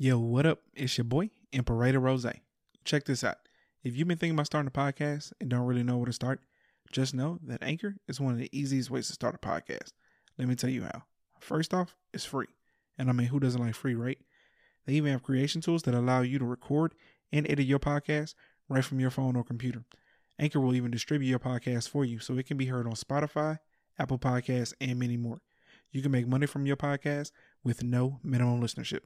Yo, what up? It's your boy, Imperator Rose. Check this out. If you've been thinking about starting a podcast and don't really know where to start, just know that Anchor is one of the easiest ways to start a podcast. Let me tell you how. First off, it's free. And I mean, who doesn't like free, right? They even have creation tools that allow you to record and edit your podcast right from your phone or computer. Anchor will even distribute your podcast for you so it can be heard on Spotify, Apple Podcasts, and many more. You can make money from your podcast with no minimum listenership.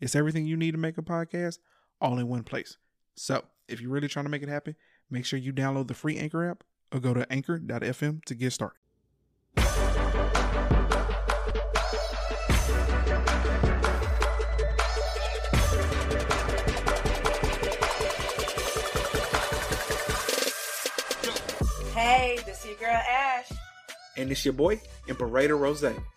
It's everything you need to make a podcast all in one place. So, if you're really trying to make it happen, make sure you download the free Anchor app or go to anchor.fm to get started. Hey, this is your girl Ash. And it's your boy, Imperator Rose.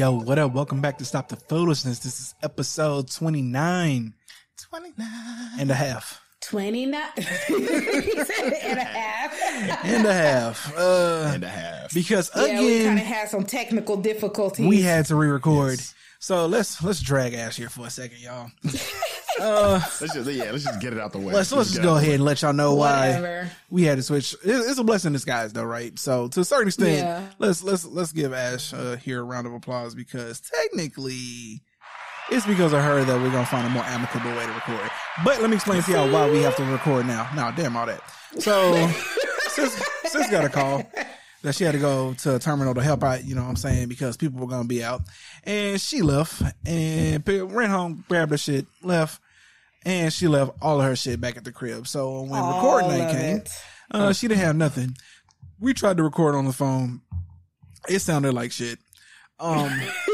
Yo, what up? Welcome back to Stop the Foolishness. This is episode 29. 29. And a half. 29 and a half. and a half. Uh, and a half. Because yeah, again, we kind of had some technical difficulties. We had to re-record. Yes. So let's let's drag ass here for a second, y'all. Uh, let's just yeah, let's just get it out the way. Let's let's, just go ahead and let y'all know Whatever. why we had to switch. It's a blessing in disguise, though, right? So to a certain extent, yeah. let's let's let's give Ash uh, here a round of applause because technically. It's because of her that we're gonna find a more amicable way to record. But let me explain to y'all why we have to record now. Now, damn all that. So, sis, sis got a call that she had to go to a terminal to help out, you know what I'm saying, because people were going to be out. And she left and ran home, grabbed her shit, left, and she left all of her shit back at the crib. So when all recording night came, uh, she didn't have nothing. We tried to record on the phone. It sounded like shit. Um,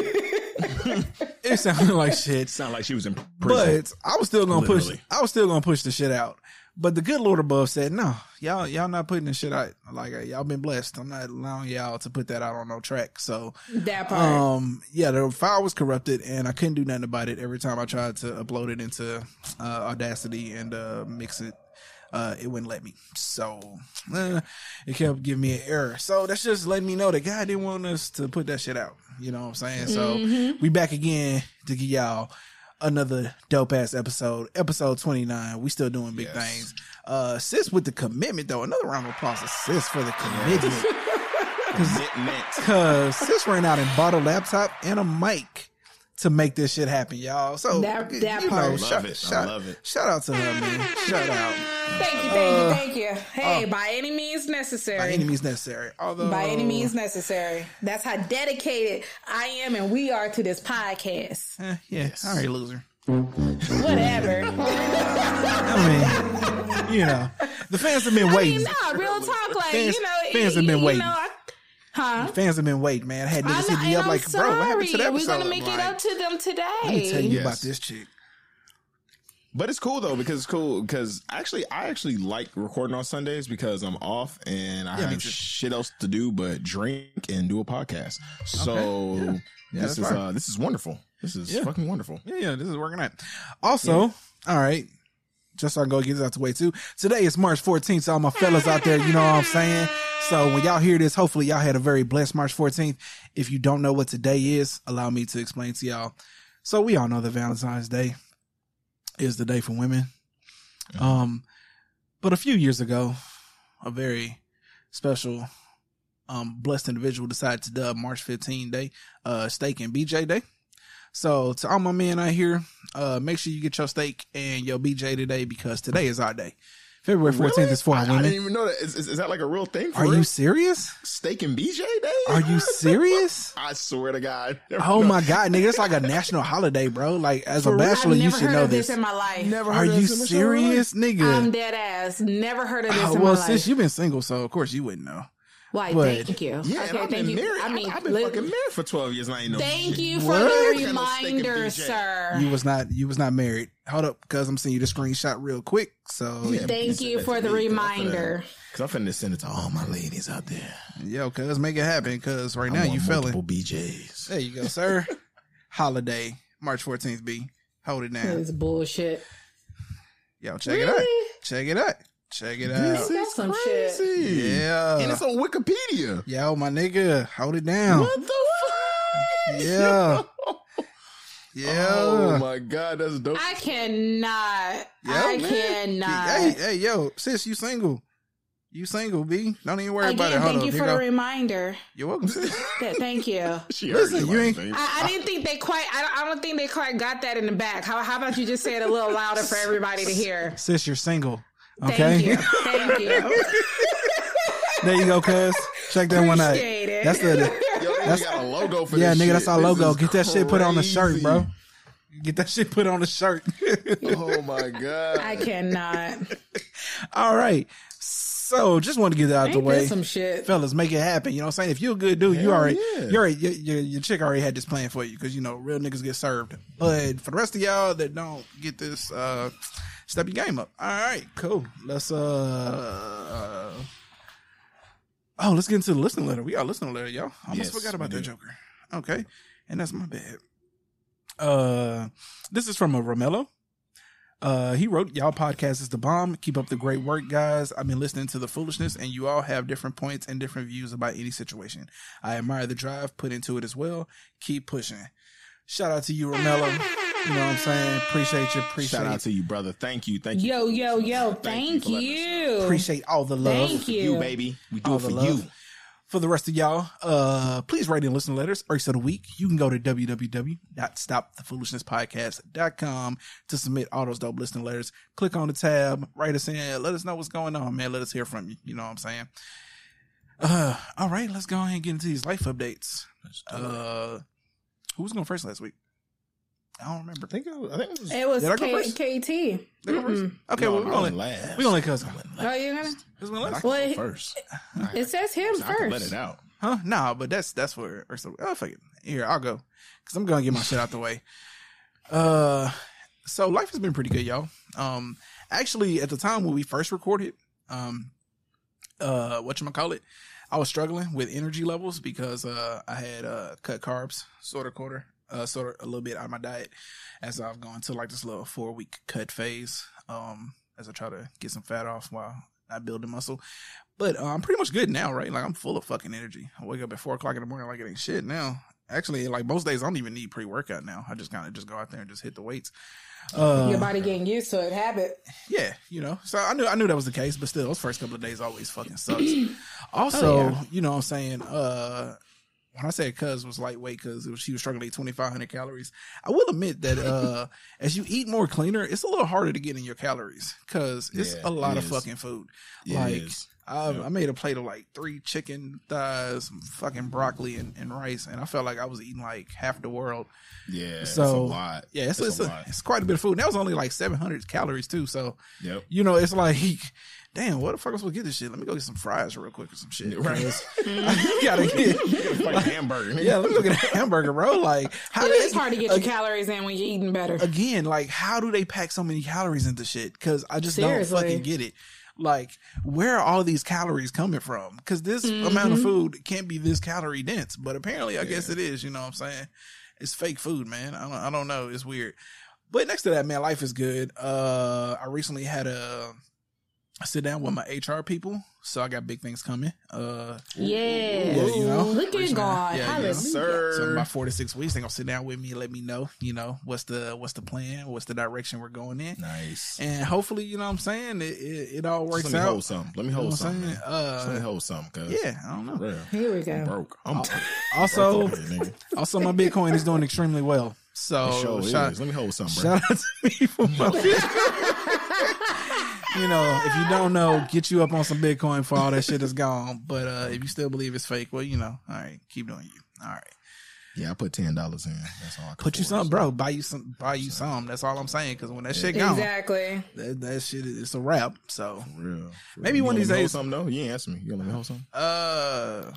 it sounded like shit. Sounded like she was in prison. But I was still gonna Literally. push. I was still gonna push the shit out. But the good Lord above said, "No, y'all, y'all not putting the shit out. Like y'all been blessed. I'm not allowing y'all to put that out on no track." So that part, um, yeah, the file was corrupted, and I couldn't do nothing about it. Every time I tried to upload it into uh, Audacity and uh, mix it, uh, it wouldn't let me. So uh, it kept giving me an error. So that's just letting me know that God didn't want us to put that shit out. You know what I'm saying? So mm-hmm. we back again to give y'all another dope ass episode, episode 29. We still doing big yes. things. Uh, sis with the commitment though. Another round of applause to sis for the commitment. commitment. Cause sis ran out and bought a laptop and a mic to make this shit happen, y'all. So that, that you part, know, shout, it. Shout, I love it. Shout out to her, man. shout out. Thank you, thank uh, you, thank you. Hey, uh, by any means necessary. By any means necessary. Although by any means necessary. That's how dedicated I am and we are to this podcast. Eh, yes. All right, loser. Whatever. I mean, you know, the fans have been waiting. I mean, nah, real talk, like fans, you know, fans have been waiting. Know, Huh? Fans have been waiting, man. I had niggas hit me up like, sorry. bro, what happened to that We're gonna make it up to them today. Let me tell you yes. about this chick. But it's cool though because it's cool because actually I actually like recording on Sundays because I'm off and I yeah, have shit else to do but drink and do a podcast. So okay. yeah. Yeah, this is uh, this is wonderful. This is fucking wonderful. Yeah, yeah, this is working out. Also, all right, just so I can go get this out the way too. Today is March 14th, so all my fellas out there, you know what I'm saying? So when y'all hear this, hopefully y'all had a very blessed March 14th. If you don't know what today is, allow me to explain to y'all. So we all know that Valentine's Day is the day for women. Mm-hmm. Um, but a few years ago, a very special, um, blessed individual decided to dub March 15 Day, uh, Steak and BJ Day. So to all my men out here, uh, make sure you get your steak and your BJ today because today is our day. February 14th really? is for I, women. I didn't even know that. Is, is, is that like a real thing? Are real? you serious? Steak and BJ Day? Are you serious? I swear to God. Oh my God, nigga. It's like a national holiday, bro. Like, as for a bachelor, you should know this. this. in my life. Never Are you serious, nigga? I'm dead ass. Never heard of this uh, Well, since you've been single, so of course you wouldn't know. Why? But, thank you. Yeah, okay, I've been you. married. I mean, I've been li- fucking married for twelve years. And I ain't know. Thank you for what? the reminder, sir. You was not. You was not married. Hold up, because I'm seeing you the screenshot real quick. So yeah, thank you for the reminder. Because I'm finna send it to all my ladies out there. Yo, cuz make it happen. Because right I now you feeling BJ's. There you go, sir. Holiday, March 14th. B, hold it down. It's bullshit. Yo, check really? it out. Check it out. Check it out. This is some crazy. shit. Yeah. And it's on Wikipedia. Yo, my nigga, hold it down. What the fuck? Yeah. Yeah. Oh my god, that's dope. I cannot. Yo, I man. cannot. Hey, hey, yo, sis, you single? You single, B? Don't even worry Again, about it. Hold thank you for the reminder. You're welcome, sis. thank you. She Listen, you ain't. I, I, didn't think they quite. I don't, I don't think they quite got that in the back. How, how about you just say it a little louder for everybody to hear? Sis, you're single. Okay. Thank you. Thank you. there you go, cuz. Check that Appreciate one out. It. That's the. Yo, that's got a logo for yeah, nigga. Shit. That's our logo. Get that shit put on the shirt, bro. Get that shit put on the shirt. oh my god. I cannot. All right. So just want to get that out Ain't the way. Some shit, fellas, make it happen. You know what I'm saying? If you're a good dude, Hell you already, yeah. you already, your, your, your chick already had this plan for you because you know real niggas get served. But for the rest of y'all that don't get this, uh, step your game up. All right, cool. Let's uh, oh, let's get into the listening letter. We got a listening letter, y'all. I almost yes, forgot about that Joker. Okay, and that's my bad. Uh, this is from a Romello. Uh, he wrote, "Y'all podcast is the bomb. Keep up the great work, guys. I've been listening to the foolishness, and you all have different points and different views about any situation. I admire the drive put into it as well. Keep pushing. Shout out to you, Romello. You know what I'm saying? Appreciate you. Appreciate. Shout out to you, brother. Thank you. Thank you. Yo, yo, yo. Thank, thank you. you. Appreciate all the love. Thank you. you, baby. We do all it for you for the rest of y'all, uh, please write in listener letters, Irks of the Week. You can go to www.stopthefoolishness.podcast.com to submit all those dope listening letters. Click on the tab, write us in, let us know what's going on, man. Let us hear from you. You know what I'm saying? Uh, all right, let's go ahead and get into these life updates. Uh, who was going first last week? I don't remember. I think it was, I think it was, it was K- KT. Okay, no, well, we only last. We only cousin. Oh, you gonna? This one last. Well, first. It says him so first. let it out. Huh? Nah, but that's that's where. Or so, oh, fuck it. Here, I'll go because I'm gonna get my shit out the way. Uh, so life has been pretty good, y'all. Um, actually, at the time when we first recorded, um, uh, what you call it, I was struggling with energy levels because uh I had uh cut carbs sort of quarter uh, sort of a little bit out of my diet as I've gone to like this little four week cut phase. Um, as I try to get some fat off while I build the muscle. But uh, I'm pretty much good now, right? Like I'm full of fucking energy. I wake up at four o'clock in the morning like it ain't shit now. Actually, like most days, I don't even need pre workout now. I just kind of just go out there and just hit the weights. Uh, Your body getting used to it, habit. Yeah, you know. So I knew I knew that was the case, but still, those first couple of days always fucking sucks. also, oh, yeah. you know, what I'm saying, uh, when I said cuz was lightweight because she was struggling to eat 2,500 calories. I will admit that uh, as you eat more cleaner, it's a little harder to get in your calories because it's yeah, a lot it of is. fucking food. Yeah, like I. I, made a plate of like three chicken thighs, fucking broccoli and, and, rice, and I felt like I was eating like half the world. Yeah, so Yeah, it's it's, a, a it's, quite a bit of food. And that was only like 700 calories too. So, yep. you know, it's like damn, what the fuck am I supposed to get this shit? Let me go get some fries real quick or some shit. Right. you gotta get like hamburger. Man. Yeah, let me go get a hamburger, bro. Like, how it is hard to get your calories in when you're eating better. Again, like, how do they pack so many calories into shit? Because I just Seriously. don't fucking get it. Like, where are all these calories coming from? Because this mm-hmm. amount of food can't be this calorie dense, but apparently, I yeah. guess it is. You know what I'm saying? It's fake food, man. I don't, I don't know. It's weird. But next to that, man, life is good. Uh, I recently had a I sit down with my HR people, so I got big things coming. Uh, yeah, yeah you know, look at God, yeah, yeah. sir. So about four to six weeks, they gonna sit down with me and let me know, you know, what's the what's the plan, what's the direction we're going in. Nice, and hopefully, you know, what I'm saying it, it, it all works let me out. Hold something. Let me hold you know something. Uh, let me hold something. Cause yeah, I don't know. Here we go. I'm broke. I'm also, broke also, my Bitcoin is doing extremely well. So sure shout, let me hold something. Bro. Shout out to me for my you know, if you don't know, get you up on some Bitcoin for all that shit is gone. But uh, if you still believe it's fake, well, you know, all right, keep doing you. All right. Yeah, I put ten dollars in. That's all. I put you some, bro. Buy you some. Buy you some. That's all I'm saying. Because when that shit gone, exactly, that, that shit is a wrap. So for real. For maybe one of these days. Something though. You ain't asking me. You gonna let me hold something? Uh.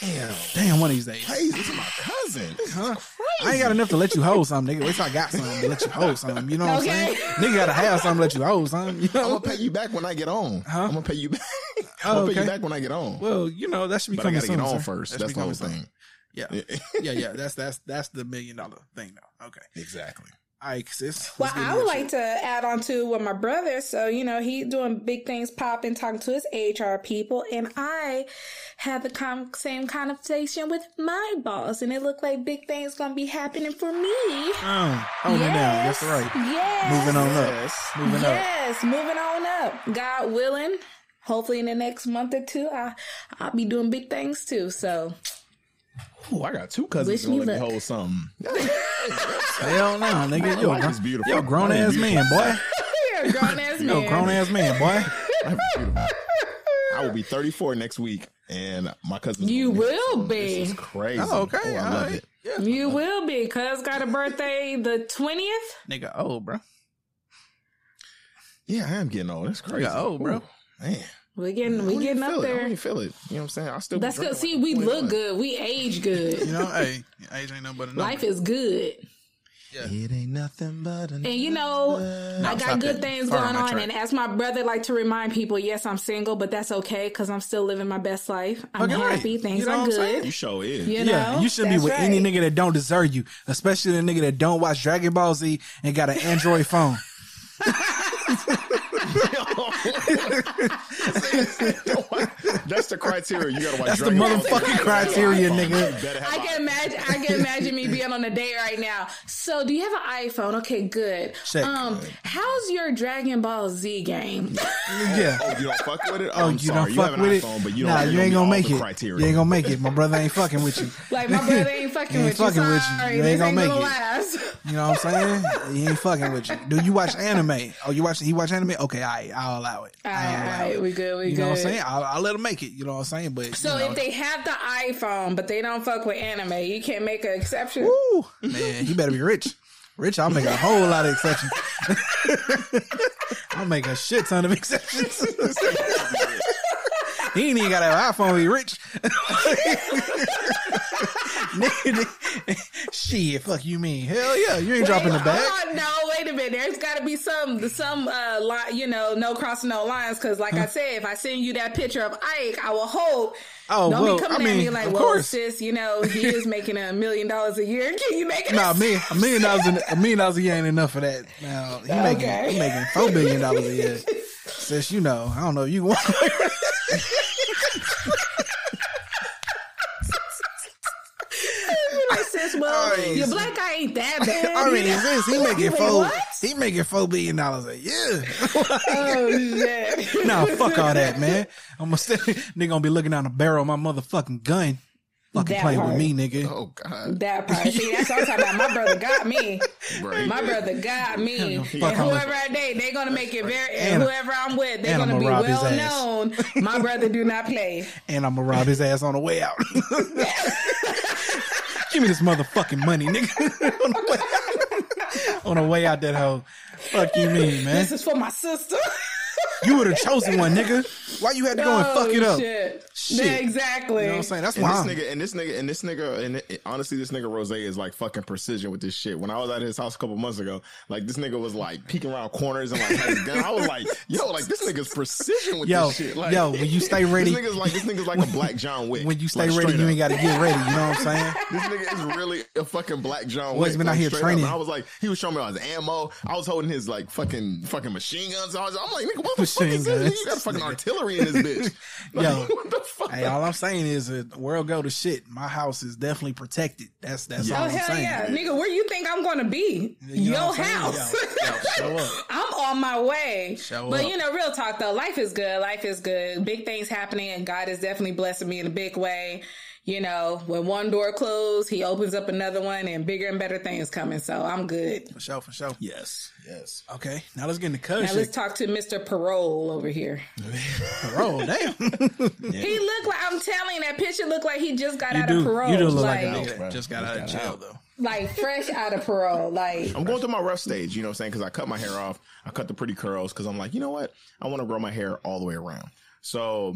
Damn. Damn, one of these days. Hey, this is my cousin. Huh? I ain't got enough to let you hold something, nigga. Wait till I got something to let you hold something. You know what okay. I'm saying? Nigga gotta have something to let you hold something. You know? I'm gonna pay you back when I get on. Huh? I'm gonna pay you back. Oh, I'm gonna pay you back when I get on. Well, you know, that should be but coming I gotta soon, get on sir. first. That's the whole thing. Yeah. yeah, yeah. That's that's that's the million dollar thing now. Okay. Exactly. All right, sis. Well, I would like to add on to what my brother. So, you know, he's doing big things, popping, talking to his HR people, and I had the com- same conversation with my boss, and it looked like big things gonna be happening for me. Oh, oh holding yes. down. That's right. Yes. Moving on up. Yes. Moving yes. up. Yes, moving on up. God willing, hopefully in the next month or two, I I'll be doing big things too. So Oh, I got two cousins gonna let me hold something. Hell no, nigga. You're a beautiful. You're a grown ass man, boy. You're a grown ass man. You're a grown ass man, boy. I will be 34 next week, and my cousin. You will be. This is crazy. Oh, okay. Oh, I love right. it. Yeah. You will be. Cuz got a birthday the 20th. Nigga old, bro. Yeah, I am getting old. That's crazy. Nigga old, bro. Ooh, man. We getting we getting up there. I don't feel it. You know what I'm saying? I still. That's good. See, we look good. We age good. you know, hey, age ain't no but a number. Life is good. Yeah. It ain't nothing but a And you know, no, I got good that. things Far going on. And as my brother like to remind people, yes, I'm single, but that's okay because I'm still living my best life. I'm okay, happy. Right. Things you know are good. You show is. You know? Yeah, you should be with right. any nigga that don't deserve you, especially the nigga that don't watch Dragon Ball Z and got an Android phone. don't want that's the criteria. You gotta watch. That's the motherfucking criteria, nigga. I can imagine. I can imagine me being on a date right now. So, do you have an iPhone? Okay, good. Check. Um, how's your Dragon Ball Z game? yeah. Oh, you don't fuck with it. Oh, I'm you sorry. don't fuck you with iPhone, it. But you don't. Nah, you ain't gonna make it. Criteria. You ain't gonna make it. My brother ain't fucking with you. Like my brother ain't fucking ain't with fucking you. With you. you ain't gonna make it. Last. You know what I'm saying? He ain't fucking with you. Do you watch anime? Oh, you watch? He watch anime? Okay, I, right, I'll allow it. All right, we good. We good. you know what I'm saying? I'll, I'll, let them make it. You know what I'm saying? But so you know, if they have the iPhone, but they don't fuck with anime, you can't make an exception. Woo, man, you better be rich. Rich, I'll make a whole lot of exceptions. I'll make a shit ton of exceptions. he ain't even got an iPhone be rich. Shit, fuck you mean? Hell yeah, you ain't wait, dropping the bag. Oh, no, wait a minute. There's got to be some some uh line, you know, no crossing no lines. Because like? I said, if I send you that picture of Ike, I will hope. Oh, don't well, be coming I mean, at me like, well, course. sis, you know, he is making a million dollars a year. Can you make it? Nah, me, a million dollars, a million dollars a year ain't enough for that. Now he okay. making he making four billion dollars a year. Sis, you know, I don't know. You want. Well, oh, your black guy ain't that bad. I mean, this he making four. He making four billion dollars a year. oh shit! nah, fuck all that, man. I'm gonna stay. Nigga gonna be looking down the barrel of my motherfucking gun. Fucking that play part. with me, nigga. Oh god. That part. See, that's what I'm talking about. My brother got me. Right. My brother got me. And whoever I date, they gonna make it very. And, whoever I'm with, they're gonna be well known. My brother do not play. And I'm gonna rob his ass on the way out. Give me this motherfucking money, nigga. on, the way, on the way out that hoe. Fuck you mean, man. This is for my sister. You would have chosen one, nigga. Why you had to go and fuck it up? Shit. Shit. Yeah, exactly. You know what I'm saying? That's why. This nigga, and this nigga, and this nigga, and it, honestly, this nigga Rose is like fucking precision with this shit. When I was at his house a couple months ago, like this nigga was like peeking around corners and like had his gun. I was like, yo, like this nigga's precision with yo, this shit. Like, yo, when you stay ready, this nigga's like this nigga's like a black John Wick. When you stay like, ready, you ain't got to get ready. You know what I'm saying? this nigga is really a fucking black John Wick. He's been out here training. I was like, he was showing me all his ammo. I was holding his like fucking fucking machine guns. I was, I'm like, nigga, what the machine fuck is guns. this? You got fucking artillery in this bitch. Like, yo, what the fuck? Hey, all I'm saying is, uh, the world go to shit. My house is definitely protected. That's that's yeah. all oh, I'm hell saying. yeah, nigga, where you think I'm gonna be? You Your house. Yo, yo, show up. I'm on my way. Show but up. you know, real talk though, life is good. Life is good. Big things happening, and God is definitely blessing me in a big way you know, when one door closed, he opens up another one and bigger and better things coming. So I'm good. For sure, for sure. Yes, yes. Okay, now let's get into cuz. Now let's talk to Mr. Parole over here. parole, damn. yeah. He looked like, I'm telling that picture looked like he just got you out do, of parole. You do look like, like a just got just out of jail, out. though like fresh out of parole. Like I'm going through my rough stage, you know what I'm saying? Because I cut my hair off. I cut the pretty curls because I'm like, you know what? I want to grow my hair all the way around. So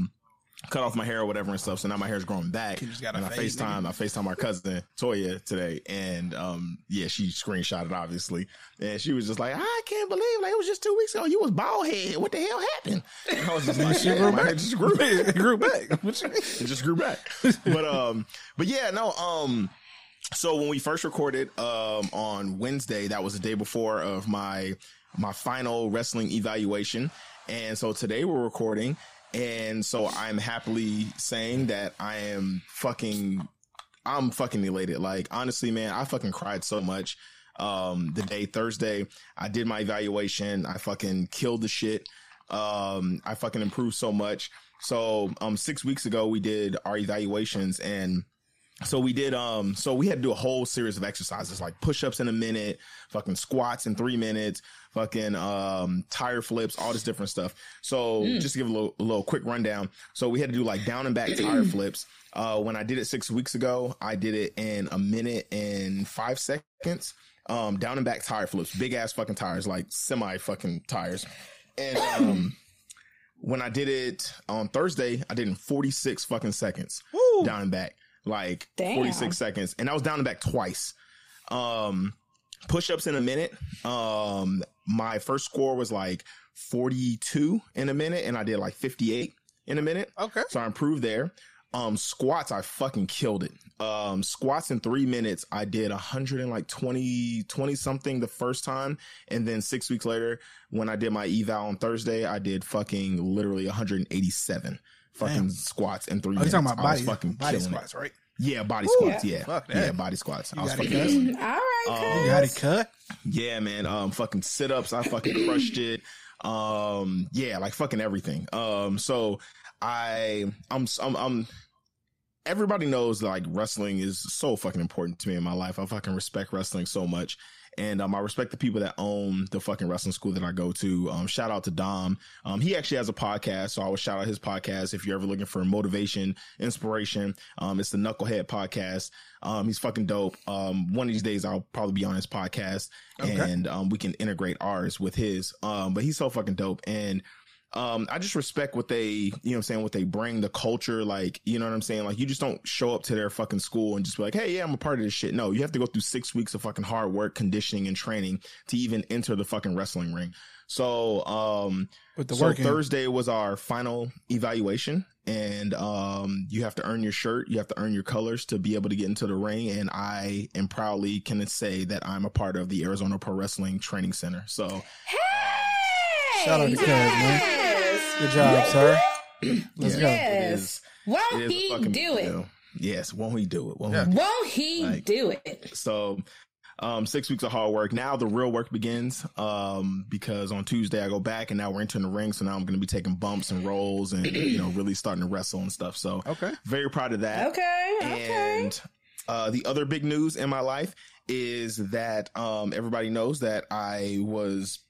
cut off my hair or whatever and stuff. So now my hair's growing back. You just got and I FaceTime, nigga. I FaceTime my cousin Toya today. And, um, yeah, she screenshotted obviously. And she was just like, I can't believe like it was just two weeks ago. You was bald head. What the hell happened? And I was just like, yeah, my hair just grew back. it grew back. it just grew back. But, um, but yeah, no, um, so when we first recorded um, on Wednesday, that was the day before of my my final wrestling evaluation, and so today we're recording, and so I'm happily saying that I am fucking, I'm fucking elated. Like honestly, man, I fucking cried so much. Um, the day Thursday, I did my evaluation. I fucking killed the shit. Um, I fucking improved so much. So, um, six weeks ago, we did our evaluations and so we did um so we had to do a whole series of exercises like push-ups in a minute fucking squats in three minutes fucking um tire flips all this different stuff. So mm. just to give a little, a little quick rundown so we had to do like down and back tire flips. Uh when i did it six weeks ago i did it in a minute and five seconds. Um down and back tire flips big ass fucking tires like semi fucking tires. And um when i did it on thursday i did in 46 fucking seconds. Woo. down and back like Damn. 46 seconds. And I was down and back twice. Um, push ups in a minute. Um, my first score was like 42 in a minute, and I did like 58 in a minute. Okay. So I improved there. Um, squats, I fucking killed it. Um, squats in three minutes, I did 100 and like 20, 20 something the first time. And then six weeks later, when I did my eval on Thursday, I did fucking literally 187 fucking Damn. squats in three oh, minutes. talking about body, fucking body squats, it. right? Yeah, body Ooh, squats. Yeah, yeah, yeah, body squats. You I was fucking. All right, um, you got it cut. Yeah, man. Um, fucking sit ups. I fucking crushed it. Um, yeah, like fucking everything. Um, so I, I'm, I'm, I'm. Everybody knows like wrestling is so fucking important to me in my life. I fucking respect wrestling so much. And um, I respect the people that own the fucking wrestling school that I go to. Um, shout out to Dom. Um, he actually has a podcast, so I would shout out his podcast if you're ever looking for motivation, inspiration. Um, it's the Knucklehead Podcast. Um, he's fucking dope. Um, one of these days I'll probably be on his podcast, okay. and um, we can integrate ours with his. Um, but he's so fucking dope, and um, I just respect what they, you know I'm saying, what they bring, the culture, like, you know what I'm saying? Like, you just don't show up to their fucking school and just be like, hey, yeah, I'm a part of this shit. No, you have to go through six weeks of fucking hard work, conditioning, and training to even enter the fucking wrestling ring. So, um, With the so working. Thursday was our final evaluation and, um, you have to earn your shirt. You have to earn your colors to be able to get into the ring. And I am proudly can say that I'm a part of the Arizona Pro Wrestling Training Center. So, hey! Shout out to Cuz, man. Good job, sir. Let's yes. go. Won't he do it? Yes, won't he do it? Won't, yeah. he, won't he like, do it? So, um, six weeks of hard work. Now the real work begins. Um, because on Tuesday I go back and now we're entering the ring. So now I'm going to be taking bumps and rolls and, you know, really starting to wrestle and stuff. So, okay. Very proud of that. Okay. And, okay. uh, the other big news in my life is that, um, everybody knows that I was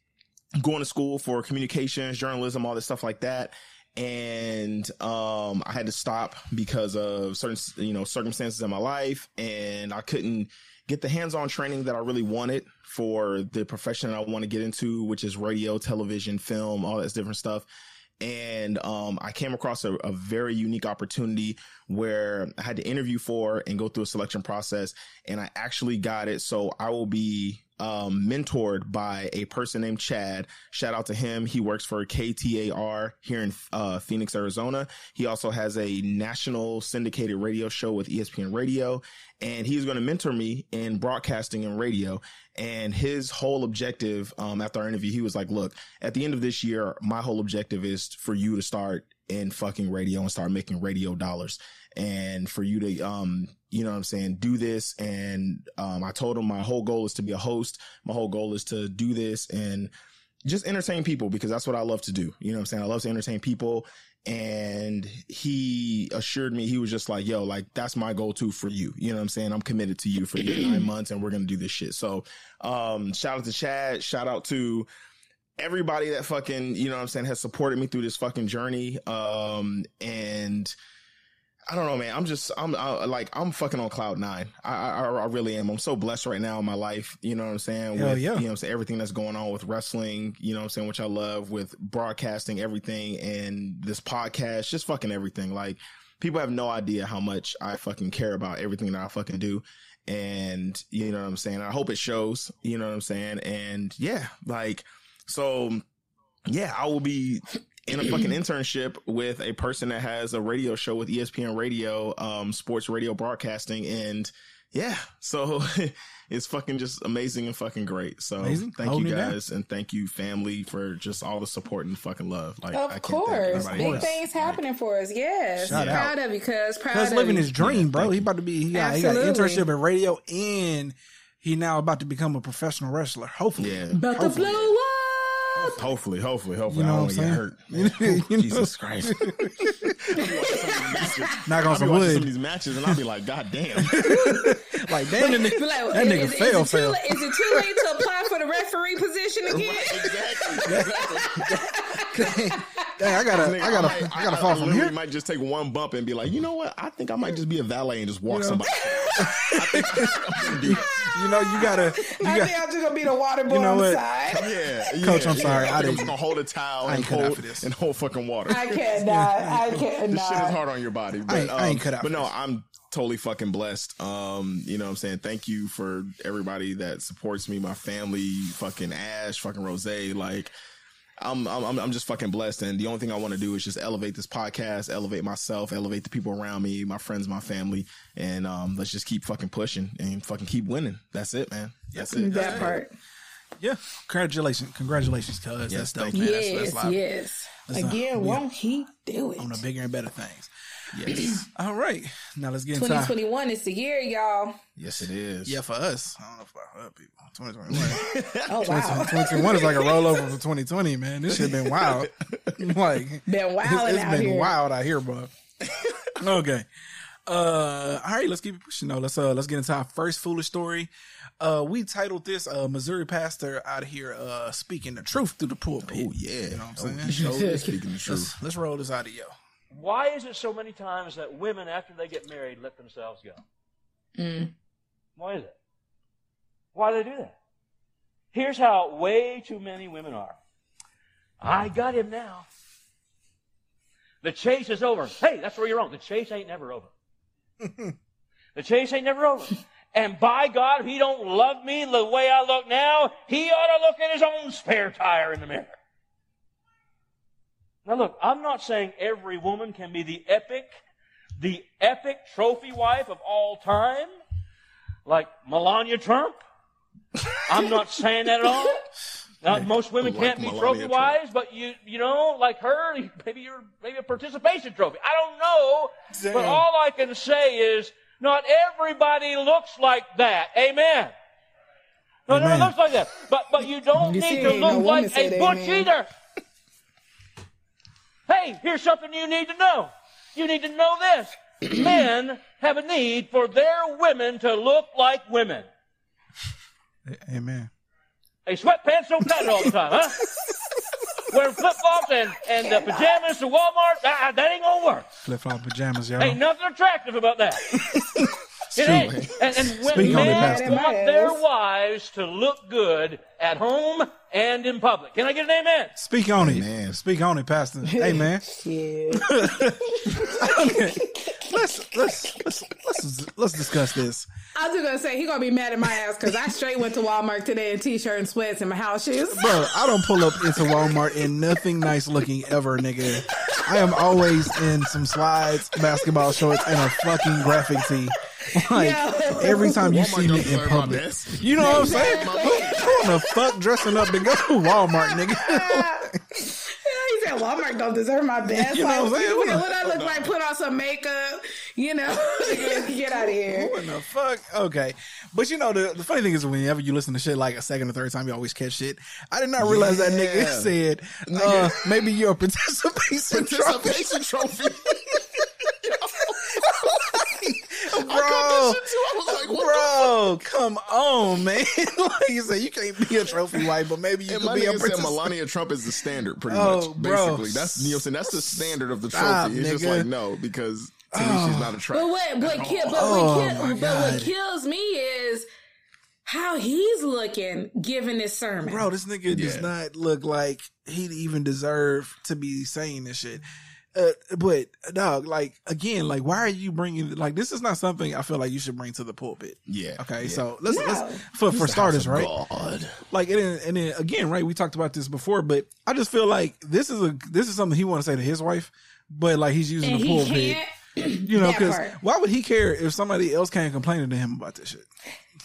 going to school for communications, journalism, all this stuff like that. And, um, I had to stop because of certain, you know, circumstances in my life and I couldn't get the hands-on training that I really wanted for the profession I want to get into, which is radio, television, film, all that different stuff. And, um, I came across a, a very unique opportunity where I had to interview for and go through a selection process and I actually got it. So I will be um, mentored by a person named Chad. Shout out to him. He works for KTAR here in uh, Phoenix, Arizona. He also has a national syndicated radio show with ESPN Radio, and he's going to mentor me in broadcasting and radio. And his whole objective um, after our interview, he was like, "Look, at the end of this year, my whole objective is for you to start in fucking radio and start making radio dollars." and for you to, um, you know what I'm saying, do this. And, um, I told him my whole goal is to be a host. My whole goal is to do this and, just entertain people because that's what I love to do. You know what I'm saying? I love to entertain people. And he assured me, he was just like, yo, like, that's my go to for you. You know what I'm saying? I'm committed to you for nine months and we're going to do this shit. So, um, shout out to Chad. Shout out to, everybody that fucking, you know what I'm saying, has supported me through this fucking journey. Um, and I don't know, man. I'm just, I'm I, like, I'm fucking on cloud nine. I, I, I, really am. I'm so blessed right now in my life. You know what I'm saying? Hell with, yeah. You know what I'm saying? Everything that's going on with wrestling, you know what I'm saying? Which I love with broadcasting everything and this podcast, just fucking everything. Like, people have no idea how much I fucking care about everything that I fucking do. And you know what I'm saying? I hope it shows, you know what I'm saying? And yeah, like, so yeah, I will be in a fucking internship with a person that has a radio show with ESPN Radio, um, sports radio broadcasting. And yeah, so it's fucking just amazing and fucking great. So amazing. thank Holding you guys and thank you family for just all the support and fucking love. Like, of course, big things happening like, for us. Yes, proud out. of you, cuz proud. Cuz living his dream, bro. He about to be. He got, he got an internship at radio and he now about to become a professional wrestler. Hopefully, yeah. About hopefully. to blow up. Hopefully, hopefully, hopefully. You know I don't want to get hurt. Jesus Christ. Knock on some wood. Some of these matches, and I'll be like, God damn. like, damn, that nigga, like, that nigga is, fail, is fail. Late, is it too late to apply for the referee position again? exactly. exactly. Dang, I gotta, I gotta, I, might, I gotta I, fall I from here. Might just take one bump and be like, you know what? I think I might just be a valet and just walk you know? somebody. you know, you gotta. You I got, think I'm just gonna be the water boy you know on the side. Yeah, yeah coach. I'm sorry. I didn't. I'm gonna hold a towel and hold and hold fucking water. I cannot. I cannot. This shit is hard on your body. But, I ain't, um, I ain't cut out. But no, I'm totally fucking blessed. Um, you know what I'm saying? Thank you for everybody that supports me, my family, fucking Ash, fucking Rose. Like, I'm, I'm, I'm just fucking blessed. And the only thing I want to do is just elevate this podcast, elevate myself, elevate the people around me, my friends, my family. And, um, let's just keep fucking pushing and fucking keep winning. That's it, man. That's it. That That's part. It. Yeah. Congratulations. Congratulations, cuz. Yes, that's dope, man. Yes, that's, that's yes. Again, won't he do it? On the bigger and better things. Yes. All right. Now let's get into 2021 is the year, y'all. Yes, it is. Yeah, for us. I don't know about other people. 2021. oh, wow. 2021 is like a rollover from 2020, man. This shit been wild. like, been wild it's, it's been here. wild out here, bro. okay. Uh, all right, let's keep it pushing though. Let's uh, let's get into our first foolish story. Uh, we titled this uh, Missouri pastor out here uh speaking the truth through the pulpit. Oh yeah, you know what I'm oh, saying? Oh, speaking the truth. Let's, let's roll this audio. Why is it so many times that women, after they get married, let themselves go? Mm. Why is it? Why do they do that? Here's how way too many women are. I got him now. The chase is over. Hey, that's where you're wrong. The chase ain't never over. the chase ain't never over. And by God, if he don't love me the way I look now, he ought to look at his own spare tire in the mirror. Now look, I'm not saying every woman can be the epic, the epic trophy wife of all time, like Melania Trump. I'm not saying that at all. Now, most women like can't be trophy wives, but you, you know, like her, maybe you're maybe a participation trophy. I don't know, Damn. but all I can say is, not everybody looks like that. Amen. No, Amen. no, looks like that. But but you don't you need to look no like a butch amen. either. Hey, here's something you need to know. You need to know this. Men have a need for their women to look like women. Amen. Hey, sweatpants don't cut it all the time, huh? Wearing flip flops and, and uh, pajamas to Walmart, that, that ain't gonna work. Flip flop pajamas, y'all. Ain't nothing attractive about that. It ain't. And, and when Speak men want their wives to look good at home and in public. Can I get an amen? Speak on it. Man. Speak on it, Pastor. Amen. yeah. okay. Let's let's let's let's let's discuss this. I was just gonna say he gonna be mad at my ass because I straight went to Walmart today in t-shirt and sweats and my house shoes. Bro, I don't pull up into Walmart in nothing nice looking ever, nigga. I am always in some slides, basketball shorts, and a fucking graphic tee. Like Yo. every time you Walmart see me in public, you know what I'm saying? Who the fuck dressing up to go to Walmart, nigga? he said Walmart don't deserve my best. You know what I'm saying? What, what I look like? Put on some makeup, You know, get out of here. What the fuck? Okay, but you know the, the funny thing is whenever you listen to shit like a second or third time, you always catch shit. I did not realize yeah. that nigga said uh, maybe your participation, participation trophy. trophy. Bro, like, bro, come on, man. like you said, you can't be a trophy wife, but maybe you and can be a said Melania Trump is the standard, pretty oh, much. Bro. Basically, that's you know, saying that's the standard of the trophy. Stop, it's nigga. just like no, because to oh. me, she's not oh. a trophy. But what, what, ki- but, oh, what, ki- but what oh kills me is how he's looking given this sermon. Bro, this nigga yeah. does not look like he'd even deserve to be saying this shit. Uh, but dog, like again, like why are you bringing like this is not something I feel like you should bring to the pulpit. Yeah. Okay. Yeah. So let's no. let's for for starters, right? God. Like and then, and then again, right? We talked about this before, but I just feel like this is a this is something he want to say to his wife, but like he's using and the pulpit. You know, because why would he care if somebody else can't complain to him about this shit?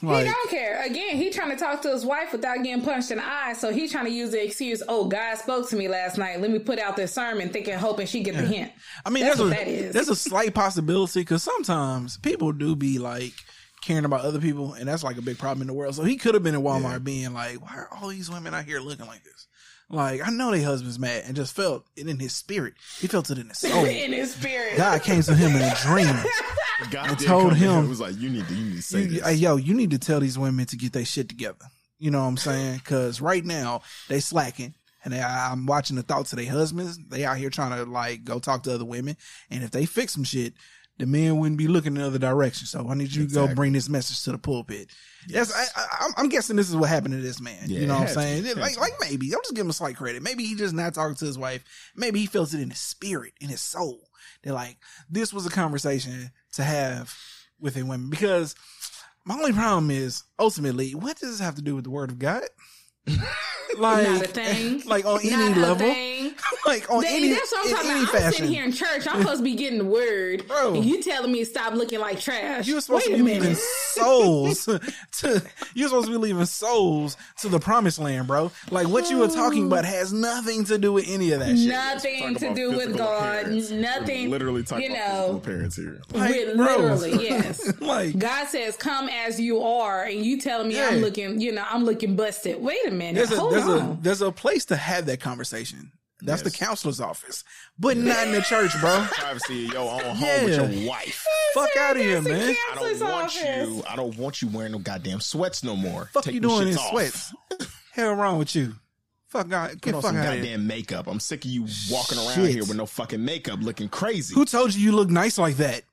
Like, he don't care. Again, he trying to talk to his wife without getting punched in the eye. So he trying to use the excuse, "Oh, God spoke to me last night. Let me put out this sermon, thinking, hoping she get yeah. the hint." I mean, that's what a, that is. There's a slight possibility because sometimes people do be like caring about other people, and that's like a big problem in the world. So he could have been in Walmart yeah. being like, "Why are all these women out here looking like this?" Like I know their husband's mad, and just felt it in his spirit. He felt it in his soul. in his spirit, God came to him in a dream. God and told him, "It was like you need to, you need to say you, this. yo, you need to tell these women to get their shit together." You know what I'm saying? Because right now they slacking, and they, I'm watching the thoughts of their husbands. They out here trying to like go talk to other women, and if they fix some shit, the men wouldn't be looking in other direction. So I need you exactly. to go bring this message to the pulpit. Yes, I, i'm guessing this is what happened to this man. Yeah, you know what I'm saying? Like, like maybe I'm just giving him a slight credit. Maybe he just not talking to his wife. Maybe he feels it in his spirit, in his soul. They're like, this was a conversation to have with a women because my only problem is ultimately, what does this have to do with the word of God? like not a thing. Like on any level. like on they, any That's what I'm talking about. I'm sitting here in church. I'm supposed to be getting the word. Bro. And you telling me to stop looking like trash. You're supposed Wait to be leaving souls to you're supposed to be leaving souls to the promised land, bro. Like what you were talking about has nothing to do with any of that shit. Nothing to do with God. Appearance. Nothing. We're literally talking you know, about parents here. Like, literally, yes. like God says, "Come as you are," and you telling me yeah. I'm looking, you know, I'm looking busted. Wait a minute. There's a, Hold there's on. a there's a place to have that conversation. That's yes. the counselor's office, but not in the church, bro. Privacy of your own home yeah. with your wife. Fuck out of here, man. I don't want office. you. I don't want you wearing no goddamn sweats no more. Fuck Take you doing in off. sweats? Hell wrong with you? Fuck God, get Put on some goddamn makeup. I'm sick of you walking around Shit. here with no fucking makeup, looking crazy. Who told you you look nice like that?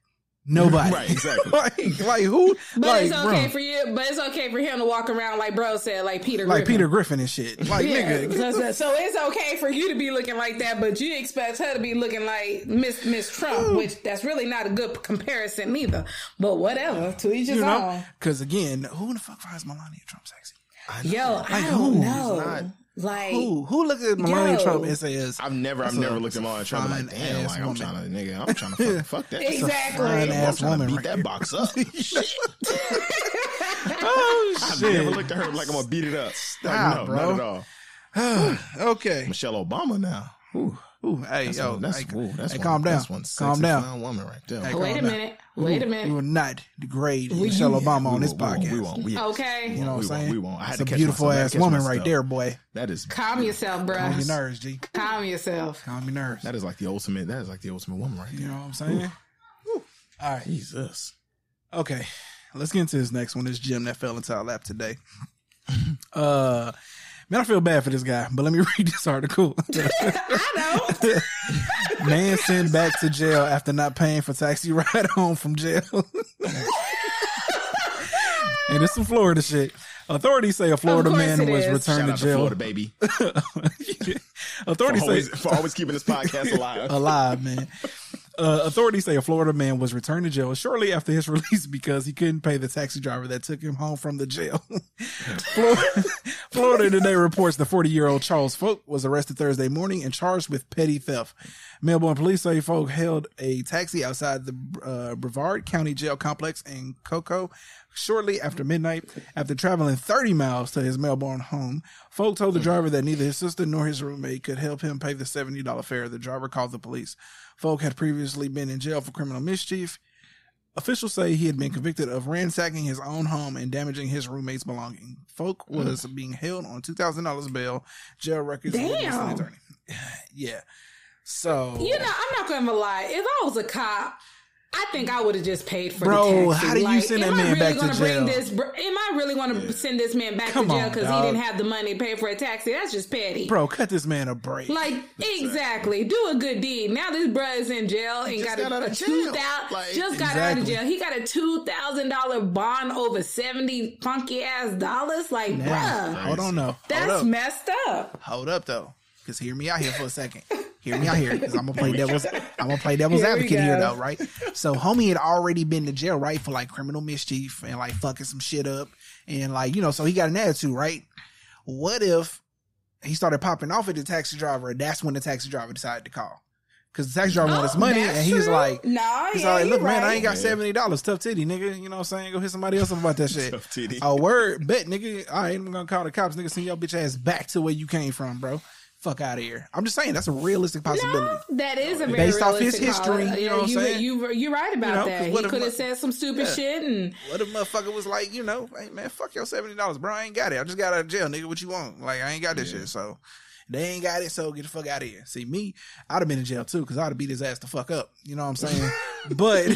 Nobody. right, exactly. like, like who? But like, it's okay bro. for you. But it's okay for him to walk around like bro said, like Peter, like Griffin. Peter Griffin and shit. Like yeah. nigga. So, so, it's okay for you to be looking like that, but you expect her to be looking like Miss Miss Trump, which that's really not a good comparison neither. But whatever, to each his own. Because again, who in the fuck finds Melania Trump sexy? I Yo, like, I don't know. Like who? Who look at Melania yo, Trump and says, "I've never, I've never looked at Melania Trump like, damn, like I'm trying to, nigga, I'm trying to fuck, fuck that, exactly, fine ass I'm woman, beat right that box up. shit. oh shit! I've never looked at her like I'm gonna beat it up. Stop, no, bro. not at all. okay, Michelle Obama now. Ooh. Ooh, hey, that's yo, one, that's, hey, ooh, that's hey, one, calm down. One calm down. woman right there. Hey, wait a down. minute. Wait a minute. We will not degrade we, Michelle yeah, Obama on this podcast. We won't. We. Okay. You know what I'm saying? We won't. I had it's a beautiful ass woman right there, boy. That is. Calm yourself, bro. Calm your nerves, G. Calm yourself. Calm your nerves. That is like the ultimate. That is like the ultimate woman right there. You know what I'm saying? Ooh. All right. Jesus. Okay. Let's get into this next one. This gem that fell into our lap today. uh Man, I feel bad for this guy, but let me read this article. I know. Man sent back to jail after not paying for taxi ride home from jail. and it's some Florida shit. Authorities say a Florida man was is. returned Shout to jail. Florida, baby. Authorities for always, say for always keeping this podcast alive. alive, man. Uh, authorities say a Florida man was returned to jail shortly after his release because he couldn't pay the taxi driver that took him home from the jail. Florida, Florida Today reports the 40 year old Charles Folk was arrested Thursday morning and charged with petty theft. Melbourne police say Folk held a taxi outside the uh, Brevard County Jail complex in Cocoa shortly after midnight. After traveling 30 miles to his Melbourne home, Folk told the driver that neither his sister nor his roommate could help him pay the $70 fare. The driver called the police. Folk had previously been in jail for criminal mischief. Officials say he had been convicted of ransacking his own home and damaging his roommate's belongings. Folk was mm. being held on two thousand dollars bail. Jail records. Damn. yeah. So you know, I'm not gonna lie. If I was a cop I think I would have just paid for Bro, the taxi. how do you like, send that man really back to jail? This, am I really going to yeah. send this man back Come to jail because he didn't have the money to pay for a taxi? That's just petty. Bro, cut this man a break. Like, exactly. Do a good deed. Now this bro is in jail and got, got, a, a two thousand. Like, just got exactly. out of jail. He got a two thousand dollar bond over seventy funky ass dollars. Like, bruh, hold on, no, that's messed up. Hold up, though, because hear me out here for a second. Hear me out here, because I'm gonna play devil's. I'm gonna play devil's here advocate here, though, right? So, homie had already been to jail, right, for like criminal mischief and like fucking some shit up, and like you know, so he got an attitude, right? What if he started popping off at the taxi driver, and that's when the taxi driver decided to call? Because the taxi driver oh, his money, and he's true. like, "Nah, he's yeah, like, look, man, right. I ain't got seventy dollars. Tough titty, nigga. You know what I'm saying? Go hit somebody else up about that shit. Tough titty. A word, bet, nigga. I ain't gonna call the cops, nigga. Send your bitch ass back to where you came from, bro fuck out of here. I'm just saying that's a realistic possibility. No, that is a very based off his history. You know what I'm you, saying? You, you, are right about you know, that. He could have said some stupid yeah. shit and what if motherfucker was like, you know, hey man, fuck your seventy dollars, bro. I ain't got it. I just got out of jail, nigga. What you want? Like I ain't got this yeah. shit. So they ain't got it, so get the fuck out of here. See me, I'd have been in jail too because I'd have beat his ass the fuck up. You know what I'm saying? but,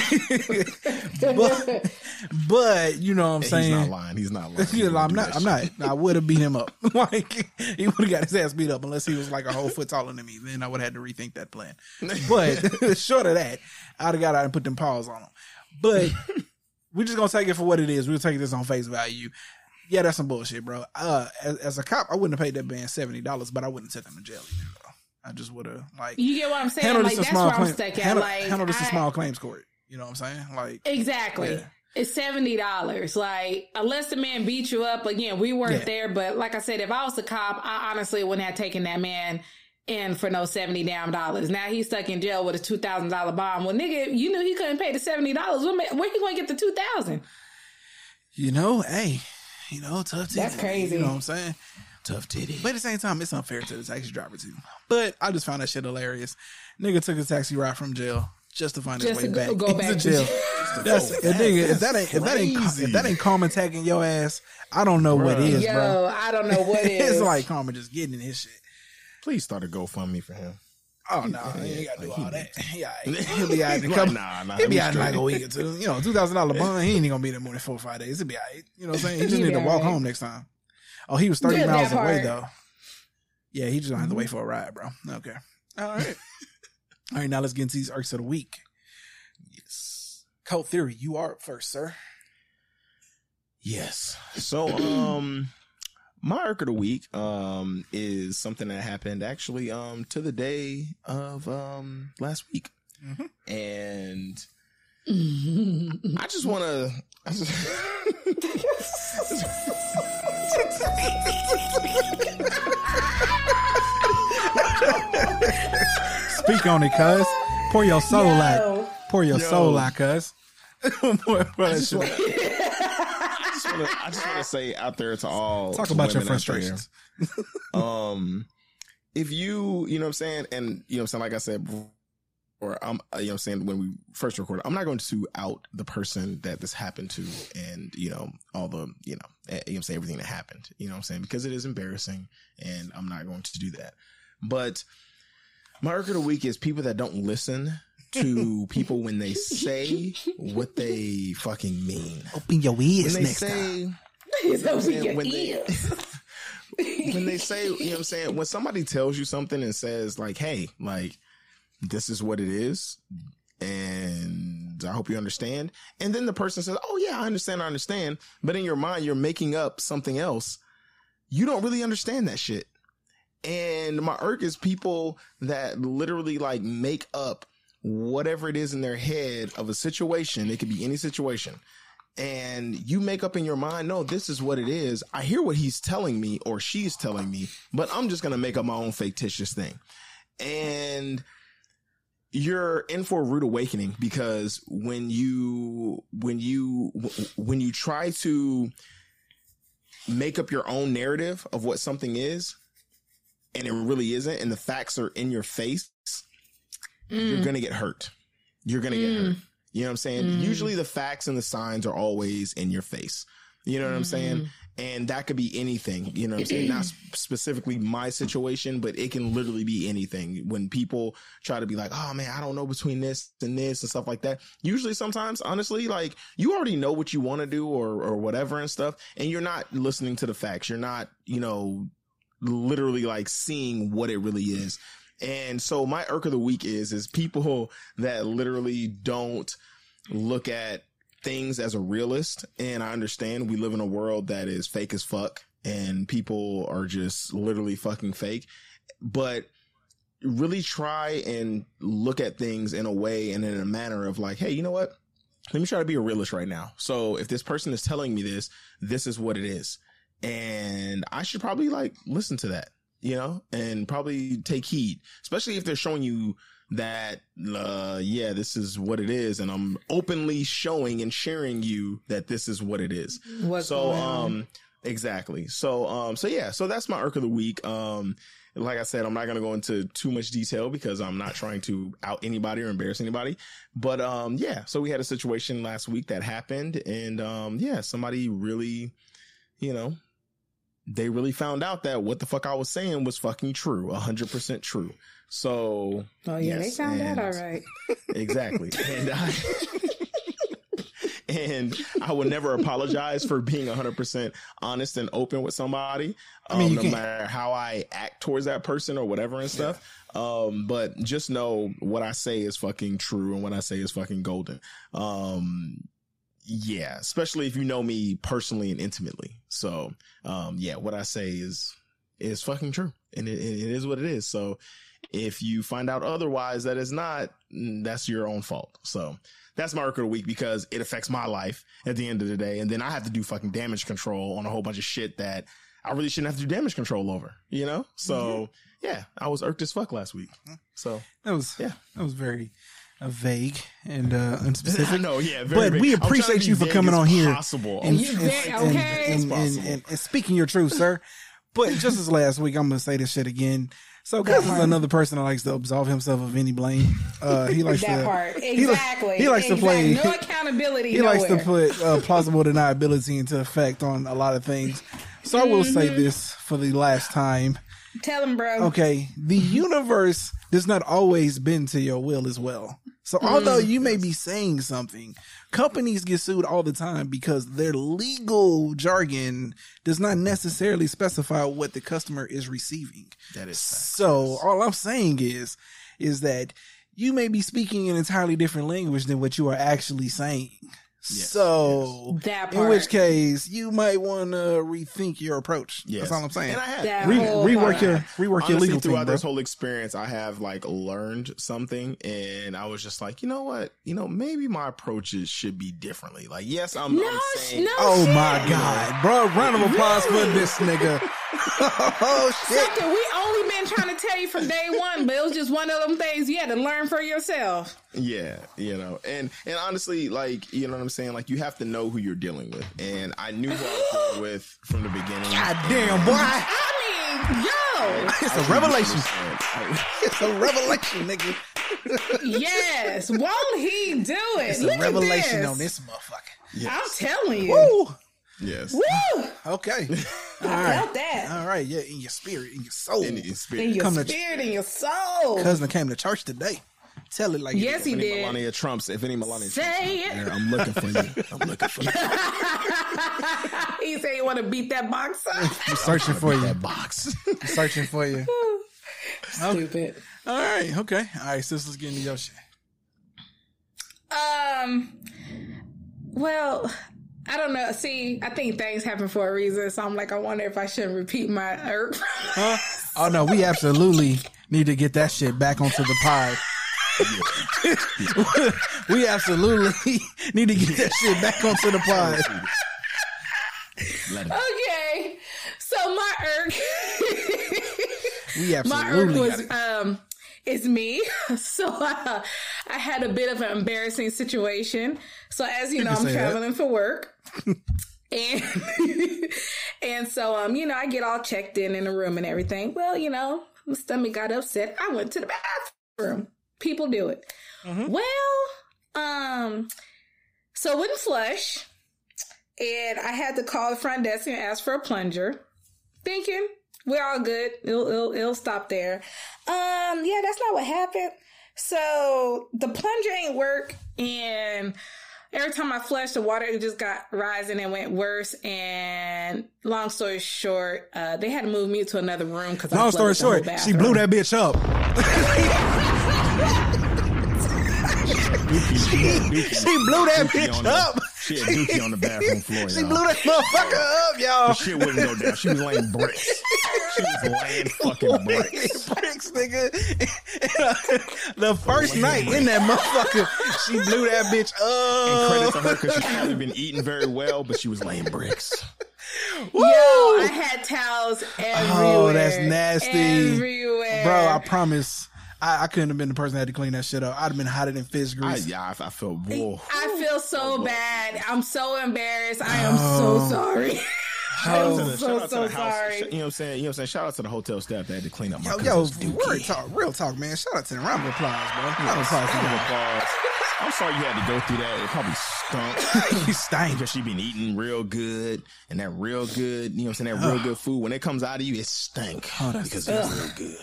but, but you know what I'm saying? He's not lying. He's not lying. He's I'm not. I'm not. I would have beat him up. like he would have got his ass beat up unless he was like a whole foot taller than me. Then I would have had to rethink that plan. But short of that, I'd have got out and put them paws on him. But we're just gonna take it for what it is. We'll take this on face value yeah, that's some bullshit, bro. Uh, as, as, a cop, I wouldn't have paid that man seventy dollars, but I wouldn't have took him to jail either. Though. I just would have like you get what I'm saying. Handle like, this a small claim, handle, like, handle this I, a small claims court. You know what I'm saying? Like exactly. Yeah. It's seventy dollars. Like unless the man beat you up again, we weren't yeah. there. But like I said, if I was a cop, I honestly wouldn't have taken that man in for no seventy damn dollars. Now he's stuck in jail with a two thousand dollar bond. Well, nigga, you knew he couldn't pay the seventy dollars. Where he going to get the two thousand? You know, hey, you know, tough titty. That's crazy. You know what I'm saying? Tough titty. But at the same time, it's unfair to the taxi driver too. But I just found that shit hilarious. Nigga took a taxi ride from jail just to find just his way back go, back to jail. that's, a nigga, if that ain't if that ain't if that ain't karma tagging your ass, I don't know bro. what is, Yo, bro. I don't know what is. it's like karma just getting in his shit. Please start a GoFundMe for him. Oh no, nah, he ain't gotta do all that. Yeah, he'll be out in a couple. Nah, nah, he'll be out in like a week or two. You know, two thousand dollar bond. He ain't gonna be there more than four or five days. He'll be alright. You know what I'm saying? He just need to walk home next time. Oh, he was thirty Good miles away though. Yeah, he just gonna have to wait for a ride, bro. Okay. All right. all right. Now let's get into these arcs of the week. Yes. Cult theory. You are up first, sir. Yes. So, um my arc of the week um is something that happened actually um to the day of um last week mm-hmm. and i just want to just... speak on it cuz pour your soul Yo. out pour your Yo. soul out cuz wanna, I just want to say out there to all talk about your frustrations. um, if you, you know what I'm saying, and you know what I'm saying, like I said or I'm, you know what I'm saying, when we first recorded, I'm not going to out the person that this happened to and, you know, all the, you know, eh, you know what I'm saying, everything that happened, you know what I'm saying, because it is embarrassing and I'm not going to do that. But my record of the week is people that don't listen to people when they say what they fucking mean. Open your ears When next say, time. Open when ears. They, when they say, you know what I'm saying? When somebody tells you something and says like, hey, like, this is what it is. And I hope you understand. And then the person says, Oh yeah, I understand. I understand. But in your mind, you're making up something else. You don't really understand that shit. And my irk is people that literally like make up whatever it is in their head of a situation. It could be any situation. And you make up in your mind, no, this is what it is. I hear what he's telling me or she's telling me, but I'm just going to make up my own fictitious thing. And you're in for a rude awakening because when you, when you, when you try to make up your own narrative of what something is, and it really isn't, and the facts are in your face, mm. you're gonna get hurt. You're gonna mm. get hurt. You know what I'm saying? Mm. Usually the facts and the signs are always in your face. You know what mm. I'm saying? Mm. And that could be anything, you know what I'm saying? Not specifically my situation, but it can literally be anything. When people try to be like, oh man, I don't know between this and this and stuff like that. Usually sometimes, honestly, like you already know what you want to do or, or whatever and stuff. And you're not listening to the facts. You're not, you know, literally like seeing what it really is. And so my irk of the week is, is people that literally don't look at things as a realist. And I understand we live in a world that is fake as fuck and people are just literally fucking fake. But really try and look at things in a way and in a manner of like, hey, you know what? Let me try to be a realist right now. So if this person is telling me this, this is what it is. And I should probably like listen to that, you know, and probably take heed, especially if they're showing you that uh yeah this is what it is and i'm openly showing and sharing you that this is what it is. What's so um exactly. So um so yeah so that's my irk of the week. Um like I said, I'm not going to go into too much detail because I'm not trying to out anybody or embarrass anybody. But, um, yeah, so we had a situation last week that happened and, um, yeah, somebody really, you know, they really found out that what the fuck I was saying was fucking true, hundred percent true. So, oh yeah, yes, they found out all right. Exactly, and I and I would never apologize for being hundred percent honest and open with somebody. I mean, um, no matter how I act towards that person or whatever and stuff. Yeah. Um, but just know what I say is fucking true and what I say is fucking golden. Um, yeah, especially if you know me personally and intimately. So, um, yeah, what I say is is fucking true, and it, it is what it is. So, if you find out otherwise that is not, mm, that's your own fault. So, that's my record of the week because it affects my life at the end of the day, and then I have to do fucking damage control on a whole bunch of shit that I really shouldn't have to do damage control over. You know, so. Mm-hmm. Yeah, I was irked as fuck last week. So that was yeah, that was very vague and uh, unspecific. no, yeah, but vague. we appreciate you for coming on here. Possible. And, and, okay. and, and, and, speaking your truth, sir. But just as last week, I'm gonna say this shit again. So, guys is another person that likes to absolve himself of any blame. Uh, he likes that to, part exactly. He, he likes exactly. to play no accountability. He nowhere. likes to put uh, plausible deniability into effect on a lot of things. So, I will mm-hmm. say this for the last time. Tell him, bro. Okay, the universe does not always bend to your will as well. So although mm. you may be saying something, companies get sued all the time because their legal jargon does not necessarily specify what the customer is receiving. That is so. All I'm saying is, is that you may be speaking an entirely different language than what you are actually saying. Yes, so yes. that part. in which case you might want to rethink your approach. Yes. That's all I'm saying. And I have Re- rework part. your rework Honestly, your legal throughout thing, this whole experience. I have like learned something, and I was just like, you know what, you know, maybe my approaches should be differently. Like, yes, I'm, no, I'm saying, no oh shit. my god, bro, round of applause for this nigga. oh shit, Second, we only been trying to tell you from day one, but it was just one of them things you had to learn for yourself. Yeah, you know, and and honestly, like you know what I'm saying, like you have to know who you're dealing with, and I knew who I was dealing with from the beginning. God damn, boy! I mean, yo, it's a revelation. it's a revelation, nigga. yes, won't he do it? It's Look a revelation this. on this motherfucker. Yes. I'm telling you. Woo! Yes. Woo! Okay. I right. felt that. All right. Yeah, in your spirit, in your soul. In your spirit. In your Come spirit, to, in your soul. Cousin came to church today. Tell it like yes, he did. Melania Trumps. If any Melania Say Trumps, it. I'm looking for you. I'm looking for you. he said you want to beat that box up. I'm searching for you. That box. I'm searching for you. Stupid. Okay. All right. Okay. All right. So let's get into your shit. Um. Well, I don't know. See, I think things happen for a reason. So I'm like, I wonder if I shouldn't repeat my irk. huh? Oh no, we absolutely need to get that shit back onto the pod. we absolutely need to get that shit back onto the pod. Okay, so my irk, we absolutely my irk was um, it's me. So uh, I had a bit of an embarrassing situation. So as you, you know, I'm traveling that. for work. and and so um you know I get all checked in in the room and everything. Well, you know, my stomach got upset. I went to the bathroom people do it. Mm-hmm. Well, Um, so wouldn't flush, and I had to call the front desk and ask for a plunger, thinking we're all good. It'll it'll, it'll stop there. Um, yeah, that's not what happened. So the plunger ain't work, and every time I flushed, the water it just got rising and went worse. And long story short, uh, they had to move me to another room because long story short, she blew that bitch up. she, she blew that bitch up. She had Dookie on the bathroom floor. She blew that motherfucker up, y'all. The shit wouldn't go down. She was laying bricks. She was laying fucking bricks. bricks, nigga. the first night in that motherfucker, she blew that bitch up. And credit to her because she hadn't been eating very well, but she was laying bricks. Woo! Yo, I had towels everywhere. Oh, that's nasty. Everywhere. Bro, I promise I, I, couldn't have been the person that had to clean that shit up. I'd have been hotter than fish grease. I, yeah, I, I feel. Whoa. I feel so bad. I'm so embarrassed. I am oh. so sorry. I'm so, so, so sorry. You know what I'm saying? You know what I'm saying? Shout out to the hotel staff that had to clean up my Yo, yo real talk, real talk, man. Shout out to the round of applause, bro. Round of applause. Round of applause. I'm sorry you had to go through that. It probably stunk. he stank. Because she been eating real good and that real good, you know what I'm saying? That real good food. When it comes out of you, it stank. Oh, because it's real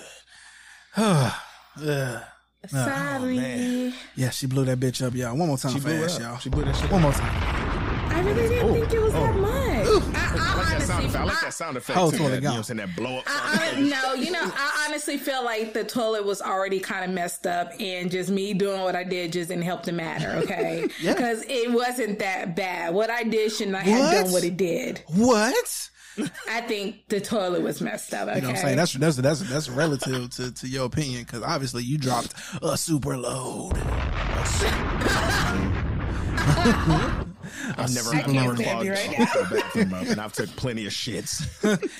good. Ugh. Sorry. Oh, yeah, she blew that bitch up, y'all. One more time she fast, y'all. She blew that shit One more time. I really didn't oh, think it was oh. that much. I, I, like honestly, effect. I like that sound effect. Oh, too, that, you know what I'm saying? That blow up. I, no, you know, I honestly feel like the toilet was already kind of messed up, and just me doing what I did just didn't help the matter. Okay, because yeah. it wasn't that bad. What I did shouldn't have done what it did. What? I think the toilet was messed up. Okay? You know what I'm saying? That's that's that's that's relative to, to your opinion because obviously you dropped a super load. I've never had a clogged right and I've took plenty of shits.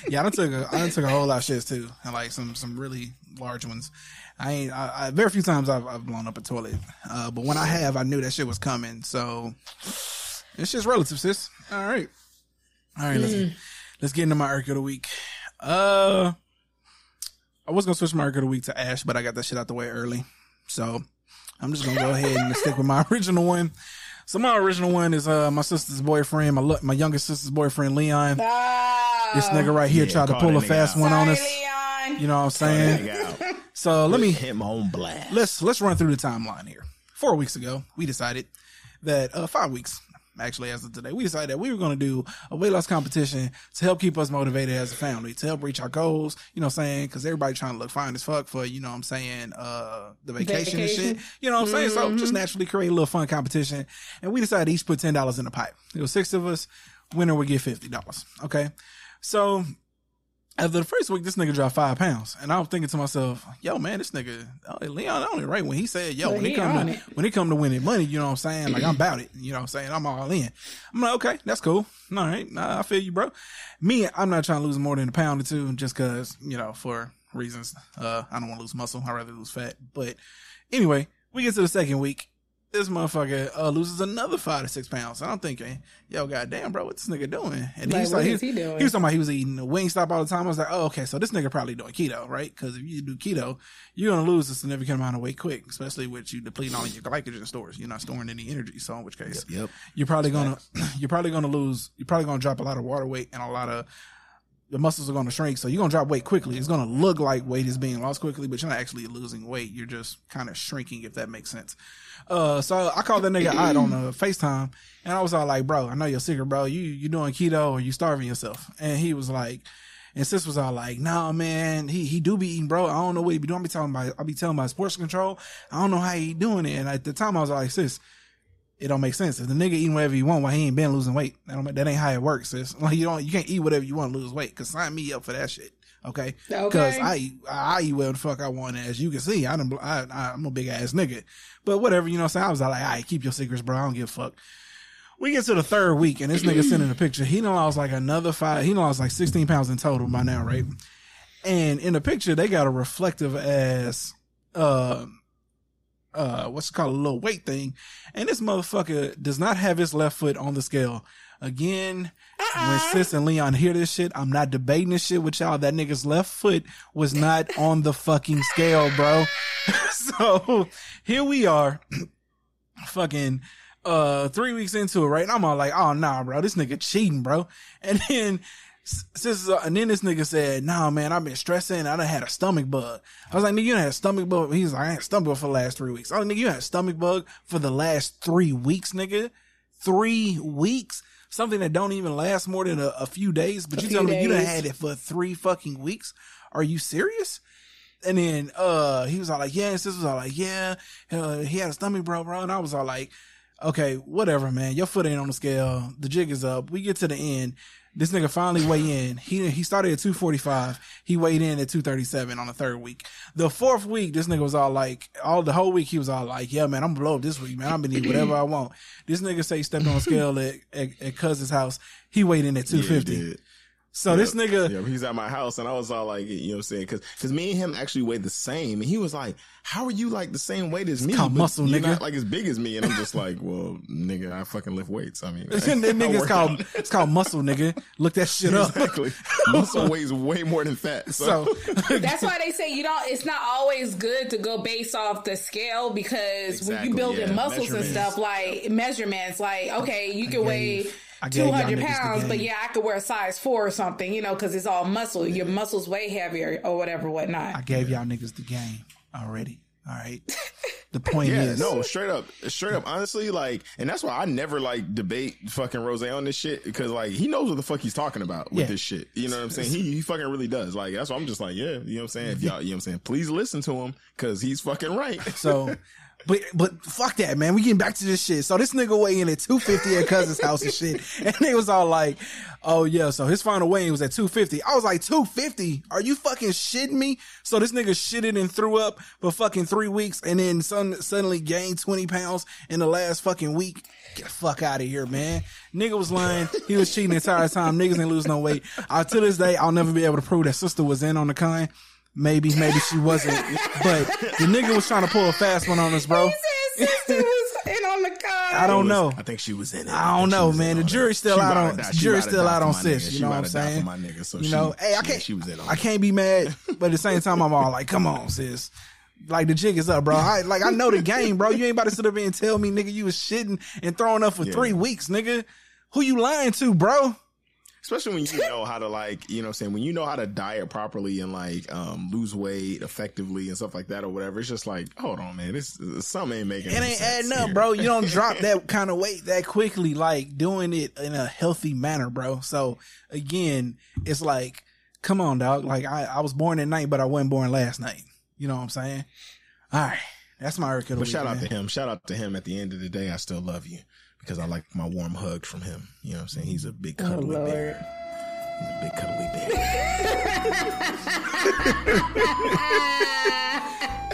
yeah, I took a, I took a whole lot of shits too, and like some some really large ones. I ain't I, I, very few times I've, I've blown up a toilet, uh, but when I have, I knew that shit was coming. So it's just relative, sis. All right, all right. Mm let's get into my arc of the week. Uh, I was gonna switch my arc of the week to Ash, but I got that shit out the way early, so I'm just gonna go ahead and stick with my original one. So my original one is uh my sister's boyfriend, my my youngest sister's boyfriend Leon. Oh, this nigga right here yeah, tried to pull a fast out. one Sorry, on us. Leon. You know what I'm saying? so let me him on blast. Let's let's run through the timeline here. Four weeks ago, we decided that uh five weeks actually as of today, we decided that we were going to do a weight loss competition to help keep us motivated as a family, to help reach our goals, you know what I'm saying? Cause everybody trying to look fine as fuck for, you know what I'm saying, uh, the vacation, vacation. and shit. You know what I'm saying? Mm-hmm. So just naturally create a little fun competition. And we decided each put $10 in the pipe. It was six of us. Winner would get $50. Okay. So after the first week, this nigga dropped five pounds, and I was thinking to myself, "Yo, man, this nigga oh, Leon only right when he said, yo, when he, he come to, when he come to winning money, you know what I'm saying? Like I'm about it, you know what I'm saying? I'm all in. I'm like, okay, that's cool. All right, nah, I feel you, bro. Me, I'm not trying to lose more than a pound or two, just cause you know for reasons. Uh, I don't want to lose muscle. I'd rather lose fat. But anyway, we get to the second week, this motherfucker uh, loses another five to six pounds. And I'm thinking, yo, goddamn, bro, what this nigga doing? And like, he's like, he, he, doing? he was talking about he was eating a Wingstop all the time. I was like, oh, okay, so this nigga probably doing keto, right? Because if you do keto, you're gonna lose a significant amount of weight quick, especially with you depleting all your glycogen stores. You're not storing any energy. So in which case, yep, yep. you're probably gonna you're probably gonna lose. You're probably gonna drop a lot of water weight and a lot of the muscles are going to shrink. So you're going to drop weight quickly. It's going to look like weight is being lost quickly, but you're not actually losing weight. You're just kind of shrinking, if that makes sense. Uh, so I called that nigga out on a FaceTime and I was all like, bro, I know you're secret, bro. You, you doing keto or you starving yourself? And he was like, and sis was all like, nah, man, he, he do be eating, bro. I don't know what he be doing. I be talking about, I be telling about sports control. I don't know how he doing it. And at the time I was like, sis, it don't make sense. If the nigga eating whatever you want, why he ain't been losing weight? That, don't, that ain't how it works, sis. Like you don't, you can't eat whatever you want to lose weight. Cause sign me up for that shit. Okay. Because okay. I eat, I eat whatever the fuck I want. As you can see, I don't, I, I'm a big ass nigga. But whatever, you know what I'm saying? I was like, all right, keep your secrets, bro. I don't give a fuck. We get to the third week and this nigga sending a picture. He I was like another five, he I was like 16 pounds in total by now, right? And in the picture, they got a reflective ass, uh, uh, what's it called, a little weight thing. And this motherfucker does not have his left foot on the scale. Again, uh-uh. when Sis and Leon hear this shit, I'm not debating this shit with y'all. That nigga's left foot was not on the fucking scale, bro. so here we are. Fucking uh three weeks into it, right? And I'm all like, oh nah, bro, this nigga cheating, bro. And then uh, and then this nigga said, nah, man, I've been stressing. I done had a stomach bug. I was like, nigga, you had a stomach bug. He's like, I had a stomach bug for the last three weeks. I Oh, nigga, you had a stomach bug for the last three weeks, nigga. Three weeks? Something that don't even last more than a, a few days, but a you tell me you done had it for three fucking weeks. Are you serious? And then, uh, he was all like, yeah, and sis was all like, yeah, uh, he had a stomach bug, bro. And I was all like, okay, whatever, man. Your foot ain't on the scale. The jig is up. We get to the end. This nigga finally weigh in. He he started at 245. He weighed in at 237 on the third week. The fourth week, this nigga was all like, all the whole week he was all like, yeah, man, I'm blow up this week, man. I'm gonna eat whatever I want. This nigga say he stepped on a scale at, at, at cousin's house. He weighed in at 250. Yeah, so yep. this nigga, yeah, he's at my house, and I was all like, you know, what I'm saying, because because me and him actually weigh the same, and he was like, "How are you like the same weight as me? Called muscle, you're nigga. Not like as big as me." And I'm just like, "Well, nigga, I fucking lift weights. I mean, that nigga's called it's called muscle, nigga. Look that shit up. Muscle weighs way more than fat. So, so that's why they say you don't. It's not always good to go based off the scale because exactly, when you building yeah. muscles and stuff like measurements, like okay, you can weigh 200 pounds, but yeah, I could wear a size four or something, you know, because it's all muscle. Your muscles way heavier or whatever, whatnot. I gave y'all niggas the game already. All right. The point yeah, is, no, straight up, straight up. Honestly, like, and that's why I never like debate fucking Rose on this shit because like he knows what the fuck he's talking about with yeah. this shit. You know what I'm saying? He he fucking really does. Like that's why I'm just like, yeah, you know what I'm saying? If y'all, you know what I'm saying? Please listen to him because he's fucking right. So but but fuck that, man. We getting back to this shit. So this nigga weigh in at 250 at cousin's house and shit. And they was all like, oh yeah, so his final weighing was at 250. I was like, 250? Are you fucking shitting me? So this nigga shitted and threw up for fucking three weeks and then son- suddenly gained 20 pounds in the last fucking week. Get the fuck out of here, man. Nigga was lying. He was cheating the entire time. Niggas ain't lose no weight. Uh, to this day, I'll never be able to prove that sister was in on the kind. Maybe, maybe she wasn't. but the nigga was trying to pull a fast one on us, bro. He said sister was in on the car. I don't know. I think she was in it. I don't know, man. The jury's still out on the jury's still out on sis. You know what I'm saying? My nigga, so you know, hey, I can't. She was in I can't be mad, but at the same time, I'm all like, come on, sis. Like the jig is up, bro. I like I know the game, bro. You ain't about to sit up and tell me, nigga, you was shitting and throwing up for yeah. three weeks, nigga. Who you lying to, bro? Especially when you know how to like you know what I'm saying? When you know how to diet properly and like um lose weight effectively and stuff like that or whatever it's just like hold on man this something ain't making it ain't adding up bro. You don't drop that kind of weight that quickly like doing it in a healthy manner bro. So again it's like come on dog. Like i, I was born at night but i wasn't born last night. You know what i'm saying? All right. That's my irk but week, shout out to him. Shout out to him. At the end of the day i still love you because I like my warm hug from him. You know what I'm saying? He's a big oh, cuddly oh, bear. He's a big cuddly bear.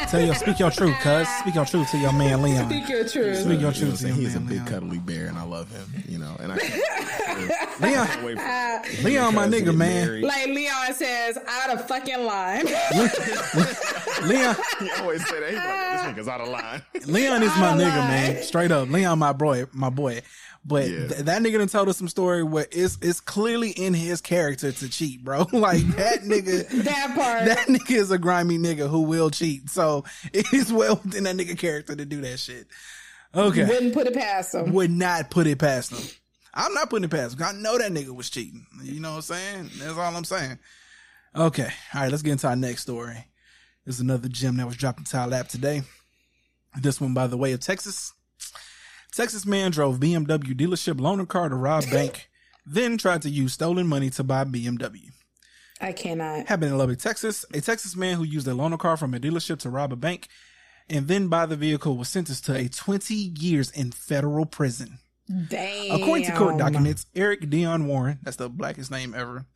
Tell you, speak your truth, cuz. Speak your truth to your man Leon. Speak your truth. Speak your truth you know to He's a big Leon. cuddly bear, and I love him. You know, and I Leon, uh, Leon, my nigga, man. Like Leon says, out of fucking line. Leon, he always say that. He's like, this nigga's out of line. Leon is my nigga, line. man. Straight up, Leon, my boy, my boy. But yeah. th- that nigga done told us some story where it's it's clearly in his character to cheat, bro. like that nigga, that part, that nigga is a grimy nigga who will cheat. So it is well within that nigga character to do that shit. Okay, wouldn't put it past him. Would not put it past him. I'm not putting it past him. I know that nigga was cheating. You know what I'm saying? That's all I'm saying. Okay, all right. Let's get into our next story. There's another gem that was dropped into our lap today. This one by the way of Texas. Texas man drove BMW dealership loaner car to rob bank, then tried to use stolen money to buy BMW. I cannot. Happened in Lubbock, Texas. A Texas man who used a loaner car from a dealership to rob a bank and then buy the vehicle was sentenced to a 20 years in federal prison. Damn. According to court documents, Eric Dion Warren, that's the blackest name ever,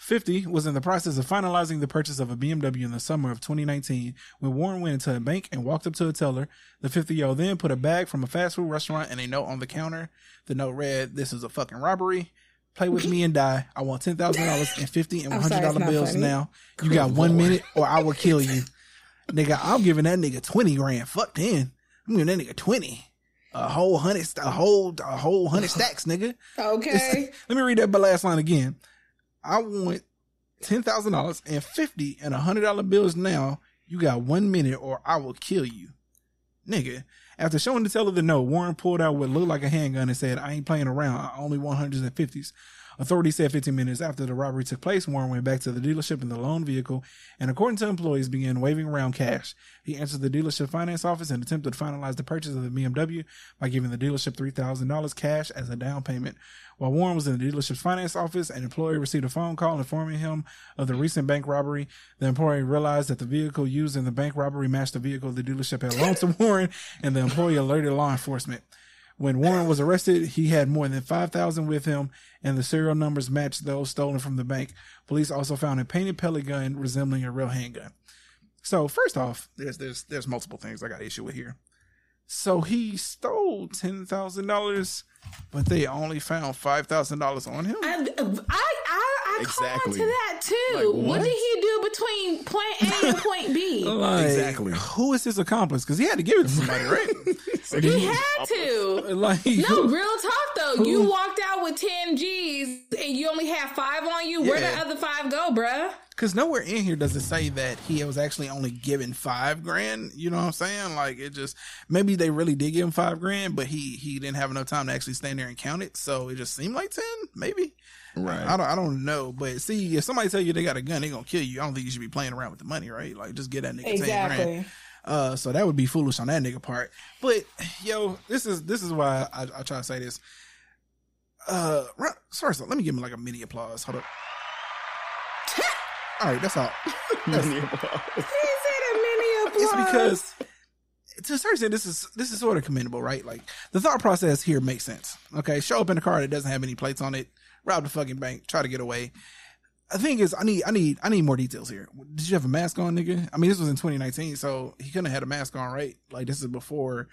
50 was in the process of finalizing the purchase of a BMW in the summer of 2019 when Warren went into a bank and walked up to a teller. The 50 year old then put a bag from a fast food restaurant and a note on the counter. The note read, This is a fucking robbery. Play with me and die. I want $10,000 and 50 and $100 bills funny. now. You got one minute or I will kill you. nigga, I'm giving that nigga 20 grand. Fuck 10. I'm giving that nigga 20 a whole hundred, a whole, a whole hundred stacks, nigga. Okay. Let me read that last line again. I want ten thousand dollars and fifty and a hundred dollar bills now. You got one minute or I will kill you. nigga. After showing the teller the note, Warren pulled out what looked like a handgun and said, I ain't playing around. I only want hundreds and fifties. Authorities said 15 minutes after the robbery took place, Warren went back to the dealership in the loan vehicle and, according to employees, began waving around cash. He entered the dealership finance office and attempted to finalize the purchase of the BMW by giving the dealership $3,000 cash as a down payment. While Warren was in the dealership's finance office, an employee received a phone call informing him of the recent bank robbery. The employee realized that the vehicle used in the bank robbery matched the vehicle the dealership had loaned to Warren, and the employee alerted law enforcement. When Warren was arrested, he had more than 5,000 with him, and the serial numbers matched those stolen from the bank. Police also found a painted pellet gun resembling a real handgun. So first off, there's there's there's multiple things I got issue with here. So he stole ten thousand dollars, but they only found five thousand dollars on him. I, I exactly. to that too. Like, what? what? did he do between point A and point B? like, exactly. Who is his accomplice? Because he had to give it to somebody, right? he, he had to. Like, no, real talk though. Who? You walked out with ten G's and you only have five on you. Yeah. Where the other five go, bruh? Because nowhere in here does it say that he was actually only given five grand. You know what I'm saying? Like it just maybe they really did give him five grand, but he he didn't have enough time to actually stand there and count it. So it just seemed like ten, maybe. Right. I don't I don't know, but see, if somebody tell you they got a gun, they gonna kill you. I don't think you should be playing around with the money, right? Like just get that nigga exactly. 10 grand. Uh, so that would be foolish on that nigga part. But yo, this is this is why I, I try to say this. Uh, first, let me give him like a mini applause. Hold up. all right, that's all. that's, mini applause. He said a mini applause. It's because to a certain extent, this is this is sort of commendable, right? Like the thought process here makes sense. Okay, show up in a car that doesn't have any plates on it rob the fucking bank, try to get away. The thing is, I need, I need, I need more details here. Did you have a mask on, nigga? I mean, this was in 2019, so he couldn't have had a mask on, right? Like this is before,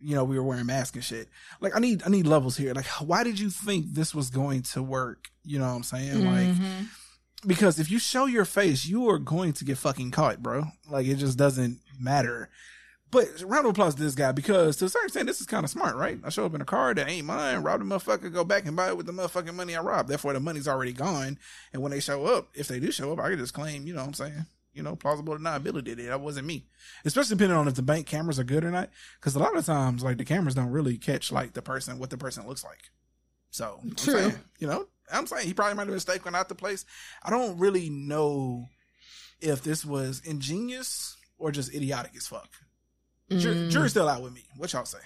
you know, we were wearing masks and shit. Like I need, I need levels here. Like, why did you think this was going to work? You know what I'm saying? Mm-hmm. Like, because if you show your face, you are going to get fucking caught, bro. Like it just doesn't matter. But round of applause to this guy because to a certain extent, this is kind of smart, right? I show up in a car that ain't mine, rob the motherfucker, go back and buy it with the motherfucking money I robbed. Therefore, the money's already gone. And when they show up, if they do show up, I can just claim, you know what I'm saying? You know, plausible deniability that that wasn't me. Especially depending on if the bank cameras are good or not. Because a lot of times, like, the cameras don't really catch, like, the person, what the person looks like. So, True. Saying, you know, I'm saying he probably might have mistaken out the place. I don't really know if this was ingenious or just idiotic as fuck. Mm. Jury's still out with me. What y'all say?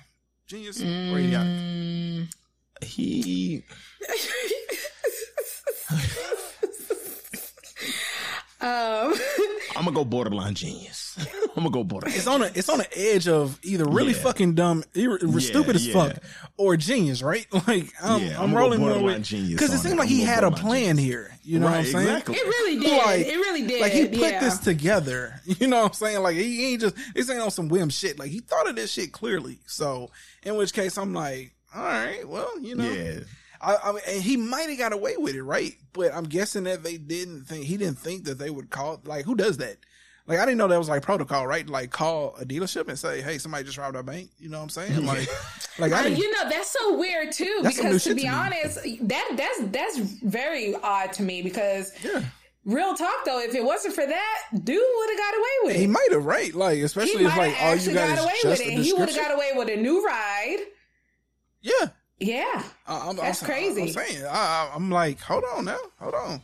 Genius mm. or idiotic? He. um, I'm gonna go borderline genius. I'm gonna go borderline. It's on a it's on the edge of either really yeah. fucking dumb, yeah, stupid as yeah. fuck, or genius, right? Like I'm, yeah, I'm, I'm rolling more with genius because it seemed like he had a plan genius. here. You know right, what I'm saying? Exactly. It really did. Like, it really did. Like he put this together. You know what I'm saying? Like he ain't just this ain't on some whim shit. Like he thought of this shit clearly. So in which case I'm like, all right, well, you know. Yeah. I, I mean, and he might have got away with it, right? But I'm guessing that they didn't think he didn't think that they would call. Like, who does that? Like, I didn't know that was like protocol, right? Like, call a dealership and say, "Hey, somebody just robbed our bank." You know what I'm saying? Like, like I you know that's so weird too. Because to be to honest, that that's that's very odd to me because yeah. Real talk though, if it wasn't for that, dude would have got away with it. He might have, right? Like, especially if like all you got, got away with it. He would have got away with a new ride. Yeah, yeah, I'm, that's I'm, crazy. I'm saying, I, am like, hold on now, hold on.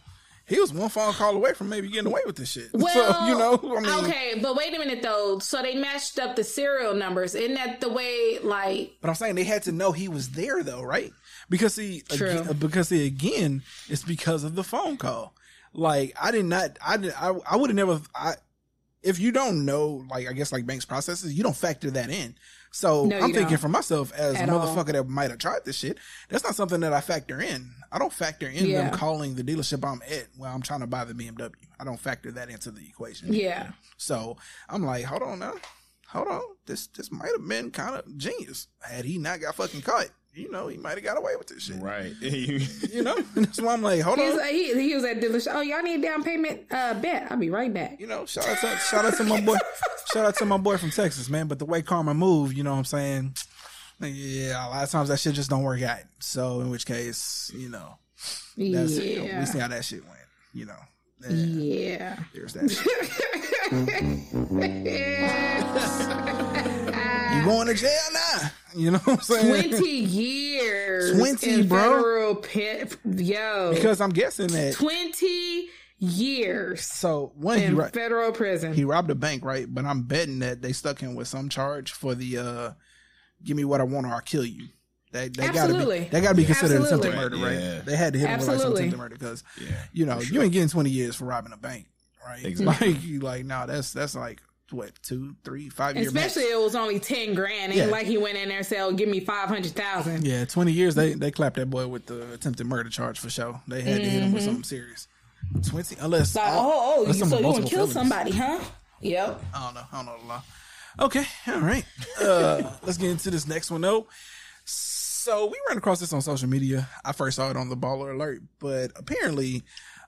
He was one phone call away from maybe getting away with this shit. Well, so, you know, I mean, okay, but wait a minute though. So they matched up the serial numbers. Isn't that the way? Like, but I'm saying they had to know he was there though, right? Because see, again, uh, because see, again, it's because of the phone call. Like, I did not, I did, I, I would have never, I, if you don't know, like, I guess like banks processes, you don't factor that in. So no, I'm thinking don't. for myself as At a motherfucker all. that might have tried this shit, that's not something that I factor in. I don't factor in yeah. them calling the dealership I'm at while I'm trying to buy the BMW. I don't factor that into the equation. Yeah. So I'm like, hold on now. Hold on. This this might have been kind of genius had he not got fucking caught you know, he might have got away with this shit. Right. you know? that's why I'm like, hold on. He, he, was at dealership. Oh, y'all need down payment? Uh, bet. I'll be right back. You know, shout out to, shout out to my boy. shout out to my boy from Texas, man. But the way karma move, you know what I'm saying? Yeah, a lot of times that shit just don't work out. So in which case, you know, that's yeah. it. We see how that shit went, you know. Yeah. There's that shit. you going to jail now. You know what I'm saying? 20 years. 20, bro. Pit, yo. Because I'm guessing that 20 years. So one in he federal prison. He robbed a bank, right? But I'm betting that they stuck him with some charge for the uh give me what I want or I'll kill you. They, they gotta be they gotta be considered Absolutely. attempted murder, right? Yeah. They had to hit him Absolutely. with like some attempted murder because yeah, you know sure. you ain't getting twenty years for robbing a bank, right? Exactly. Like you like no, that's that's like what two, three, five years. Especially max. it was only ten grand. Ain't yeah. like he went in there and said, oh, "Give me five hundred thousand. Yeah, twenty years. They they clapped that boy with the attempted murder charge for sure. They had mm-hmm. to hit him with mm-hmm. something serious. Twenty, unless like, oh oh, so you want to kill somebody, huh? Yep. I don't know. I don't know the law. Okay, all right. Uh, let's get into this next one though. So we ran across this on social media. I first saw it on the Baller Alert, but apparently,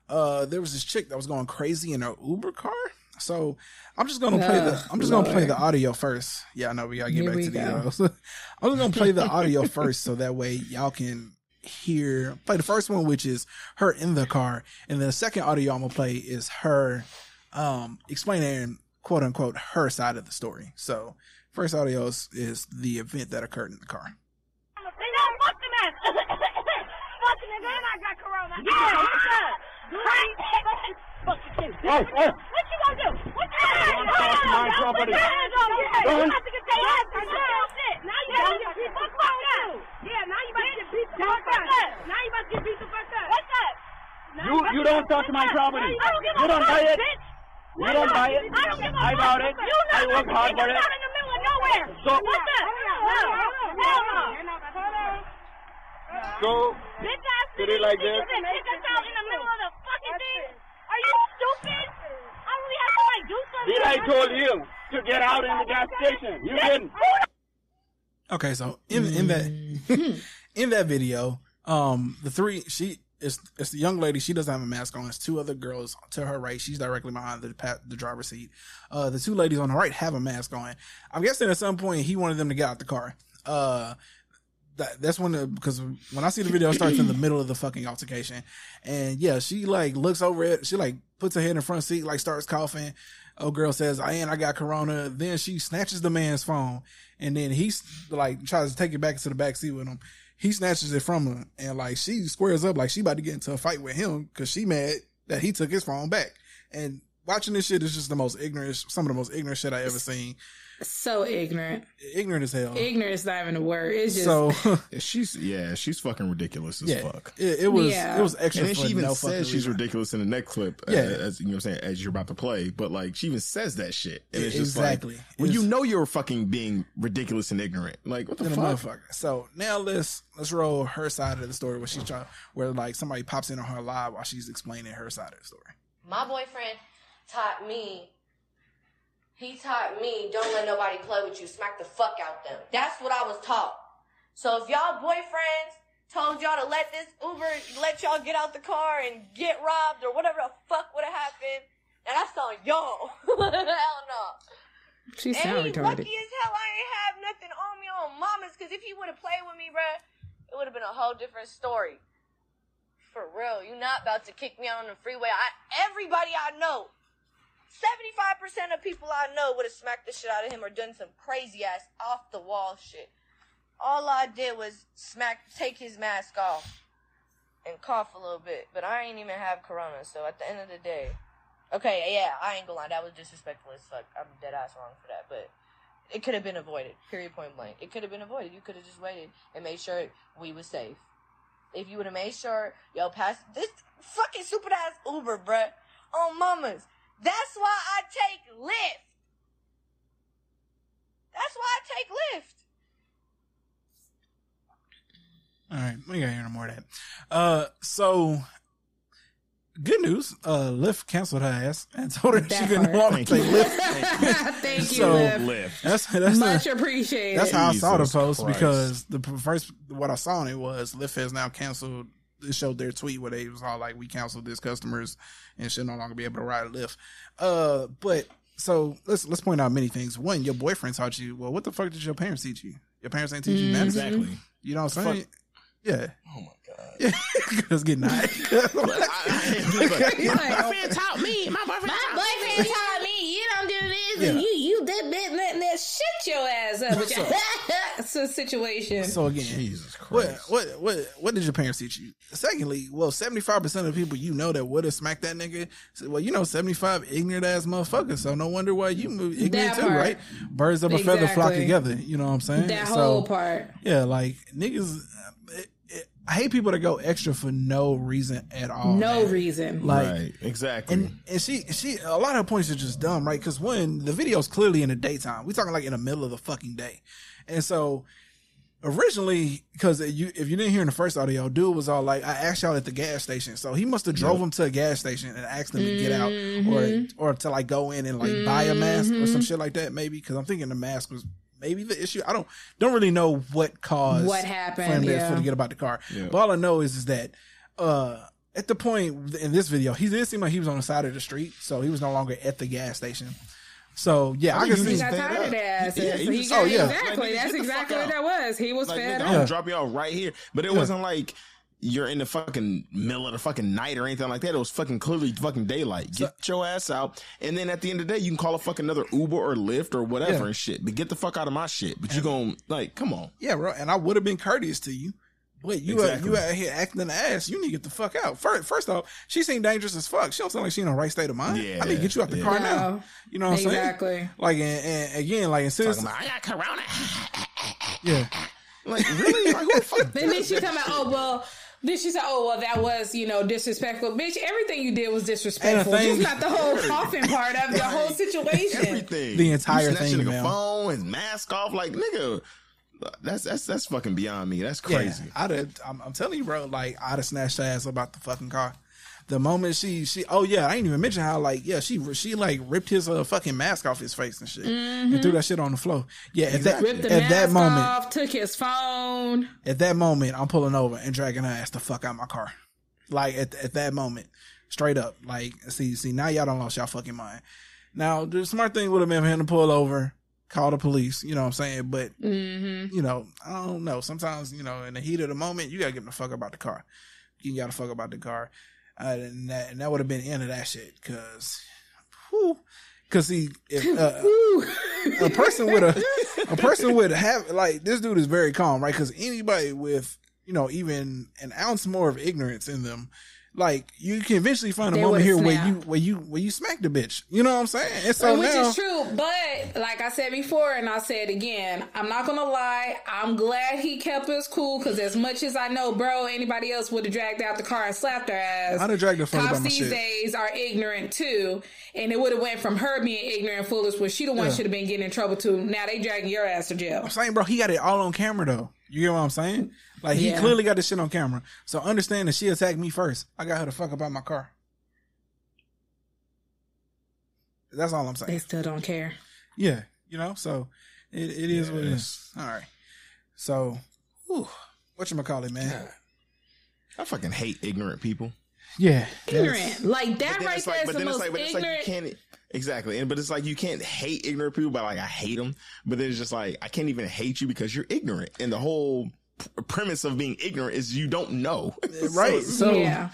uh, there was this chick that was going crazy in her Uber car. So I'm just gonna play the I'm just gonna play the audio first. Yeah, I know we gotta get Here back to the these. I'm just gonna play the audio first so that way y'all can hear play the first one, which is her in the car, and the second audio I'm gonna play is her um explaining quote unquote her side of the story. So first audio is, is the event that occurred in the car. Hey, hey. What you gonna do? What you gonna do? Don't touch my property. Don't. You have to get your ass Now you about to get beat the fuck up. Yeah, now you about to get beat the fuck up. Now you about to get beat the fuck up. What's that? You you don't touch my property. You don't buy it. You don't buy it. I don't give a I bought it. I work hard for it. In the middle of nowhere. So what's that? Hell no. So, did it like this? Kick us out in the middle of the fucking thing. Are you stupid? I really have to like do something. Did I told you to get out in the gas station? You didn't. Okay, so in in that in that video, um, the three she it's it's the young lady. She doesn't have a mask on. It's two other girls to her right. She's directly behind the the driver's seat. Uh, the two ladies on the right have a mask on. I'm guessing at some point he wanted them to get out the car. Uh, that, that's when the because when I see the video, it starts in the middle of the fucking altercation, and yeah, she like looks over it. She like puts her head in the front seat, like starts coughing. Oh, girl says, "I ain't, I got corona." Then she snatches the man's phone, and then he's like tries to take it back into the back seat with him. He snatches it from her, and like she squares up, like she about to get into a fight with him because she mad that he took his phone back. And watching this shit is just the most ignorant, some of the most ignorant shit I ever seen so ignorant. Ignorant as hell. Ignorant is not even a word. It's just so she's yeah, she's fucking ridiculous as yeah, fuck. It, it was yeah. it was extra. And then she even no says she's ridiculous in the next clip. Uh, yeah, uh, as you know, what I'm saying as you're about to play, but like she even says that shit, and it's just exactly like, when you know you're fucking being ridiculous and ignorant. Like what the fuck? So now let's let's roll her side of the story where she's trying where like somebody pops in on her live while she's explaining her side of the story. My boyfriend taught me he taught me, don't let nobody play with you. Smack the fuck out them. That's what I was taught. So if y'all boyfriends told y'all to let this Uber let y'all get out the car and get robbed or whatever the fuck would have happened, and that's on y'all. hell no. She sounded retarded. lucky as hell I ain't have nothing on me on mamas, cause if he would have played with me, bruh, it would have been a whole different story. For real, you not about to kick me out on the freeway. I, everybody I know 75% of people I know would have smacked the shit out of him or done some crazy ass off the wall shit. All I did was smack, take his mask off and cough a little bit. But I ain't even have corona, so at the end of the day, okay, yeah, I ain't gonna lie, that was disrespectful as fuck. I'm dead ass wrong for that, but it could have been avoided. Period, point blank. It could have been avoided. You could have just waited and made sure we was safe. If you would have made sure, yo, pass this fucking stupid ass Uber, bruh, on mamas. That's why I take Lyft. That's why I take Lyft. All right, we gotta hear no more of that. Uh, so good news. Uh, Lyft canceled her ass and told her that she couldn't no longer take Lyft. Thank you, so, Lyft. That's that's much the, appreciated. That's how Jesus I saw the post Christ. because the first what I saw on it was Lyft has now canceled it showed their tweet where they was all like, "We canceled this customers and should no longer be able to ride a Lyft." Uh, but so let's let's point out many things. One, your boyfriend taught you. Well, what the fuck did your parents teach you? Your parents ain't teach you mm-hmm. Exactly. You know what I'm saying? Yeah. Oh my god. Yeah. Cause getting high. my boyfriend taught me. My boyfriend, my boyfriend taught me. Shit your ass up. But it's a situation. So again, Jesus Christ. What, what, what, what did your parents teach you? Secondly, well, 75% of the people you know that would have smacked that nigga, well, you know, 75 ignorant ass motherfuckers. So no wonder why you move ignorant too, right? Birds of a exactly. feather flock together. You know what I'm saying? That so, whole part. Yeah, like niggas, I hate people that go extra for no reason at all. No man. reason. Like right, exactly. And and she she a lot of her points are just dumb, right? Because when the video's clearly in the daytime, We're talking like in the middle of the fucking day, and so originally because you if you didn't hear in the first audio, dude was all like, "I asked y'all at the gas station," so he must have drove yep. him to a gas station and asked them to get out or mm-hmm. or to like go in and like mm-hmm. buy a mask or some mm-hmm. shit like that, maybe. Because I'm thinking the mask was maybe the issue. I don't don't really know what caused what happened for him yeah. to get about the car. Yeah. But all I know is is that uh, at the point in this video, he did seem like he was on the side of the street, so he was no longer at the gas station. So yeah, I, I can see. He got tired of that. Yeah, he, he got, oh yeah, exactly. Like, That's exactly what that was. He was like, fed up. I'm drop you off right here, but it yeah. wasn't like you're in the fucking middle of the fucking night or anything like that. It was fucking clearly fucking daylight. Get so, your ass out. And then at the end of the day, you can call a fucking another Uber or Lyft or whatever yeah. and shit. But get the fuck out of my shit. But you going like, come on. Yeah, bro. And I would have been courteous to you. Wait, uh, you exactly. out, you out here acting an ass. You need to get the fuck out. First, first off, she seemed dangerous as fuck. She don't sound like she in the right state of mind. Yeah, I need to get you out the yeah. car now. You know what exactly. I'm saying? Exactly. Like, and, and again, like, instead of, I got corona. yeah. Like, really? Like, who the fuck? then she come out, oh, well, then she said, "Oh well, that was you know disrespectful, bitch. Everything you did was disrespectful. Just not the whole coughing part of the whole situation. Everything, the entire thing, man. Phone, his mask off, like nigga. That's that's that's fucking beyond me. That's crazy. Yeah, I'd have, I'm, I'm telling you, bro. Like I'd have snatched ass about the fucking car the moment she she oh yeah I didn't even mention how like yeah she she like ripped his uh, fucking mask off his face and shit mm-hmm. and threw that shit on the floor yeah at that at that moment off, took his phone at that moment I'm pulling over and dragging her ass the fuck out my car like at at that moment straight up like see see now y'all don't lost y'all fucking mind now the smart thing would have been for him to pull over call the police, you know what I'm saying? But, mm-hmm. you know, I don't know. Sometimes, you know, in the heat of the moment, you gotta get the fuck about the car. You gotta fuck about the car. Uh, and that, and that would have been the end of that shit. Cause, whew, cause see, if uh, a person with a a person would have like this dude is very calm, right? Because anybody with you know even an ounce more of ignorance in them like you can eventually find a they moment here where you where you where you smack the bitch. You know what I'm saying? And so which now, is true, but like I said before, and I'll say it again, I'm not gonna lie. I'm glad he kept us cool because as much as I know, bro, anybody else would have dragged out the car and slapped her ass. I'd have dragged her Cops these shit. days are ignorant too, and it would have went from her being ignorant, and foolish, where she the one yeah. should have been getting in trouble too. Now they dragging your ass to jail. I'm saying, bro, he got it all on camera though. You get what I'm saying? Like he yeah. clearly got this shit on camera. So understand that she attacked me first. I got her to fuck about my car. That's all I'm saying. They still don't care. Yeah, you know. So it, it is what it is. All right. So, what you call it, man? God. I fucking hate ignorant people. Yeah, ignorant like that right there like, is the most like, ignorant. Like exactly, and but it's like you can't hate ignorant people, but like I hate them. But then it's just like I can't even hate you because you're ignorant, and the whole premise of being ignorant is you don't know. right. so, so yeah.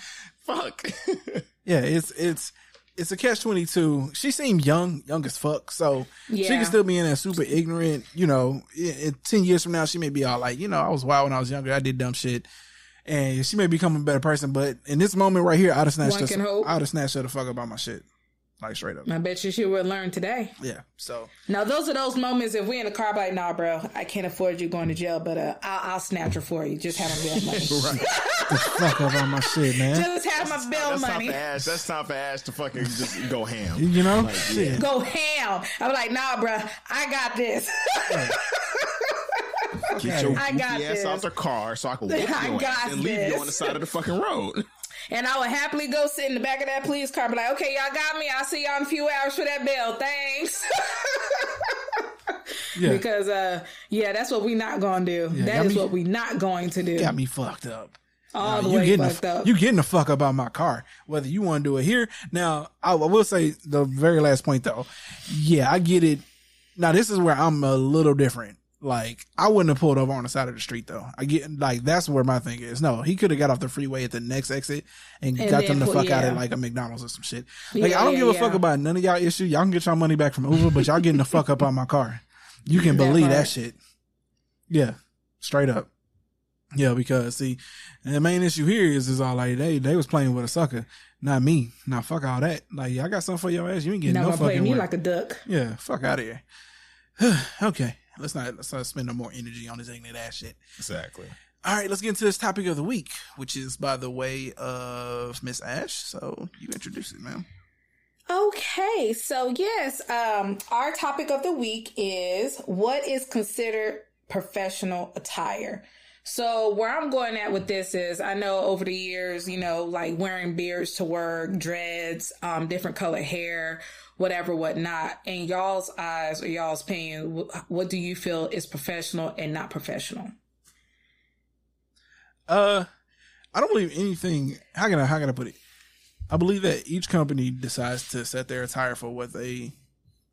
fuck. yeah, it's it's it's a catch twenty two. She seemed young, young as fuck. So yeah. she can still be in a super ignorant. You know, in, in, ten years from now, she may be all like, you know, I was wild when I was younger. I did dumb shit. And she may become a better person, but in this moment right here, I'd have snatched her. I'd have snatched her the fuck about my shit. Like straight up. I bet you she would learn today. Yeah. So now those are those moments if we in the car like, nah, bro, I can't afford you going to jail, but uh, I'll, I'll snatch her for you. Just have my bill money. right. the fuck up on my shit, man. Just have my bill that's money. Time for Ash. That's time for Ash to fucking just go ham. You know, like, yeah. go ham. I'm like, nah, bro, I got this. Get your I got ass this. out the car so I can whoop I your ass and this. leave you on the side of the fucking road. And I would happily go sit in the back of that police car, be like, okay, y'all got me. I'll see y'all in a few hours for that bill. Thanks. yeah. Because, uh, yeah, that's what we not going to do. Yeah, that is me, what we not going to do. Got me fucked up. All now, the way fucked the, up. You getting the fuck up out my car, whether you want to do it here. Now, I will say the very last point though. Yeah, I get it. Now, this is where I'm a little different Like I wouldn't have pulled over on the side of the street though. I get like that's where my thing is. No, he could have got off the freeway at the next exit and, and got them the fuck yeah. out of like a McDonald's or some shit. Like yeah, I don't yeah, give a fuck about none of y'all issue. Y'all can get y'all money back from Uber, but y'all getting the fuck up on my car. You can believe that, that shit. Yeah, straight up. Yeah, because see, the main issue here is is all like they they was playing with a sucker, not me. Now fuck all that. Like I got something for your ass. You ain't getting no fucking. me like a duck. Yeah, fuck out of here. okay. Let's not let's not spend no more energy on this ignorant ass shit. Exactly. All right, let's get into this topic of the week, which is by the way of Miss Ash. So you introduce it, ma'am. Okay, so yes, um, our topic of the week is what is considered professional attire. So where I'm going at with this is I know over the years, you know, like wearing beards to work, dreads, um, different color hair, whatever, whatnot. In y'all's eyes or y'all's opinion, what do you feel is professional and not professional? Uh, I don't believe anything. How can I how can I put it? I believe that each company decides to set their attire for what they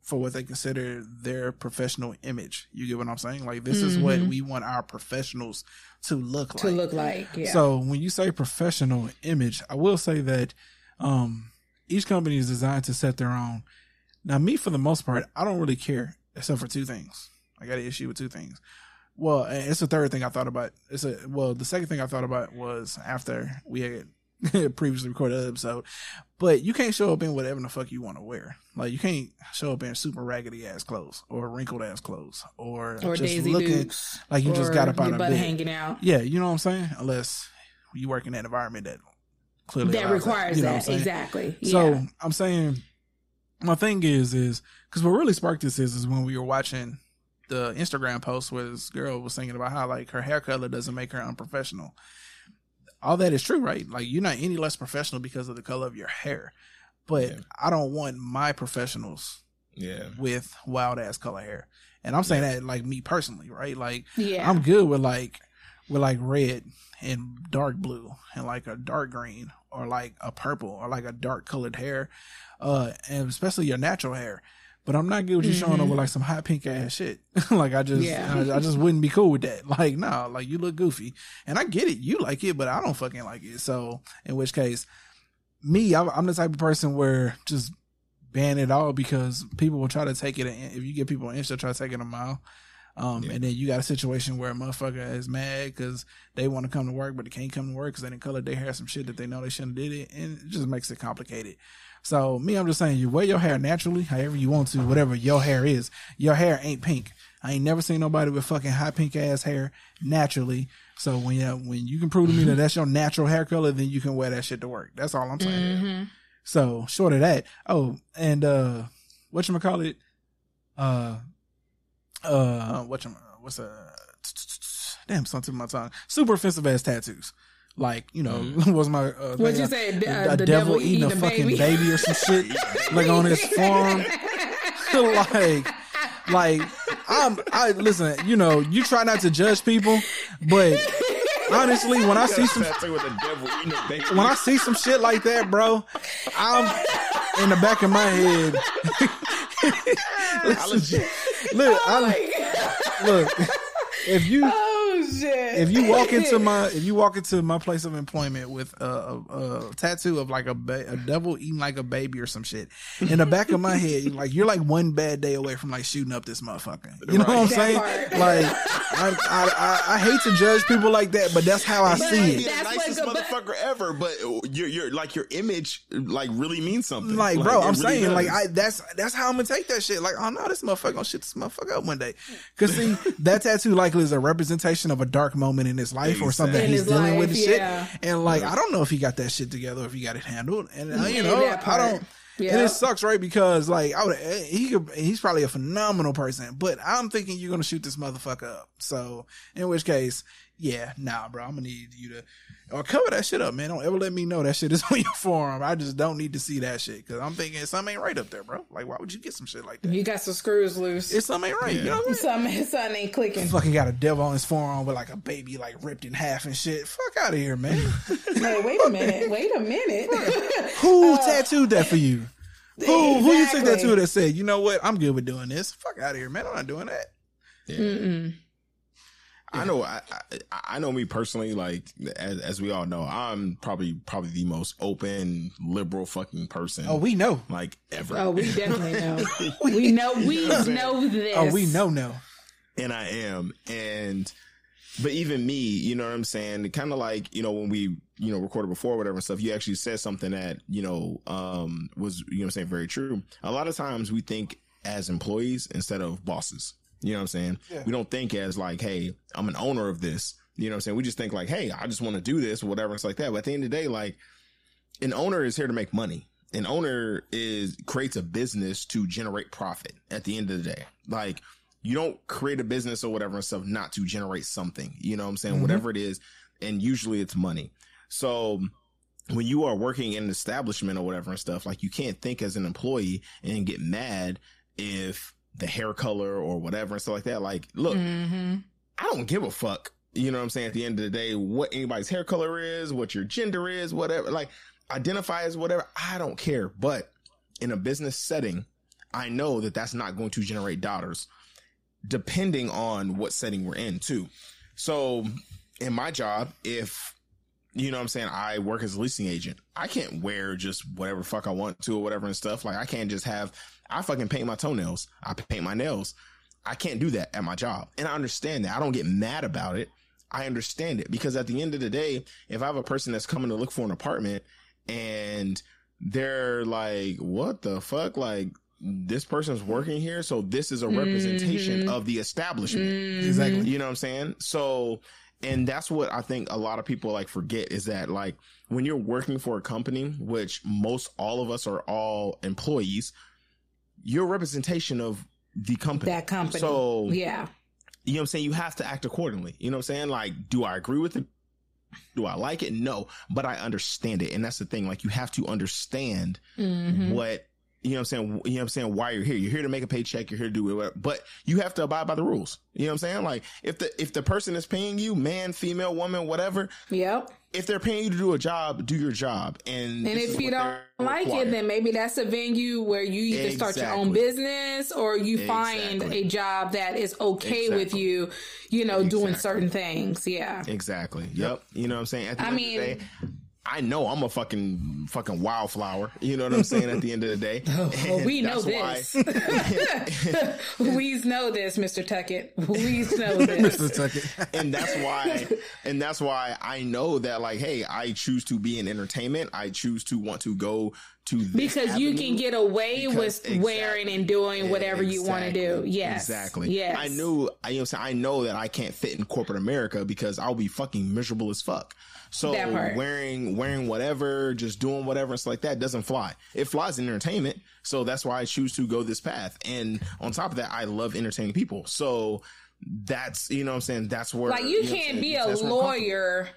for what they consider their professional image. You get what I'm saying? Like this mm-hmm. is what mm-hmm. we want our professionals to look like. To look like. Yeah. So when you say professional image, I will say that um each company is designed to set their own. Now, me for the most part, I don't really care except for two things. I got an issue with two things. Well, it's the third thing I thought about. It's a well, the second thing I thought about was after we had previously recorded an episode. But you can't show up in whatever the fuck you want to wear. Like you can't show up in super raggedy ass clothes or wrinkled ass clothes or, or just Daisy looking Dukes, like you just got up out of bed, hanging out. Yeah, you know what I'm saying. Unless you work in that environment that clearly that requires that, you know that. exactly. So. I'm saying my thing is is because what really sparked this is is when we were watching the Instagram post where this girl was thinking about how like her hair color doesn't make her unprofessional. All that is true, right? Like you're not any less professional because of the color of your hair. But yeah. I don't want my professionals yeah with wild ass color hair. And I'm saying yeah. that like me personally, right? Like yeah. I'm good with like with like red and dark blue and like a dark green or like a purple or like a dark colored hair, uh, and especially your natural hair. But I'm not good with you mm-hmm. showing up with like some hot pink ass shit. like I just, yeah. I, I, just wouldn't be cool with that. Like no, nah, like you look goofy, and I get it, you like it, but I don't fucking like it. So in which case, me, I'm, I'm the type of person where just ban it all because people will try to take it. If you get people an inch, they'll try to take it a mile. Um, yeah. and then you got a situation where a motherfucker is mad because they want to come to work, but they can't come to work because they didn't color their hair some shit that they know they shouldn't have did it. And it just makes it complicated. So me, I'm just saying you wear your hair naturally, however you want to, whatever your hair is. Your hair ain't pink. I ain't never seen nobody with fucking hot pink ass hair naturally. So when you when you can prove to me that that's your natural hair color, then you can wear that shit to work. That's all I'm saying. Mm-hmm. So short of that, oh, and uh, what you call it? Uh, uh, what what's a damn something in my tongue? Super offensive ass tattoos. Like you know, mm. was my uh, what you say? Uh, a devil, devil eating, eating, a, fucking baby. baby or some shit, like on his forearm. like, like I'm. I listen. You know, you try not to judge people, but honestly, when I see some when I see some shit like that, bro, I'm in the back of my head. listen, look, oh look. If you oh shit, if you walk into my if you walk into my place of employment with a, a, a tattoo of like a ba- a devil eating like a baby or some shit in the back of my head, like you're like one bad day away from like shooting up this motherfucker. You know right. what I'm saying? Like I, I, I, I hate to judge people like that, but that's how I but see it. the nicest like motherfucker ever, but you're you're like your image like really means something. Like, like bro, I'm really saying does. like I that's that's how I'm gonna take that shit. Like oh no, this motherfucker gonna shit this motherfucker up one day. Cause see that tattoo likely is a representation of a dark moment in his life exactly. or something he's dealing life, with yeah. shit. And like I don't know if he got that shit together, if he got it handled. And uh, you know I don't. Yeah. And it sucks, right? Because like I would, he could, he's probably a phenomenal person, but I'm thinking you're gonna shoot this motherfucker up. So in which case, yeah, nah, bro, I'm gonna need you to or cover that shit up, man. Don't ever let me know that shit is on your forearm. I just don't need to see that shit because I'm thinking something ain't right up there, bro. Like, why would you get some shit like that? You got some screws loose. It's something ain't right. Yeah. You know what I mean? Something, something ain't clicking. Fucking got a devil on his forearm with like a baby like ripped in half and shit. Fuck out of here, man. hey, wait a minute. Wait a minute. Who uh, tattooed that for you? Who exactly. who you took that to that said, you know what, I'm good with doing this. Fuck out of here, man. I'm not doing that. Yeah. I know. I, I, I know me personally. Like as, as we all know, I'm probably probably the most open, liberal fucking person. Oh, we know. Like ever. Oh, we definitely know. we know. We know this. Oh, we know. No. And I am. And but even me, you know what I'm saying? Kind of like you know when we you know recorded before, whatever and stuff. You actually said something that you know um was you know I'm saying very true. A lot of times we think as employees instead of bosses. You know what I'm saying? Yeah. We don't think as like, hey, I'm an owner of this. You know what I'm saying? We just think like, hey, I just want to do this or whatever. It's like that. But at the end of the day, like an owner is here to make money. An owner is creates a business to generate profit at the end of the day. Like you don't create a business or whatever and stuff not to generate something. You know what I'm saying? Mm-hmm. Whatever it is. And usually it's money. So when you are working in an establishment or whatever and stuff, like you can't think as an employee and get mad if the hair color or whatever and stuff like that. Like, look, mm-hmm. I don't give a fuck. You know what I'm saying? At the end of the day, what anybody's hair color is, what your gender is, whatever, like identify as whatever. I don't care. But in a business setting, I know that that's not going to generate dollars depending on what setting we're in too. So in my job, if you know what I'm saying? I work as a leasing agent. I can't wear just whatever fuck I want to or whatever and stuff. Like I can't just have I fucking paint my toenails. I paint my nails. I can't do that at my job. And I understand that. I don't get mad about it. I understand it because at the end of the day, if I have a person that's coming to look for an apartment and they're like, what the fuck? Like, this person's working here. So this is a representation mm-hmm. of the establishment. Mm-hmm. Exactly. You know what I'm saying? So, and that's what I think a lot of people like forget is that like when you're working for a company, which most all of us are all employees, you're representation of the company. That company. So yeah. You know what I'm saying? You have to act accordingly. You know what I'm saying? Like, do I agree with it? Do I like it? No, but I understand it. And that's the thing. Like, you have to understand mm-hmm. what you know what I'm saying? You know what I'm saying? Why you're here. You're here to make a paycheck. You're here to do whatever, But you have to abide by the rules. You know what I'm saying? Like if the, if the person is paying you, man, female, woman, whatever. Yep. If they're paying you to do a job, do your job. And, and if you don't like required. it, then maybe that's a venue where you either exactly. start your own business or you exactly. find a job that is okay exactly. with you, you know, doing certain things. Yeah. Exactly. Yep. You know what I'm saying? I mean, day, I know I'm a fucking fucking wildflower. You know what I'm saying? At the end of the day, oh, we know this. we know this, Mister Tuckett. We know this, Mister Tuckett. and that's why, and that's why I know that, like, hey, I choose to be in entertainment. I choose to want to go to because you can get away with exactly, wearing and doing whatever exactly, you want to do. Yes, exactly. Yes, I knew. I you know, I know that I can't fit in corporate America because I'll be fucking miserable as fuck. So wearing wearing whatever, just doing whatever stuff like that doesn't fly. It flies in entertainment. So that's why I choose to go this path. And on top of that, I love entertaining people. So that's you know what I'm saying. That's where like you, you can't be a lawyer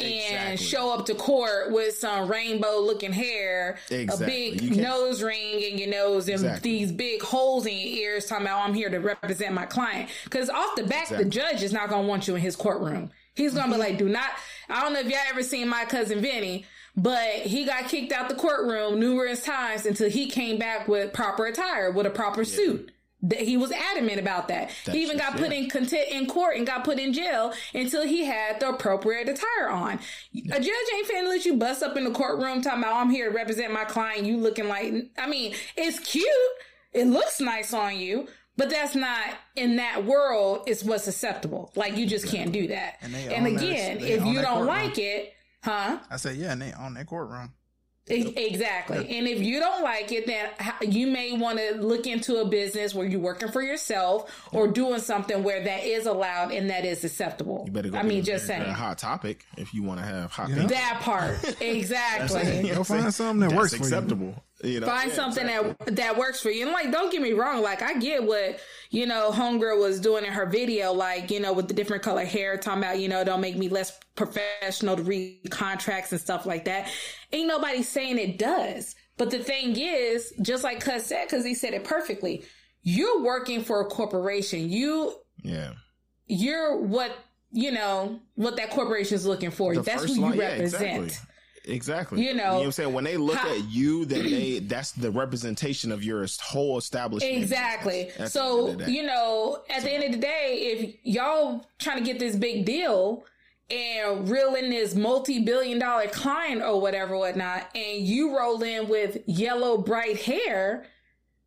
and exactly. show up to court with some rainbow looking hair, exactly. a big nose ring in your nose, and exactly. these big holes in your ears, talking about oh, I'm here to represent my client. Because off the back, the judge is not going to want you in his courtroom. He's gonna be mm-hmm. like, do not. I don't know if y'all ever seen my cousin Vinny, but he got kicked out the courtroom numerous times until he came back with proper attire, with a proper yeah. suit. That he was adamant about that. That's he even got put in content in court and got put in jail until he had the appropriate attire on. Yeah. A judge ain't finna let you bust up in the courtroom talking about oh, I'm here to represent my client. You looking like I mean, it's cute. It looks nice on you, but that's not in that world is what's acceptable. Like you just can't do that. And, and again, if you don't like it, huh? I said, yeah, and they on that courtroom. Exactly. Yeah. And if you don't like it, then you may want to look into a business where you're working for yourself or doing something where that is allowed and that is acceptable. You better go I mean, just saying. A hot topic if you want to have hot. Yeah. That part. Exactly. Go find something that works acceptable. You know, Find yeah, something exactly. that that works for you. And like, don't get me wrong. Like, I get what you know, homegirl was doing in her video. Like, you know, with the different color hair, talking about you know, don't make me less professional to read contracts and stuff like that. Ain't nobody saying it does. But the thing is, just like Cuz said, because he said it perfectly, you're working for a corporation. You, yeah, you're what you know what that corporation is looking for. The That's who you line, represent. Yeah, exactly. Exactly. You know, you know what I'm saying? When they look how, at you, then they that's the representation of your whole establishment. Exactly. So, you know, at so. the end of the day, if y'all trying to get this big deal and reel in this multi-billion dollar client or whatever, whatnot, and you roll in with yellow bright hair,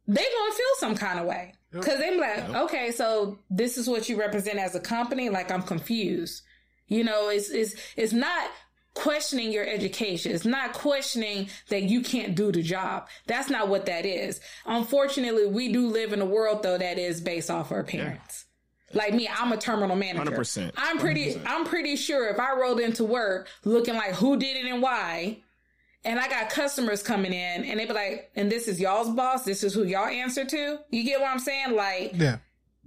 they gonna feel some kind of way. Cause they're like, yep. okay, so this is what you represent as a company. Like I'm confused. You know, it's, it's, it's not questioning your education. It's not questioning that you can't do the job. That's not what that is. Unfortunately, we do live in a world though that is based off our parents. Yeah. Like me, I'm a terminal manager. 100%. I'm pretty, 100%. I'm pretty sure if I rolled into work looking like who did it and why, and I got customers coming in and they be like, and this is y'all's boss. This is who y'all answer to. You get what I'm saying? Like, yeah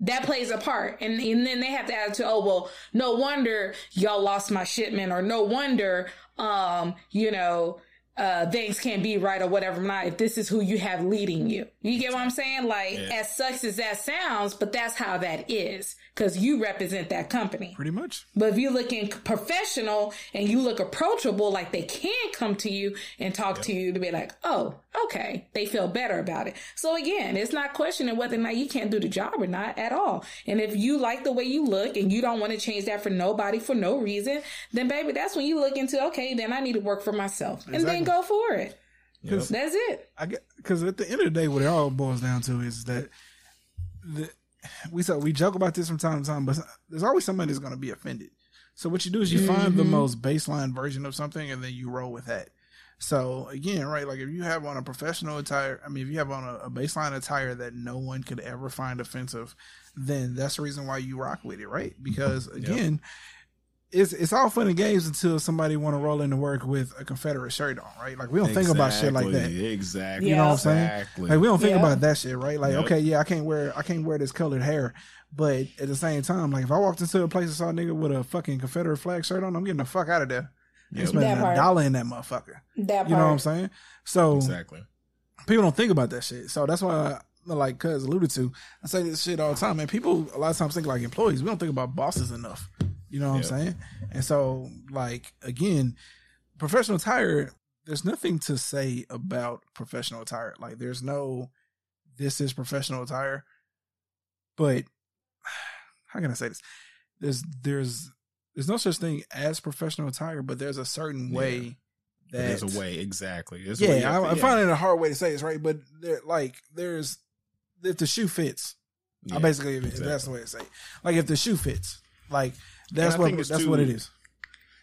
that plays a part. And, and then they have to add to, oh, well, no wonder y'all lost my shipment or no wonder, um, you know, uh, things can't be right or whatever not if this is who you have leading you. You get what I'm saying? Like, yeah. as such as that sounds, but that's how that is because you represent that company. Pretty much. But if you're looking professional and you look approachable, like they can come to you and talk yep. to you to be like, oh, okay, they feel better about it. So again, it's not questioning whether or not you can't do the job or not at all. And if you like the way you look and you don't want to change that for nobody for no reason, then baby, that's when you look into, okay, then I need to work for myself exactly. and then go for it. Because that's it. I get because at the end of the day, what it all boils down to is that the we so we joke about this from time to time, but there's always somebody that's going to be offended. So what you do is you mm-hmm. find the mm-hmm. most baseline version of something, and then you roll with that. So again, right, like if you have on a professional attire, I mean, if you have on a, a, baseline attire that no one could ever find offensive, then that's the reason why you rock with it, right? Because again, it's it's all fun and games until somebody want to roll into work with a Confederate shirt on, right? Like we don't exactly, think about shit like that. Exactly. You know what I'm saying? Exactly. Like we don't think yeah. about that shit, right? Like yep. okay, yeah, I can't wear I can't wear this colored hair, but at the same time, like if I walked into a place and saw a nigga with a fucking Confederate flag shirt on, I'm getting the fuck out of there. Yep. spending a dollar in that motherfucker. That part. You know what I'm saying? So exactly. People don't think about that shit. So that's why. I, like Cuz alluded to, I say this shit all the time, man. People a lot of times think like employees. We don't think about bosses enough. You know what I'm saying? And so, like, again, professional attire, there's nothing to say about professional attire. Like, there's no, this is professional attire. But how can I say this? There's, there's, there's no such thing as professional attire, but there's a certain way yeah. that there's a way exactly. There's yeah, I, am finding it a hard way to say this, right? But there, like, there's if the shoe fits, yeah, I basically exactly. that's the way to say. It. Like, if the shoe fits, like that's what that's too, what it is.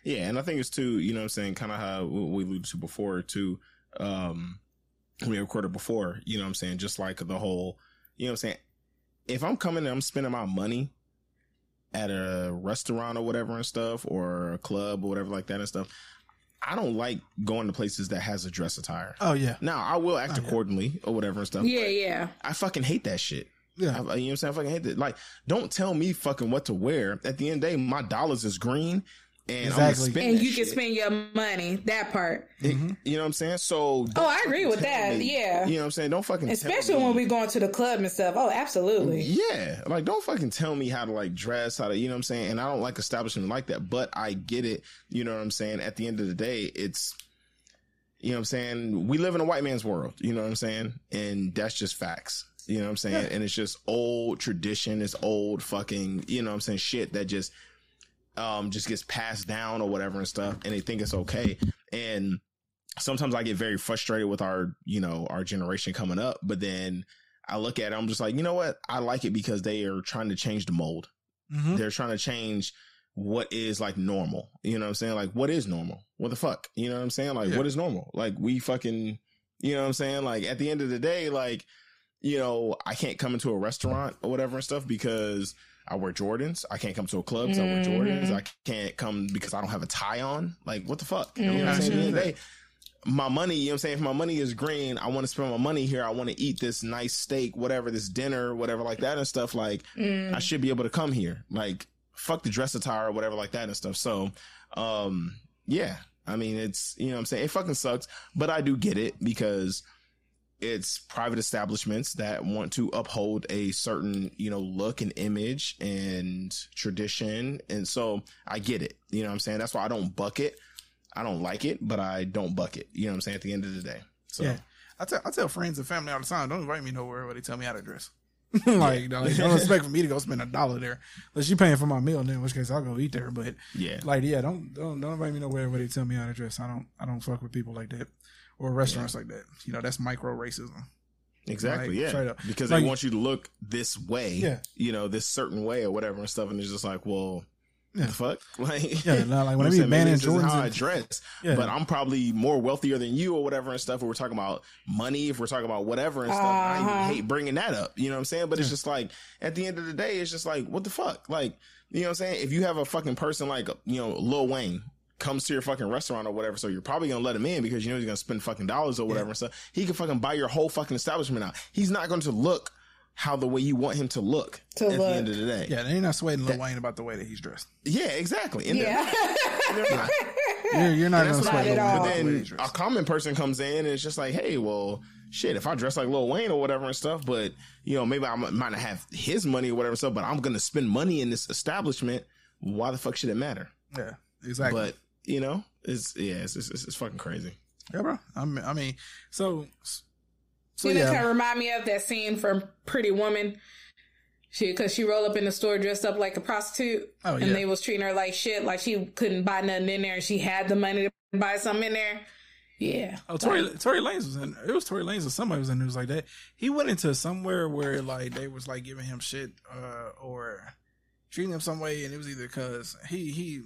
Yeah, and I think it's too, you know what I'm saying, kind of how we alluded to before too. Um we recorded before, you know what I'm saying, just like the whole, you know what I'm saying, if I'm coming and I'm spending my money at a restaurant or whatever and stuff or a club or whatever like that and stuff, I don't like going to places that has a dress attire. Oh yeah. Now I will act oh, accordingly yeah. or whatever and stuff. Yeah, yeah. I fucking hate that shit. Yeah. I, you know what I'm saying? I fucking hate that. Like, don't tell me fucking what to wear. At the end of the day, my dollars is green. And exactly. and you shit. can spend your money. That part. It, mm-hmm. You know what I'm saying? So Oh, I agree with that. Me, yeah. You know what I'm saying? Don't fucking Especially when we going to the club and stuff. Oh, absolutely. Yeah. Like don't fucking tell me how to like dress, how to you know what I'm saying? And I don't like establishment like that, but I get it. You know what I'm saying? At the end of the day, it's you know what I'm saying? We live in a white man's world, you know what I'm saying? And that's just facts. You know what I'm saying? Yeah. And it's just old tradition. It's old fucking, you know what I'm saying? Shit that just, um, just gets passed down or whatever and stuff. And they think it's okay. And sometimes I get very frustrated with our, you know, our generation coming up. But then I look at it, I'm just like, you know what? I like it because they are trying to change the mold. Mm-hmm. They're trying to change what is like normal. You know what I'm saying? Like, what is normal? What the fuck? You know what I'm saying? Like, yeah. what is normal? Like, we fucking, you know what I'm saying? Like, at the end of the day, like, you know, I can't come into a restaurant or whatever and stuff because I wear Jordans. I can't come to a club because mm-hmm. I wear Jordans. I can't come because I don't have a tie on. Like, what the fuck? You know what I'm saying? At the end of my money, you know what I'm saying? If my money is green, I want to spend my money here. I want to eat this nice steak, whatever, this dinner, whatever like that and stuff. Like, mm. I should be able to come here. Like, fuck the dress attire or whatever like that and stuff. So, um, yeah. I mean, it's, you know what I'm saying? It fucking sucks, but I do get it because it's private establishments that want to uphold a certain, you know, look and image and tradition. And so I get it. You know what I'm saying? That's why I don't bucket. I don't like it, but I don't buck it. You know what I'm saying? At the end of the day. So yeah. I tell I tell friends and family all the time, don't invite me nowhere where they tell me how to dress. like, no, like, don't expect for me to go spend a dollar there. Unless you're paying for my meal, then in which case I'll go eat there. But yeah, like yeah, don't don't don't invite me nowhere where they tell me how to dress. I don't I don't fuck with people like that or restaurants yeah. like that. You know, that's micro racism. Exactly. Like, yeah. Because like, they want you to look this way. Yeah. You know, this certain way or whatever and stuff, and it's just like, well, yeah. The fuck? Like, yeah, no, like when I be banning Jordans, how I dress, yeah. but I'm probably more wealthier than you or whatever and stuff. If we're talking about money, if we're talking about whatever and stuff, uh-huh. I hate bringing that up. You know what I'm saying? But yeah. it's just like at the end of the day, it's just like what the fuck? Like, you know what I'm saying? If you have a fucking person like you know Lil Wayne comes to your fucking restaurant or whatever, so you're probably gonna let him in because you know he's gonna spend fucking dollars or whatever yeah. and stuff. He can fucking buy your whole fucking establishment out. He's not going to look how the way you want him to look to at look. the end of the day. Yeah, they ain't not sweating Lil Wayne about the way that he's dressed. Yeah, exactly. And yeah. They're, they're not. You're, you're not going to sweat Lil Wayne. But then a common person comes in and it's just like, hey, well, shit, if I dress like Lil Wayne or whatever and stuff, but you know, maybe I might not have his money or whatever stuff, but I'm going to spend money in this establishment. Why the fuck should it matter? Yeah, exactly. But you know, it's yeah, it's it's, it's fucking crazy. Yeah, bro. I mean, I mean, so so you know, yeah. kind of remind me of that scene from Pretty Woman. She, cause she rolled up in the store dressed up like a prostitute, oh, yeah. and they was treating her like shit, like she couldn't buy nothing in there, and she had the money to buy something in there. Yeah. Oh, Tory like, Tory Lanez was in. It was Tory Lanez or somebody was in news like that. He went into somewhere where like they was like giving him shit uh, or treating him some way, and it was either because he he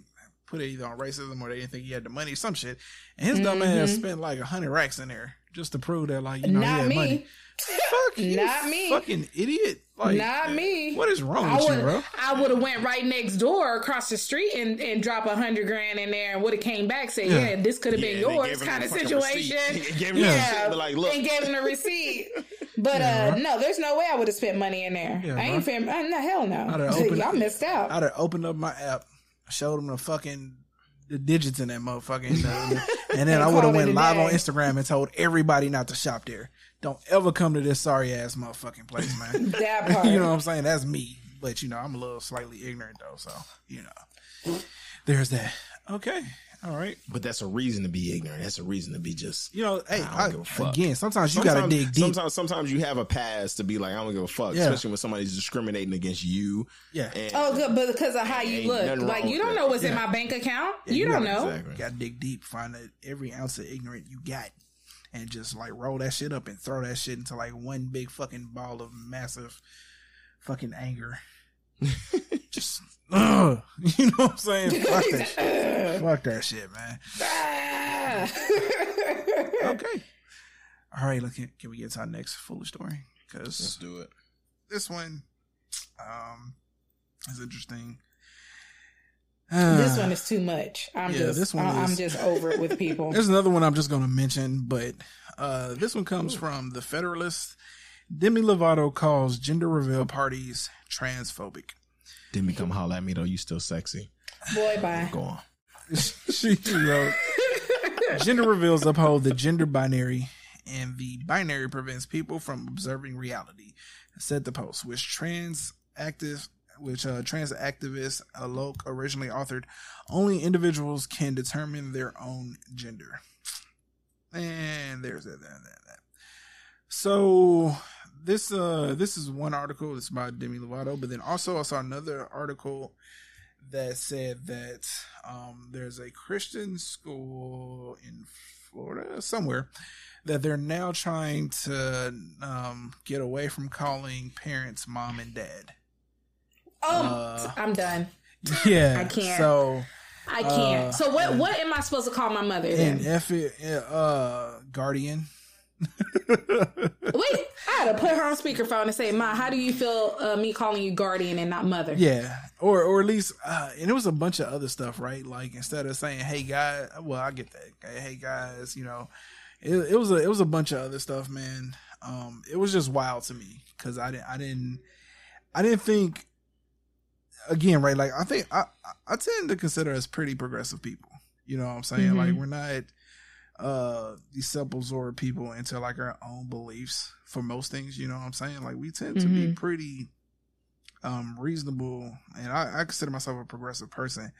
put it either on racism or they didn't think he had the money, some shit. And his mm-hmm. dumb ass mm-hmm. spent like a hundred racks in there just to prove that, like, you know, Not he had me. money. Fuck you, Not me. fucking idiot. Like, Not me. What is wrong I with you, bro? I would have went right next door across the street and, and drop a hundred grand in there and would have came back say, yeah, yeah this could have yeah, been yours kind of situation. yeah, like, look. and gave him a receipt. But yeah, uh, right? no, there's no way I would have spent money in there. Yeah, I ain't fair. No, hell no. Y'all missed out. I'd have opened up my app, showed him the fucking the digits in that motherfucking. and, uh, and then I would have went live on Instagram and told everybody not to shop there. Don't ever come to this sorry ass motherfucking place, man. that part. you know what I'm saying? That's me. But you know, I'm a little slightly ignorant though, so you know. There's that. Okay. All right. But that's a reason to be ignorant. That's a reason to be just you know. Hey, I, again, sometimes you gotta dig deep. Sometimes, sometimes you have a pass to be like, I don't give a fuck. Yeah. Especially when somebody's discriminating against you. Yeah. And, oh, good, but because of how you look, like you don't know what's yeah. in my bank account. Yeah, you, you, don't know. Exactly. You gotta dig deep, find every ounce of ignorant you got, and just like roll that shit up and throw that shit into like one big fucking ball of massive fucking anger. just Ugh. You know what I'm saying? Fuck that shit. Fuck that shit, man. okay. All right, look, can, can we get to our next foolish story? Because let's do it. This one um is interesting. Uh, this one is too much. I'm yeah, just, this one I'm is, just over it with people. There's another one I'm just going to mention, but uh, this one comes Ooh. from the Federalist. Demi Lovato calls gender reveal parties transphobic. Demi, come holler at me though. You still sexy. Boy, bye. Go on. she wrote, "Gender reveals uphold the gender binary, and the binary prevents people from observing reality." Said the post, which trans active, which uh, trans activist Alok originally authored, only individuals can determine their own gender. And there's that, that, that, that. So this uh this is one article. It's about Demi Lovato, but then also I saw another article that said that um, there's a Christian school in Florida somewhere that they're now trying to um, get away from calling parents mom and dad. Oh, uh, I'm done. Yeah, I can't. So I can't. Uh, so what? What am I supposed to call my mother? Then? And F uh, guardian. Wait, I had to put her on speakerphone and say, "Ma, how do you feel uh, me calling you guardian and not mother?" Yeah, or or at least, uh, and it was a bunch of other stuff, right? Like instead of saying, "Hey guys," well, I get that. Hey guys, you know, it, it was a it was a bunch of other stuff, man. Um, it was just wild to me because I didn't I didn't I didn't think again, right? Like I think I I tend to consider us pretty progressive people. You know what I'm saying? Mm-hmm. Like we're not uh these self-absorbed people into like our own beliefs for most things you know what i'm saying like we tend mm-hmm. to be mm-hmm. pretty um reasonable and I, I consider myself a progressive person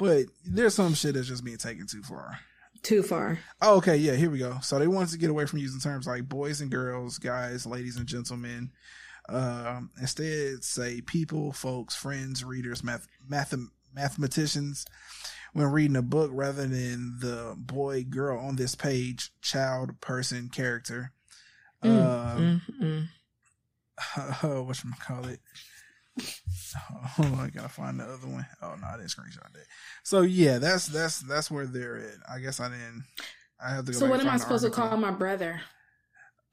but there's some shit that's just being taken too far. Too far. Oh, okay, yeah, here we go. So they wanted to get away from using terms like boys and girls, guys, ladies and gentlemen. Um, instead, say people, folks, friends, readers, math, math, mathematicians. When reading a book, rather than the boy, girl on this page, child, person, character. Mm, uh, mm, mm. Uh, what should I call it? Oh, I gotta find the other one. Oh no, I didn't screenshot that. So yeah, that's that's that's where they're at. I guess I didn't. I have to. Go so what am I supposed article. to call my brother?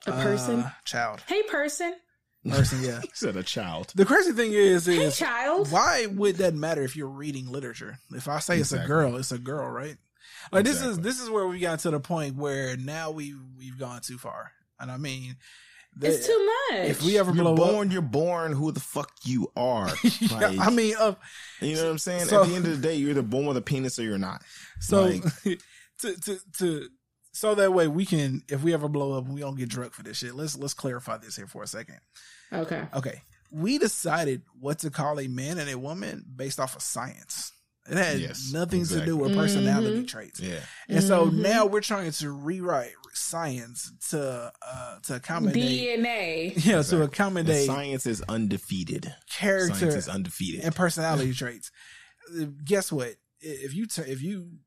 A person, uh, child. Hey, person. Person, yeah. he said a child. The crazy thing is, is hey, child. Why would that matter if you're reading literature? If I say exactly. it's a girl, it's a girl, right? Like exactly. this is this is where we got to the point where now we we've gone too far, and I mean it's too much. If we ever you're born, up, you're born who the fuck you are. Like, I mean, uh, you know what I'm saying? So, At the end of the day, you're either born with a penis or you're not. So like, to to to so that way we can, if we ever blow up, we don't get drunk for this shit. Let's let's clarify this here for a second. Okay. Okay. We decided what to call a man and a woman based off of science. It had yes, nothing exactly. to do with personality mm-hmm. traits. Yeah. And mm-hmm. so now we're trying to rewrite science to uh to accommodate DNA. Yeah, exactly. to accommodate the science is undefeated. Character science is undefeated. And personality traits. Guess what? If you t- if you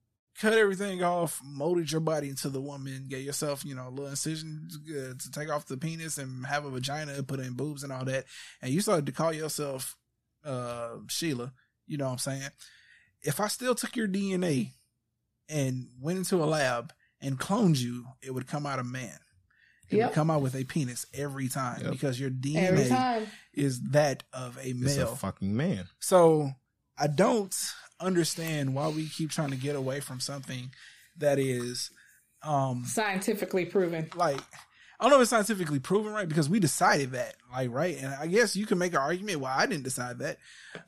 cut everything off, molded your body into the woman, get yourself, you know, a little incision uh, to take off the penis and have a vagina, put in boobs and all that, and you started to call yourself uh Sheila, you know what I'm saying? if I still took your DNA and went into a lab and cloned you, it would come out a man. It yep. would come out with a penis every time yep. because your DNA is that of a male. A fucking man. So I don't understand why we keep trying to get away from something that is um scientifically proven. Like I don't know if it's scientifically proven right because we decided that, like, right? And I guess you can make an argument, well, I didn't decide that,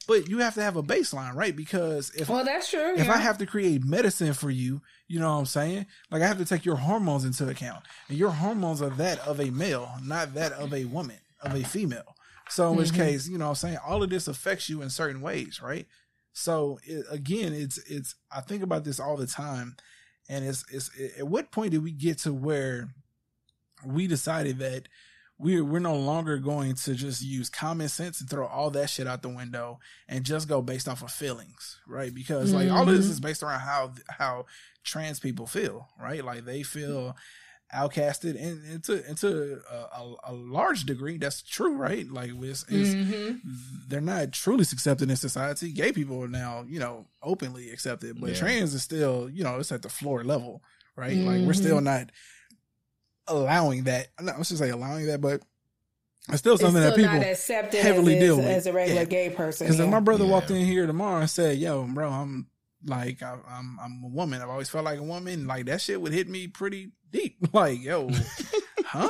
but you have to have a baseline, right? Because if well, that's true. If yeah. I have to create medicine for you, you know what I'm saying? Like, I have to take your hormones into account, and your hormones are that of a male, not that of a woman, of a female. So, in mm-hmm. which case, you know what I'm saying? All of this affects you in certain ways, right? So, it, again, it's it's. I think about this all the time, and it's it's. At what point did we get to where? we decided that we're we're no longer going to just use common sense and throw all that shit out the window and just go based off of feelings, right? Because like mm-hmm. all of this is based around how how trans people feel, right? Like they feel outcasted and into into a, a, a, large degree that's true right like it's, mm-hmm. they're not truly accepted in society gay people are now you know openly accepted but yeah. trans is still you know it's at the floor level right mm-hmm. like we're still mm-hmm. not allowing that. I'm not just say allowing that, but it's still something it's still that people heavily deal with as a regular yeah. gay person. Because yeah. if my brother yeah. walked in here tomorrow and said, "Yo, bro, I'm like I, am I'm, I'm a woman. I've always felt like a woman. Like that shit would hit me pretty deep. Like yo, huh?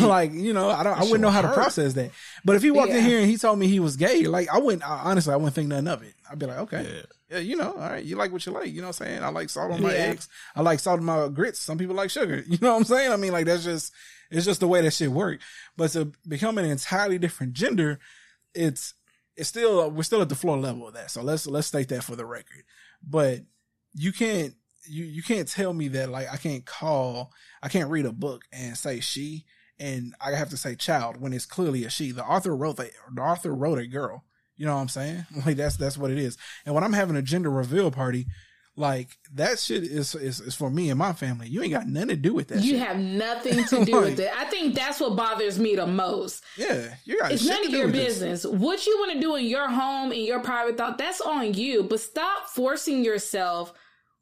like you know, I don't. I wouldn't know how to process that. But if he walked in here and he told me he was gay, like I wouldn't. I, honestly, I wouldn't think nothing of it. I'd be like, okay, yeah, you know, all right, you like what you like. You know what I'm saying? I like salt on my yeah. eggs. I like salt on my grits. Some people like sugar. You know what I'm saying? I mean, like that's just it's just the way that shit work. But to become an entirely different gender, it's it's still we're still at the floor level of that. So let's let's state that for the record. But you can't you you can't tell me that like I can't call I can't read a book and say she and I have to say child when it's clearly a she. The author wrote a, the author wrote a girl. You know what I'm saying? Like that's that's what it is. And when I'm having a gender reveal party, like that shit is, is is for me and my family. You ain't got nothing to do with that. You shit. have nothing to do like, with it. I think that's what bothers me the most. Yeah, you got. It's none of your business. This. What you want to do in your home in your private thought, that's on you. But stop forcing yourself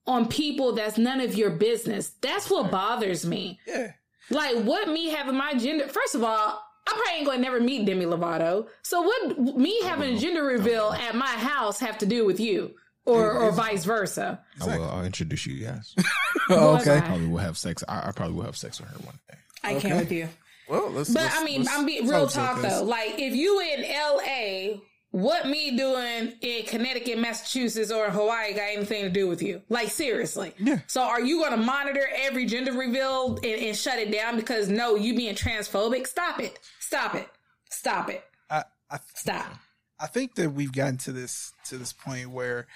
on people that's none of your business. That's what bothers me. Yeah. Like what me having my gender. First of all, I probably ain't gonna never meet Demi Lovato. So what me having a gender reveal at my house have to do with you? Or, or vice versa. Exactly. I will, I'll introduce you guys. oh, okay. I probably will have sex. I, I, probably will have sex with her one day. I okay. can't with you. Well, let's. But let's, I mean, I'm being real talk though. Like, if you in L.A., what me doing in Connecticut, Massachusetts, or Hawaii got anything to do with you? Like, seriously. Yeah. So, are you going to monitor every gender reveal and, and shut it down because no, you being transphobic? Stop it. Stop it. Stop it. I, I Stop. I think that we've gotten to this to this point where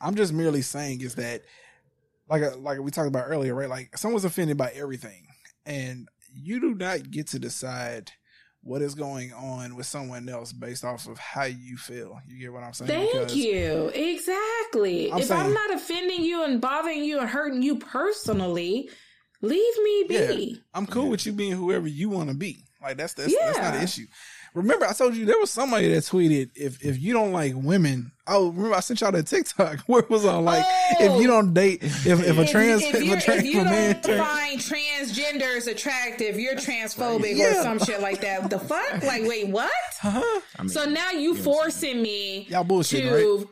I'm just merely saying is that like uh, like we talked about earlier, right? Like someone's offended by everything, and you do not get to decide what is going on with someone else based off of how you feel. You get what I'm saying? Thank because you. Exactly. I'm if saying, I'm not offending you and bothering you and hurting you personally, leave me be. Yeah, I'm cool yeah. with you being whoever you want to be. Like that's that's, yeah. that's not an issue. Remember, I told you there was somebody that tweeted if if you don't like women. Oh, remember I sent y'all that TikTok where it was on like oh, if you don't date if, if a trans if, if, a trans if you don't trans, find transgenders attractive, you're transphobic yeah. or some shit like that. The fuck? Like, wait, what? Uh-huh. I mean, so now you forcing me y'all bullshit, to right?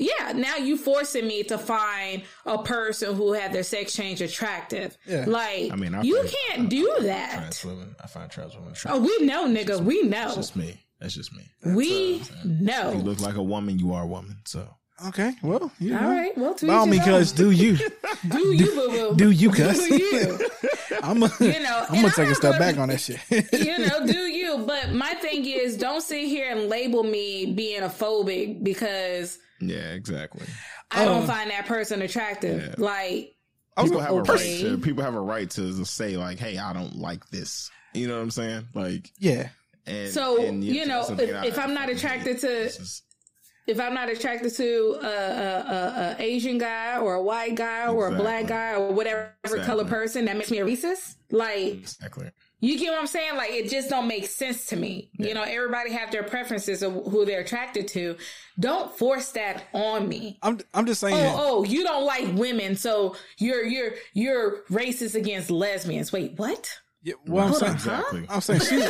Yeah, now you forcing me to find a person who had their sex change attractive. Yeah. Like, I mean, I you can't I, do I, that. Trans women, I find trans women attractive. Oh, we know, nigga. We know. That's just me. That's just me. That's, we know. If you look like a woman, you are a woman. So. Okay, well, you all know. right. Well, by all means, cuz do you, do you, boo boo, do you, cuz? Do you? I'm, a, you know, I'm gonna take I'm a step back on that shit. you know, do you? But my thing is, don't sit here and label me being a phobic because yeah, exactly. I don't um, find that person attractive. Yeah. Like people have okay. a right to people have a right to say like, "Hey, I don't like this." You know what I'm saying? Like, yeah. And, so and, you know, if, if I'm not attracted to, just, if I'm not attracted to a, a, a, Asian guy or a white guy or a black guy or whatever exactly. color person, that makes me a racist. Like, exactly. You get what I'm saying? Like it just don't make sense to me. Yeah. You know, everybody have their preferences of who they're attracted to. Don't force that on me. I'm I'm just saying. Oh, oh, you don't like women, so you're you're you're racist against lesbians. Wait, what? Yeah, well, I'm saying, exactly. I'm saying she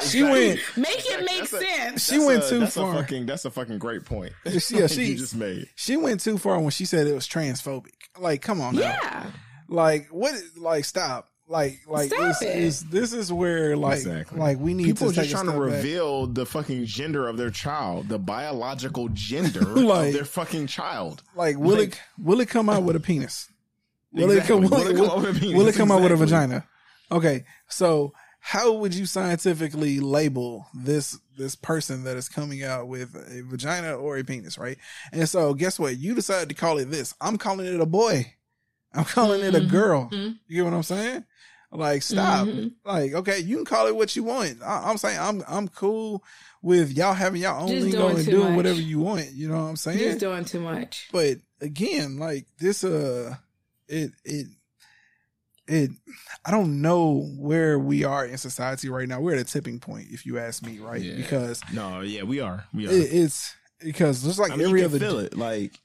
she went. Make it make sense. she went a, too that's far. A fucking, that's a fucking great point. yeah, she just made. She went too far when she said it was transphobic. Like, come on, now. yeah. Like, what? Like, stop. Like, like this is this is where like exactly. like we need people to just trying to reveal back. the fucking gender of their child, the biological gender like, of their fucking child. Like, will like, it will it come out with a penis? Will exactly. it come? Will, will, it come, out with, a penis? Will it come exactly. out with a vagina? Okay, so how would you scientifically label this this person that is coming out with a vagina or a penis, right? And so, guess what? You decided to call it this. I'm calling it a boy. I'm calling mm-hmm. it a mm-hmm. girl. Mm-hmm. You get what I'm saying? Like, stop. Mm-hmm. Like, okay, you can call it what you want. I, am saying I'm I'm cool with y'all having y'all own Just lingo and doing much. whatever you want. You know what I'm saying? Just doing too much. But again, like this, uh, it it it. I don't know where we are in society right now. We're at a tipping point, if you ask me, right? Yeah. Because no, yeah, we are. We are. It, it's because just like I mean, every other, feel it like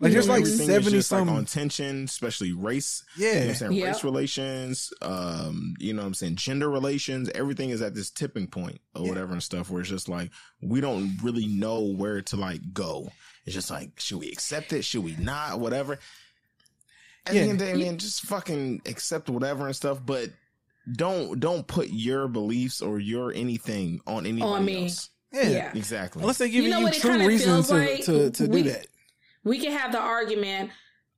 like there's like seventy some like on tension, especially race. Yeah, you know I'm saying yep. race relations. Um, you know, what I'm saying gender relations. Everything is at this tipping point or yeah. whatever and stuff. Where it's just like we don't really know where to like go. It's just like, should we accept it? Should we not? Whatever. And yeah. then, then just fucking accept whatever and stuff. But don't don't put your beliefs or your anything on anybody on me. else. Yeah. yeah. exactly. Unless they give you, know you true reasons to, like? to, to we, do that we can have the argument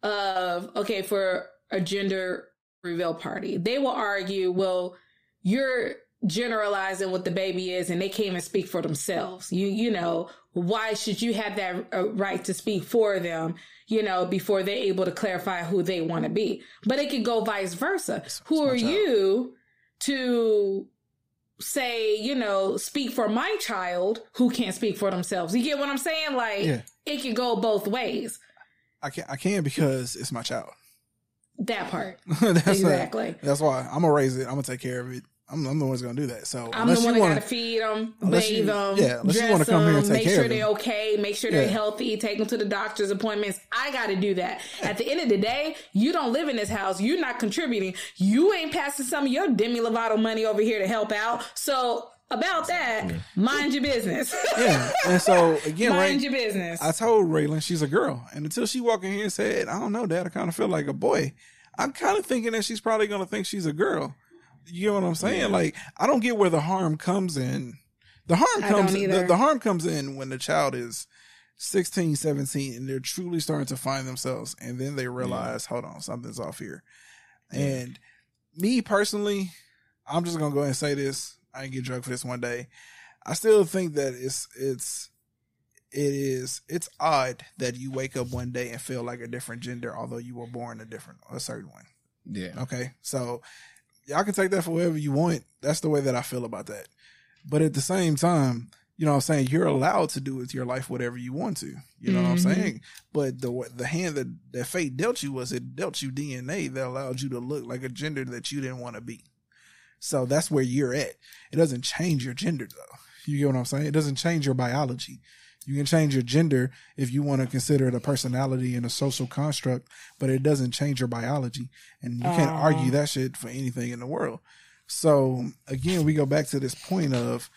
of okay for a gender reveal party they will argue well you're generalizing what the baby is and they can't even speak for themselves you you know why should you have that uh, right to speak for them you know before they're able to clarify who they want to be but it could go vice versa it's, who are you to say, you know, speak for my child who can't speak for themselves. You get what I'm saying? Like yeah. It can go both ways. I can't. I can because it's my child. That part. that's exactly. A, that's why I'm gonna raise it. I'm gonna take care of it. I'm, I'm the one that's gonna do that. So I'm the one that gotta feed them, bathe them, yeah, unless you want to come here and take make sure they're okay, make sure they're yeah. healthy, take them to the doctor's appointments. I got to do that. At the end of the day, you don't live in this house. You're not contributing. You ain't passing some of your Demi Lovato money over here to help out. So about that, mind your business. yeah. And so again, mind right, your business. I told Raylan she's a girl. And until she walked in here and said, I don't know, Dad, I kind of feel like a boy. I'm kind of thinking that she's probably gonna think she's a girl. You know what I'm saying? Yeah. Like, I don't get where the harm comes in. The harm comes the, the, harm comes in when the child is 16, 17 and they're truly starting to find themselves and then they realize, yeah. hold on, something's off here. And me personally, I'm just gonna go ahead and say this. I didn't get drunk for this one day. I still think that it's it's it is it's odd that you wake up one day and feel like a different gender, although you were born a different a certain one. Yeah. Okay. So y'all can take that for whatever you want. That's the way that I feel about that. But at the same time, you know what I'm saying? You're allowed to do with your life whatever you want to. You know mm-hmm. what I'm mm-hmm. saying? But the the hand that, that fate dealt you was it dealt you DNA that allowed you to look like a gender that you didn't want to be. So that's where you're at. It doesn't change your gender though. You get what I'm saying? It doesn't change your biology. You can change your gender if you want to consider it a personality and a social construct, but it doesn't change your biology. And you can't uh. argue that shit for anything in the world. So again, we go back to this point of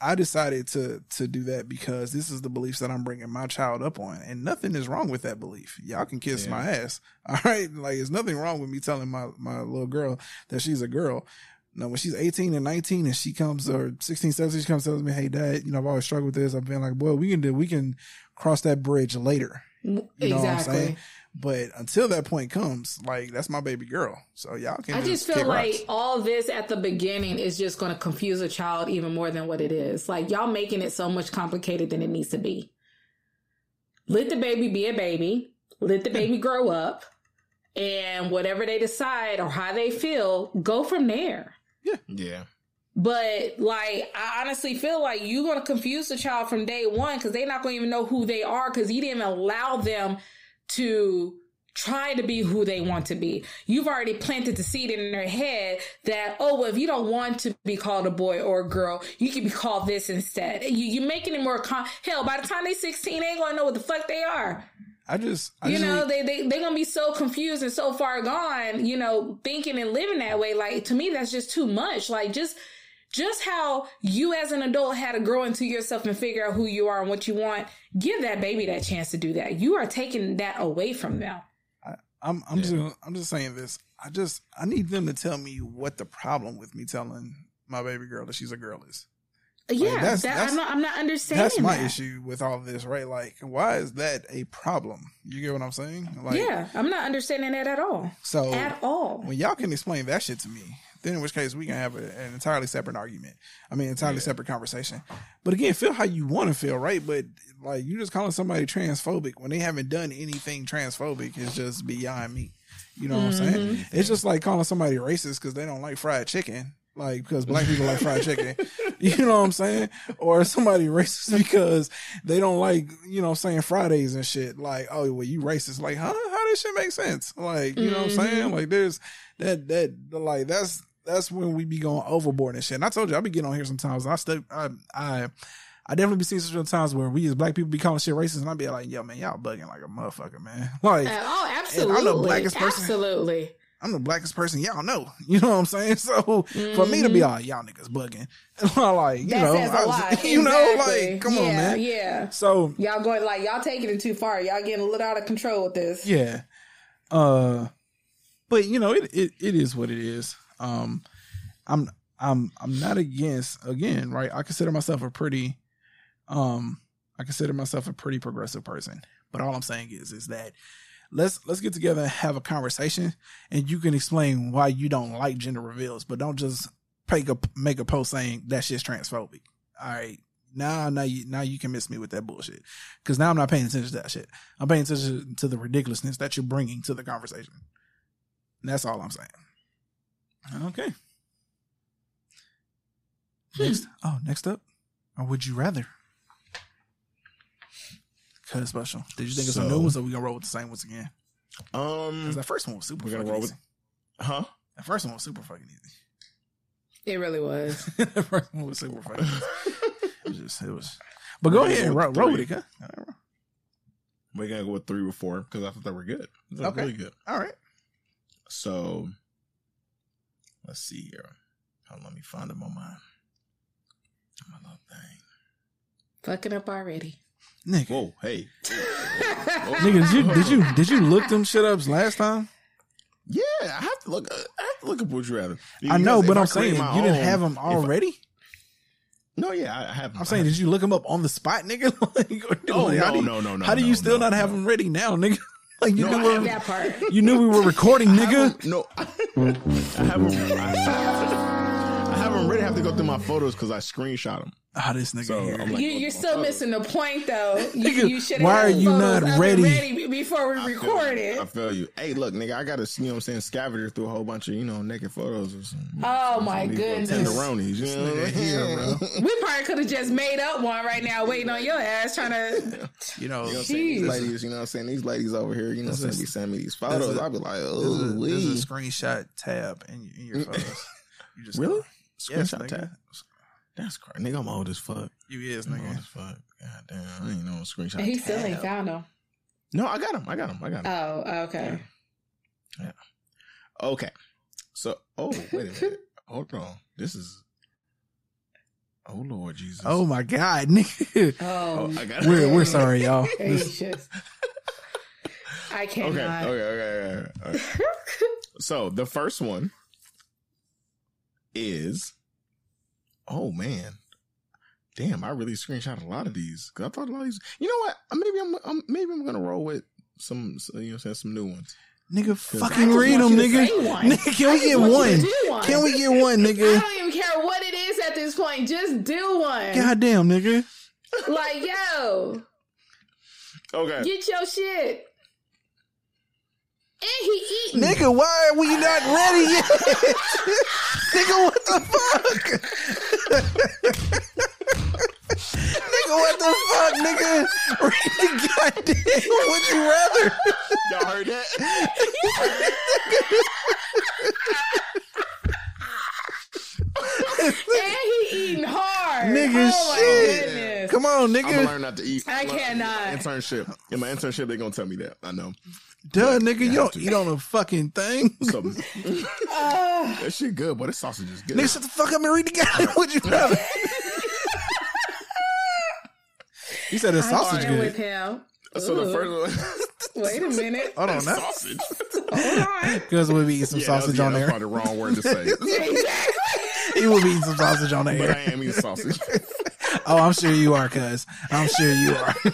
I decided to to do that because this is the beliefs that I'm bringing my child up on, and nothing is wrong with that belief. Y'all can kiss yeah. my ass, all right? Like, there's nothing wrong with me telling my my little girl that she's a girl. Now, when she's 18 and 19 and she comes, or 16, 17, she comes tells me, Hey, dad, you know, I've always struggled with this. I've been like, boy, we can do, we can cross that bridge later. Mm, you exactly. But until that point comes, like that's my baby girl. So y'all can. I just, just feel like rocks. all this at the beginning is just going to confuse a child even more than what it is. Like y'all making it so much complicated than it needs to be. Let the baby be a baby. Let the baby grow up, and whatever they decide or how they feel, go from there. Yeah. Yeah. But like, I honestly feel like you're going to confuse the child from day one because they're not going to even know who they are because you didn't allow them to try to be who they want to be. You've already planted the seed in their head that, oh, well, if you don't want to be called a boy or a girl, you can be called this instead. You, are making it more, con- hell, by the time they're 16, they ain't going to know what the fuck they are. I just, I you just know, they, they, they're going to be so confused and so far gone, you know, thinking and living that way. Like, to me, that's just too much. Like, just, just how you as an adult had to grow into yourself and figure out who you are and what you want, give that baby that chance to do that. You are taking that away from them. I, am I'm, I'm yeah. just I'm just saying this. I just I need them to tell me what the problem with me telling my baby girl that she's a girl is. Yeah, like that's, that, that's, I'm not. I'm not understanding. That's my that. issue with all this, right? Like, why is that a problem? You get what I'm saying? Like, yeah, I'm not understanding that at all. So at all, when y'all can explain that shit to me, then in which case we can have a, an entirely separate argument. I mean, entirely yeah. separate conversation. But again, feel how you want to feel, right? But like you just calling somebody transphobic when they haven't done anything transphobic is just beyond me. You know what mm-hmm. I'm saying? Mm-hmm. It's just like calling somebody racist because they don't like fried chicken. Like because black people like fried chicken. You know what I'm saying? Or somebody racist because they don't like, you know, saying Fridays and shit. Like, oh well, you racist. Like, huh? How does shit make sense? Like, you mm-hmm. know what I'm saying? Mm-hmm. Like there's that that like that's that's when we be going overboard and shit. And I told you I be getting on here sometimes. I still I I I definitely be seeing some times where we as black people be calling shit racist, and I be like, "Yo, man, y'all bugging like a motherfucker, man." Like, oh, absolutely, I'm the blackest person. Absolutely, I'm the blackest person y'all know. You know what I'm saying? So mm-hmm. for me to be like, y'all niggas bugging, like you that know, was, you exactly. know, like come yeah, on, man. Yeah. So y'all going like y'all taking it too far. Y'all getting a little out of control with this. Yeah. Uh, but you know, it it, it is what it is. Um, I'm I'm I'm not against again, right? I consider myself a pretty um I consider myself a pretty progressive person. But all I'm saying is is that let's let's get together and have a conversation and you can explain why you don't like gender reveals, but don't just make a make a post saying that shit's transphobic. All right. Now, now you now you can miss me with that bullshit because now I'm not paying attention to that shit. I'm paying attention to the ridiculousness that you're bringing to the conversation. And that's all I'm saying. Okay. Hmm. Next, oh, next up, or would you rather? Cut special. Did you think so, it's a new one, so we gonna roll with the same ones again? Um, because that first one was super. We're gonna roll easy. with, huh? That first one was super fucking easy. It really was. the first one was super fucking. easy. it was just, it was. But go ahead, roll, roll with it, huh? We're gonna go with three or four because I thought they were good. okay, really good. All right. So, let's see here. Hold on, let me find them on my my little thing. Fucking up already. Nigga. Whoa, hey. Nigga, did you did you did you look them shit ups last time? Yeah, I have to look. I have to look up what you have. I know, but I'm saying you own, didn't have them already. I, no, yeah, I have. I'm saying, did you look them up on the spot, nigga? like, oh, like, no, no, no, no. How do you no, still no, not have them ready now, nigga? Like you no, knew we that part. You knew we were recording, nigga. no, I, I have them. I, I have them ready. I have to go through my photos because I screenshot them. Oh, this nigga so here. Like, you, are still missing the point, though. You, you should. Why are you not ready? ready before we I record it? I feel you. Hey, look, nigga, I got to, you know, what I'm saying, scavenger through a whole bunch of, you know, naked photos or something. Oh my goodness, tenderonis. You know, what here, bro. we probably could have just made up one right now, waiting on your ass, trying to, you know, you know these ladies. You know, what I'm saying these ladies over here. You know, saying be sending me these photos. I'll be like, oh, there's a screenshot tab in, in your photos. You just really screenshot tab. That's crazy. Nigga, I'm old as fuck. You is, nigga. I'm old as fuck. God damn. I ain't know screenshot. And he still ain't found him. No, I got him. I got him. I got him. Oh, oh okay. Yeah. yeah. Okay. So, oh, wait a minute. Hold on. This is. Oh Lord Jesus! Oh my God, nigga! Oh, oh I got we're we're sorry, y'all. I cannot. Okay, okay, okay, okay. okay. so the first one is oh man, damn, I really screenshot a lot of these because I thought a lot of these. You know what? Uh, maybe I'm, I'm maybe I'm gonna roll with some, you know, some new ones. Nigga, fucking read them, nigga. Nigga, can we get one? one? Can we get one, nigga? I don't even care what it is at this point. Just do one. Goddamn, nigga. Like, yo. Okay. Get your shit. And he eating. Nigga, why are we not ready yet? nigga, what the fuck? nigga, what the fuck, nigga? Read the goddamn. Would you rather? Y'all heard that? and he eating hard. Nigga, oh shit. Come on, nigga. I'm gonna learn not to eat. I cannot. Internship. In my internship, they're gonna tell me that. I know. Duh, nigga, you don't eat on a fucking thing. So, uh, that shit good, but this sausage is good. Nigga, shut the fuck up and read the guy. What you rather? he said the sausage good. with him. So Ooh. the first one. Wait a minute. Hold on, that sausage. Hold on. Because we'll be eating some yeah, sausage was, yeah, on there. That's probably the wrong word to say. he will be eating some sausage on there. But I am eating sausage. oh, I'm sure you are, cuz. I'm sure you are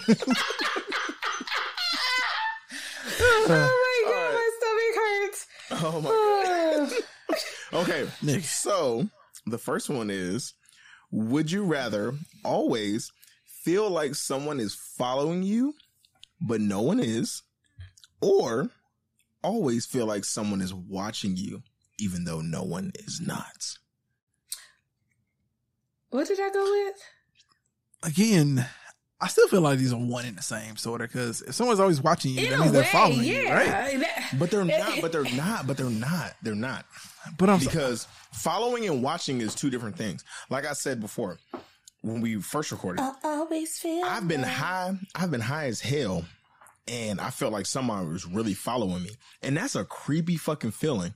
oh my god, right. my stomach hurts. Oh my god. okay, Nick. So the first one is: Would you rather always feel like someone is following you, but no one is, or always feel like someone is watching you, even though no one is not? What did I go with? Again, I still feel like these are one and the same sort of because if someone's always watching you, In that means way, they're following yeah. you, right? But they're not. But they're not. But they're not. They're not. But I'm because so- following and watching is two different things. Like I said before, when we first recorded, I always feel. I've been high. I've been high as hell, and I felt like someone was really following me, and that's a creepy fucking feeling.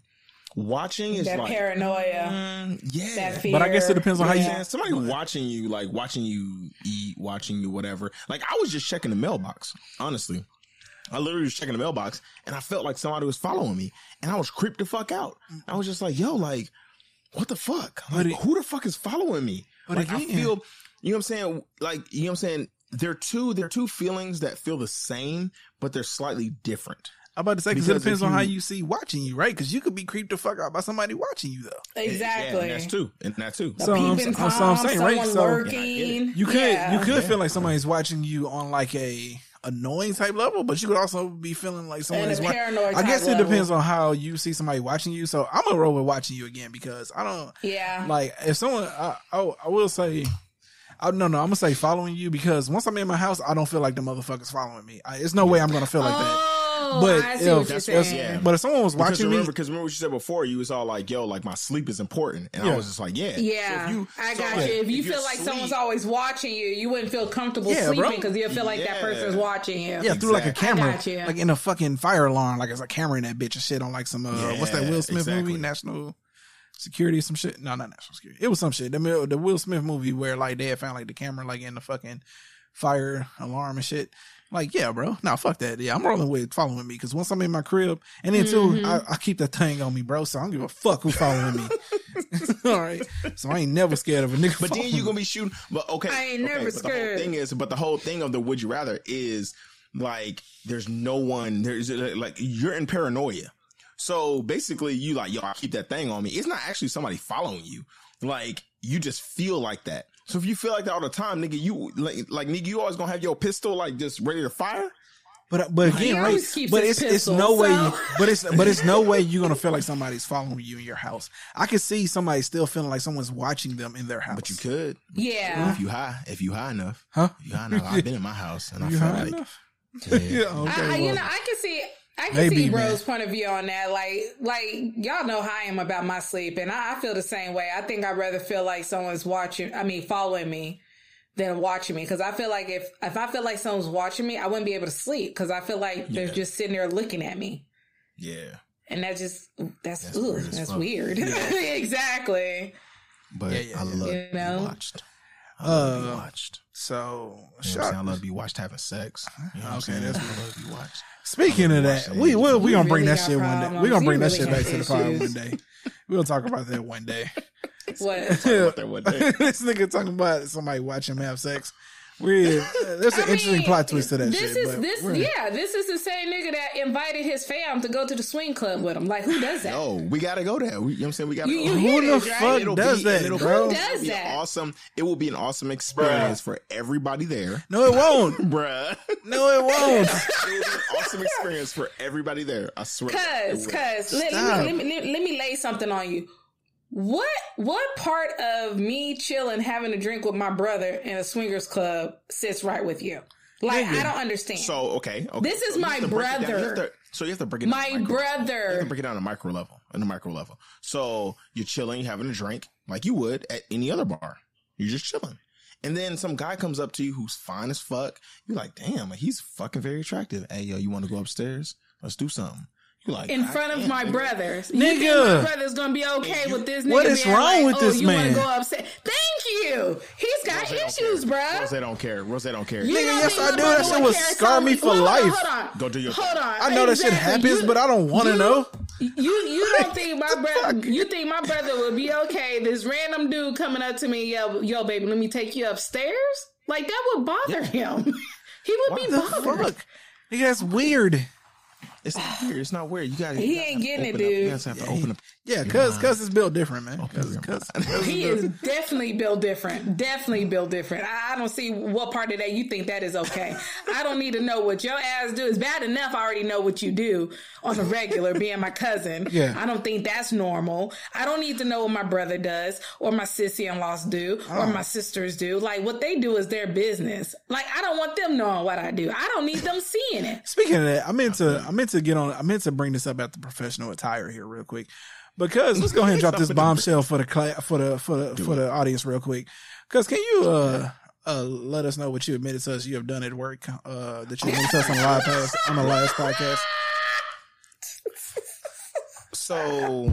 Watching is that like, paranoia. Mm, yeah. Fear, but I guess it depends on yeah. how you. Somebody watching you, like watching you eat, watching you, whatever. Like I was just checking the mailbox, honestly. I literally was checking the mailbox and I felt like somebody was following me and I was creeped the fuck out. I was just like, yo, like, what the fuck? Like, it, who the fuck is following me? But like, again, I feel, you know what I'm saying? Like, you know what I'm saying? They're two, they're two feelings that feel the same, but they're slightly different. I'm about to say because it depends you, on how you see watching you, right? Because you could be creeped the fuck out by somebody watching you, though. Exactly. Yeah, that's too, and that's too. The so, I'm, Tom, so I'm saying, right? So lurking. you could yeah. you could yeah. feel like somebody's watching you on like a annoying type level, but you could also be feeling like someone is watching. I guess it level. depends on how you see somebody watching you. So I'm gonna roll with watching you again because I don't. Yeah. Like if someone, I, I, I will say. I, no, no, I'm gonna say following you because once I'm in my house, I don't feel like the motherfuckers following me. I, it's no way I'm gonna feel like that. Oh, Oh, but I see if, what you're saying. Yeah. But if someone was watching because remember, me, because remember what you said before, you was all like, "Yo, like my sleep is important," and yeah. I was just like, "Yeah, yeah." So you, I got so, you. If you if feel like sleep, someone's always watching you, you wouldn't feel comfortable yeah, sleeping because you feel like yeah. that person's watching you. Yeah, exactly. through like a camera, like in a fucking fire alarm, like it's a camera in that bitch and shit on like some uh, what's that Will Smith exactly. movie, National Security, some shit. No, not National Security. It was some shit. The the Will Smith movie where like they had found like the camera like in the fucking fire alarm and shit. Like, yeah, bro. Nah, fuck that. Yeah, I'm rolling with following me because once I'm in my crib, and then mm-hmm. too, I, I, keep that thing on me, bro. So I don't give a fuck who's following me. All right. So I ain't never scared of a nigga. But then you gonna be shooting. But okay, I ain't okay, never scared. The whole thing is, but the whole thing of the would you rather is like there's no one. There's like you're in paranoia. So basically, you like yo, I keep that thing on me. It's not actually somebody following you. Like you just feel like that. So if you feel like that all the time, nigga, you like, like nigga, you always gonna have your pistol like just ready to fire. But but again, right? But it's pistol, it's no so. way. You, but it's but it's no way you're gonna feel like somebody's following you in your house. I can see somebody still feeling like someone's watching them in their house. But you could, yeah. If you high, if you high enough, huh? If you high enough. I've been in my house and I feel like, yeah. yeah okay, I, well. you know, I can see. I can Maybe, see Bro's point of view on that. Like, like y'all know how I am about my sleep, and I, I feel the same way. I think I'd rather feel like someone's watching. I mean, following me than watching me because I feel like if if I feel like someone's watching me, I wouldn't be able to sleep because I feel like yeah. they're just sitting there looking at me. Yeah, and that just that's that's weird. That's weird. Yeah. exactly. But yeah, yeah, I love you know? watched. I love uh, watched. So you know I love to be watched having sex. You know okay, that's what I love to be watched. Speaking of that, we we we gonna bring really that shit one day. We gonna bring that shit back to the pod one day. We'll talk about that one day. What? this nigga talking about somebody watching him have sex. Weird. There's an I interesting mean, plot twist to that. This shit, is this. Yeah, this is the same nigga that invited his fam to go to the swing club with him. Like, who does that? No, we gotta go there. We, you know what I'm saying? We gotta. You, you who the fuck right? does be, that, it'll, bro? Who does that? Awesome. It will be an awesome experience Bruh. for everybody there. No, it won't, bruh. No, it won't. it will be an awesome experience for everybody there. I swear. Cause, cause, let, let, me, let, me, let me lay something on you. What what part of me chilling having a drink with my brother in a swingers club sits right with you? Like I don't understand. So okay, okay. This is so my brother. To, so you have to break it. My brother. You have to break it down a micro level. On a micro level. So you're chilling, you're having a drink like you would at any other bar. You're just chilling. And then some guy comes up to you who's fine as fuck. You're like, damn, he's fucking very attractive. Hey, yo, you want to go upstairs? Let's do something. Like, in front of my brothers. Nigga. You my brother's gonna be okay you, with this nigga What is wrong like, with oh, this you man? Wanna go upset. Thank you. He's got Rose issues, bro. Rose don't care. Rose don't care. You nigga, yes I do. That shit will scar me for life. Hold on. Go do your Hold on. I know exactly. that shit happens, you, but I don't want to know. You you don't think my brother you think my brother would be okay? This random dude coming up to me, yo, yo, baby, let me take you upstairs? Like that would bother yeah. him. he would what be bothered. Fuck? Nigga, that's weird. It's not weird. It's not weird. You got. He ain't getting it, dude. You guys have to open up. Yeah, cause cause it's built different, man. Cause, cause, he is definitely built different. Definitely built different. I, I, don't see what part of that you think that is okay. I don't need to know what your ass do. It's bad enough. I already know what you do on a regular, being my cousin. Yeah. I don't think that's normal. I don't need to know what my brother does or my sissy in laws do or oh. my sisters do. Like what they do is their business. Like I don't want them knowing what I do. I don't need them seeing it. Speaking of that, I meant to I meant to get on I meant to bring this up at the professional attire here real quick. Because let's go ahead and drop this bombshell for the cl- for the for the for the audience real quick. Because can you uh uh let us know what you admitted to us you have done at work uh that you admitted to us on the live pass on the last podcast. So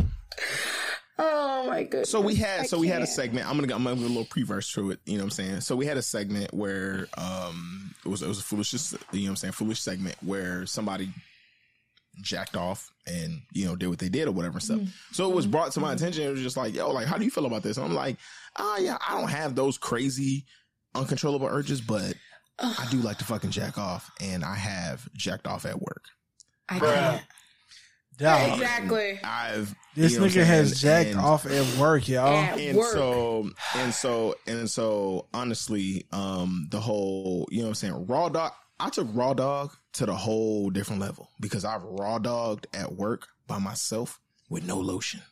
Oh my goodness. So we had so we had a segment. I'm gonna I'm gonna give a little pre-verse to it. You know what I'm saying? So we had a segment where um it was it was a foolish you know what I'm saying foolish segment where somebody jacked off and you know did what they did or whatever stuff. Mm-hmm. So it was brought to my mm-hmm. attention. It was just like, yo, like how do you feel about this? And I'm like, oh yeah, I don't have those crazy uncontrollable urges, but I do like to fucking jack off, and I have jacked off at work. I can't. Dog. Exactly. I've this you know nigga has jacked and, off at work, y'all. At and work. so and so and so honestly, um, the whole you know what I'm saying, raw dog I took raw dog to the whole different level because I've raw dogged at work by myself with no lotion,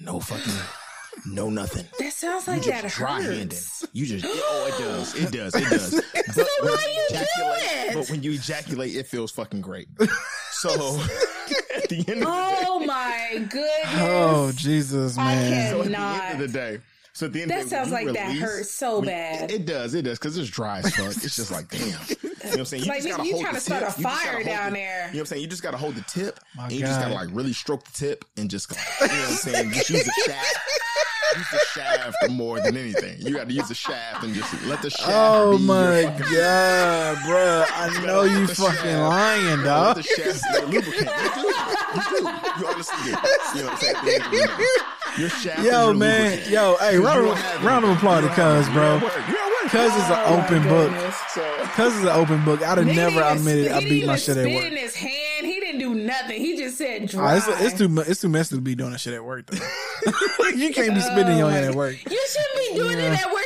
no fucking, no nothing. That sounds like you that dry handed. You just oh it does it does it does. so why you do it? But when you ejaculate, it feels fucking great. So at the end of oh the day, oh my goodness, oh Jesus, man! So at the end of the day. So at the end that sounds like release, that hurts so bad. It, it does, it does, because it's dry as fuck. It's just like damn. You know what I'm saying? You like, just gotta you hold trying the to start tip. a fire down the, there. You know what I'm saying? You just gotta hold the tip, My and you just gotta like really stroke the tip and just go. You know what I'm saying? Just use the shaft. Use the shaft more than anything. You got to use the shaft and just let the shaft. Oh my god, bro! I know you fucking shaft, lying, dog. Let the shaft be lubricant. You do. You do. You honestly do. You know what I'm saying? Your shaft. Yo, man. Lubricant. Yo, hey, round, of, round of applause to Cuz, bro. Cuz is an Oh, open book. Cuz is an open book. I'd have never admitted I beat my shit at spit work. in his hand. He didn't do nothing. He just said Ah, dry. it's, it's too it's too messy to be doing that shit at work. Though. you can't be spitting in your hand at work. You shouldn't be doing it at work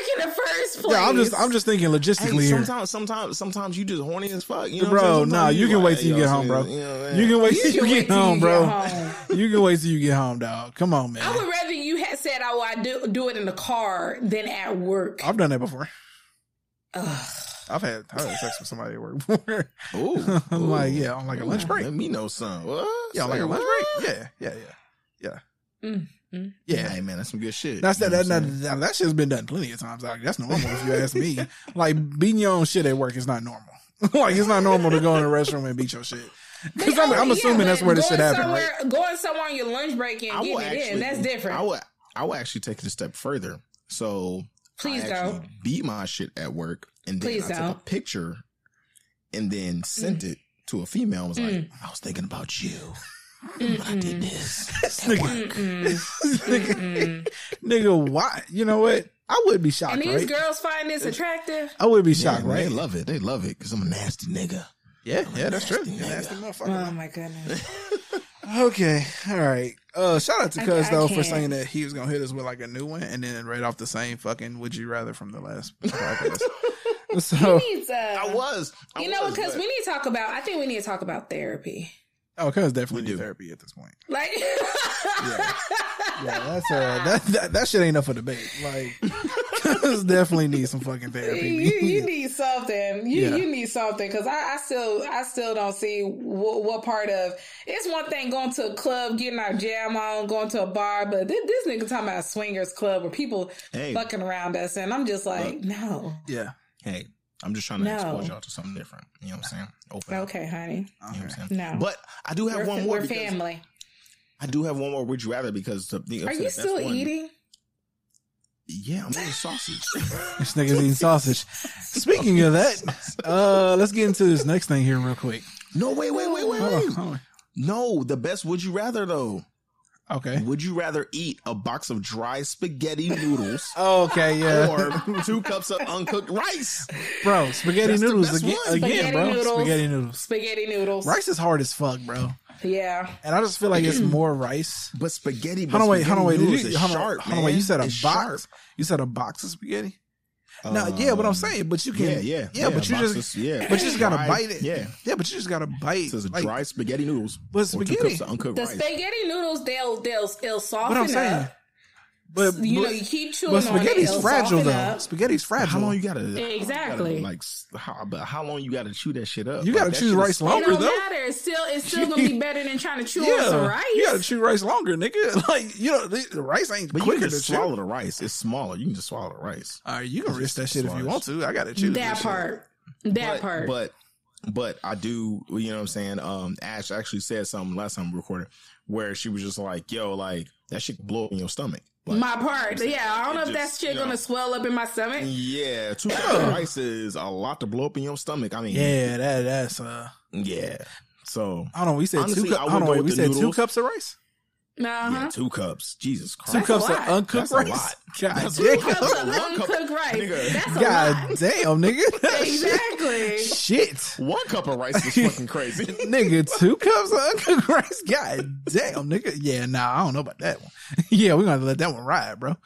first place. Yeah, I'm just I'm just thinking logistically hey, here. Sometimes, sometimes, sometimes you just horny as fuck. You know bro, no, nah, you, can wait till you get home, bro. You, can wait till you get home, bro. You can wait till you get home, dog. Come on, man. I would rather you had said, "Oh, I do do it in the car" than at work. I've done that before. Ugh. I've had I've had sex with somebody at work before. Ooh, I'm ooh. like, yeah, on like a lunch break. Let me know some. What? Yeah, on like a lunch break. Yeah, yeah, yeah, yeah. Mm. Mm, yeah, hey man, that's some good shit. That's that. That, that, that, that shit's been done plenty of times. Like, that's normal if you ask me. Like beating your own shit at work is not normal. like it's not normal to go in a restroom and beat your shit. Because I'm, I'm, assuming yeah, that's where this shit happened. Right? Going somewhere on your lunch break and getting it actually, in, that's different. I would, I would actually take it a step further. So please don't beat my shit at work, and then please I don't. took a picture, and then sent mm. it to a female. I was mm. like, I was thinking about you. Mm-mm. I did this. nigga, nigga, nigga, why? You know what? I would be shocked. And these right? girls find this attractive. I would be shocked, yeah, right? They love it. They love it because I'm a nasty nigga. Yeah, yeah, that's true. Nasty motherfucker. Oh my goodness. okay, all right. Uh, shout out to Cuz though for saying that he was gonna hit us with like a new one, and then right off the same fucking "Would you rather" from the last podcast. so needs, uh, I was. I you know, because we need to talk about. I think we need to talk about therapy. Oh, cuz definitely do. therapy at this point. Like, yeah, yeah, that's uh, that, that that shit ain't enough for debate. Like, cuz definitely need some fucking therapy. You, you need something. You yeah. you need something because I, I still I still don't see what, what, part of. It's one thing going to a club, getting our jam on, going to a bar, but this, this nigga talking about a swingers club where people hey. fucking around us, and I'm just like, no. Yeah. Hey, I'm just trying to no. expose y'all to something different. You know what I'm saying? Open okay, up. honey. You know what I'm saying? No. But I do have we're, one more. We're family. I do have one more. Would you rather? Because the, the, Are you still one, eating? Yeah, I'm eating sausage. this nigga's eating sausage. Speaking of that, uh, let's get into this next thing here real quick. No, wait, wait, wait, wait, wait. No, the best would you rather though. Okay. Would you rather eat a box of dry spaghetti noodles? oh, okay, yeah. Or two cups of uncooked rice? Bro, spaghetti That's noodles again, again bro. Noodles, spaghetti noodles. Spaghetti noodles. Rice is hard as fuck, bro. Yeah. And I just feel like it's more rice. But spaghetti. Hold on, wait, hold on, wait. You, hold, on, hold on, wait. You said a it's box. Sharp. You said a box of spaghetti. No, yeah, what I'm um, saying, but you can, yeah, yeah, yeah, but you just, yeah, but you just gotta bite it, yeah, yeah, but you just gotta bite. So it's like, dry spaghetti noodles, but spaghetti, the rice. spaghetti noodles, they'll they'll they'll soften what I'm saying, up. But you know, you keep chewing but spaghetti's on it, fragile though. Up. Spaghetti's fragile. How long you gotta exactly gotta, like how but how long you gotta chew that shit up? You gotta like, chew rice longer it don't though. Matter. It's still it's still gonna be better than trying to chew yeah, on some rice. You gotta chew rice longer, nigga. Like you know the, the rice ain't but quicker you can to swallow chew. the rice. It's smaller. You can just swallow the rice. All right, you can risk that shit if you want to. I gotta choose that part. Shit. That but, part. But but I do. You know what I'm saying? Um, Ash actually said something last time we recorded where she was just like, "Yo, like that shit blow up in your stomach." Like, my part. Yeah, I don't know if that shit gonna swell up in my stomach. Yeah, two cups of rice is a lot to blow up in your stomach. I mean, yeah, that that's uh, yeah. So hold on, we said honestly, two. cups. hold on, we said noodles. two cups of rice. Uh-huh. Yeah, two cups. Jesus Christ. Two cups of uncooked That's rice. God That's two cups of uncooked rice. Nigga. That's God lot. damn, nigga. exactly. Shit. One cup of rice is fucking crazy. nigga, two cups of uncooked rice. God damn, nigga. Yeah, nah, I don't know about that one. yeah, we're gonna let that one ride, bro.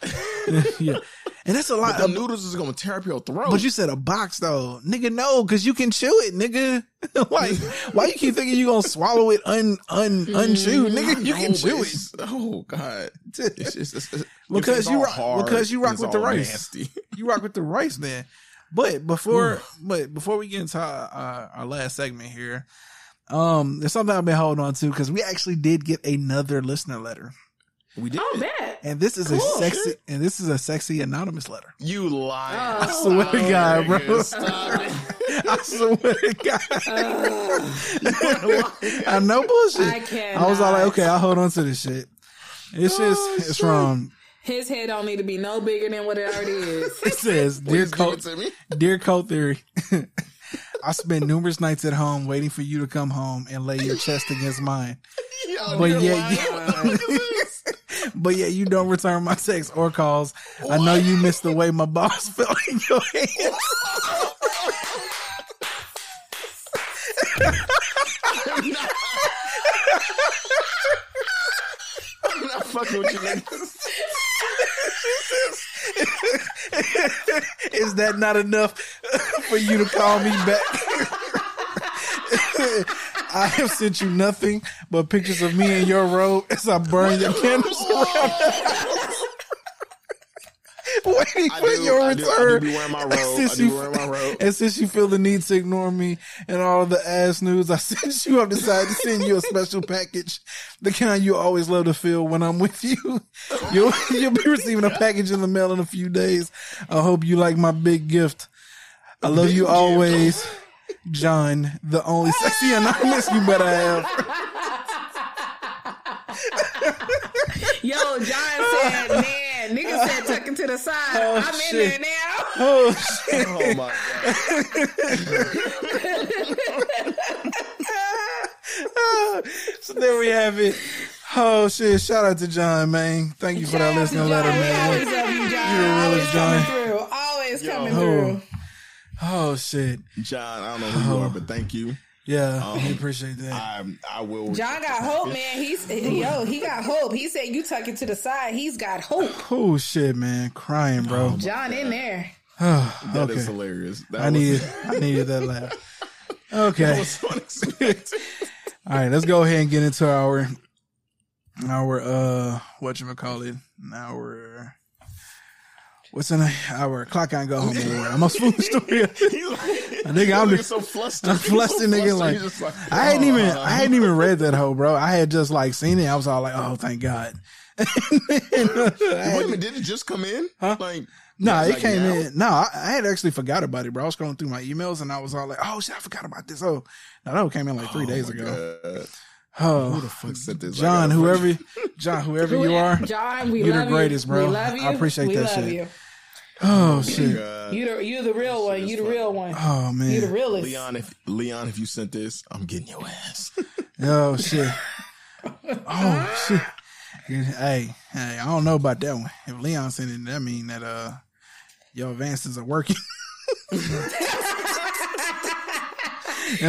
yeah. And that's a lot. But the noodles is gonna tear up your throat. But you said a box though, nigga. No, because you can chew it, nigga. why? Why you keep thinking you gonna swallow it un un unchewed, nigga? You can chew it. Oh god, it's just, it's, because you rock hard, because you rock with the rice. Nasty. you rock with the rice, man. But before, but before we get into our, our last segment here, um, there's something I've been holding on to because we actually did get another listener letter. We did. Oh, bet. And this is cool, a sexy, sure. and this is a sexy anonymous letter. You lie. Oh, I swear oh, to God, bro. I swear to God. Uh, I know bullshit. I can't. I was all like, okay, I'll hold on to this shit. It's oh, just, it's shit. from. His head don't need to be no bigger than what it already is. it says, "Dear Code, Dear Code Theory." I spent numerous nights at home waiting for you to come home and lay your chest against mine. Yo, but yet, you, but yeah, you don't return my texts or calls. What? I know you missed the way my boss felt in your hands. I'm, not, I'm not fucking with you niggas. Is that not enough for you to call me back? I have sent you nothing but pictures of me in your robe as I burn your candles around the house. Waiting for do, your I return. Do, I do my robe. And since, you, my robe. and since you feel the need to ignore me and all the ass news I sent you, I've decided to send you a special package. The kind you always love to feel when I'm with you. You'll, you'll be receiving a package in the mail in a few days. I hope you like my big gift. I love you always. John, the only sexy anonymous you better have. Yo, John said, man, nigga said tucking to the side. Oh, I'm shit. in there now. Oh shit. Oh my god. so there we have it. Oh shit! Shout out to John, man. Thank you for Shout that listening letter, man. Always love you, John. You're the realest, John. Through. Always Yo. coming through. Oh shit, John. I don't know who oh. you are, but thank you. Yeah, um, I appreciate that. I, I will. John got hope, man. He's yo, he got hope. He said you tuck it to the side. He's got hope. Oh shit, man, crying, bro. Oh, John in there. Oh, that okay. is hilarious. That I needed, I needed that laugh. Okay. That All right, let's go ahead and get into our our uh what you call it our What's in our clock and go home award? I'm a fool story. I think I'm just so flustered. I'm flustered, so nigga. Like, like oh, I hadn't even uh, I hadn't even read that whole bro. I had just like seen it. I was all like, oh, thank God. then, uh, Wait a minute, did it just come in? Huh? Like, no, nah, it like came now? in. No, I, I, had actually forgot about it, bro. I was scrolling through my emails and I was all like, oh shit, I forgot about this. Oh, no, that came in like three oh, days ago. God. Oh, who the fuck said this? John, whoever, John, whoever you are, John, we you're the greatest, you. bro. We love you. I appreciate we that shit. You. Oh shit! You the you the real one. You the real one. Oh man, you the realest. Leon, if Leon, if you sent this, I'm getting your ass. oh shit! Oh shit! Hey, hey, I don't know about that one. If Leon sent it, that mean that uh your advances are working. that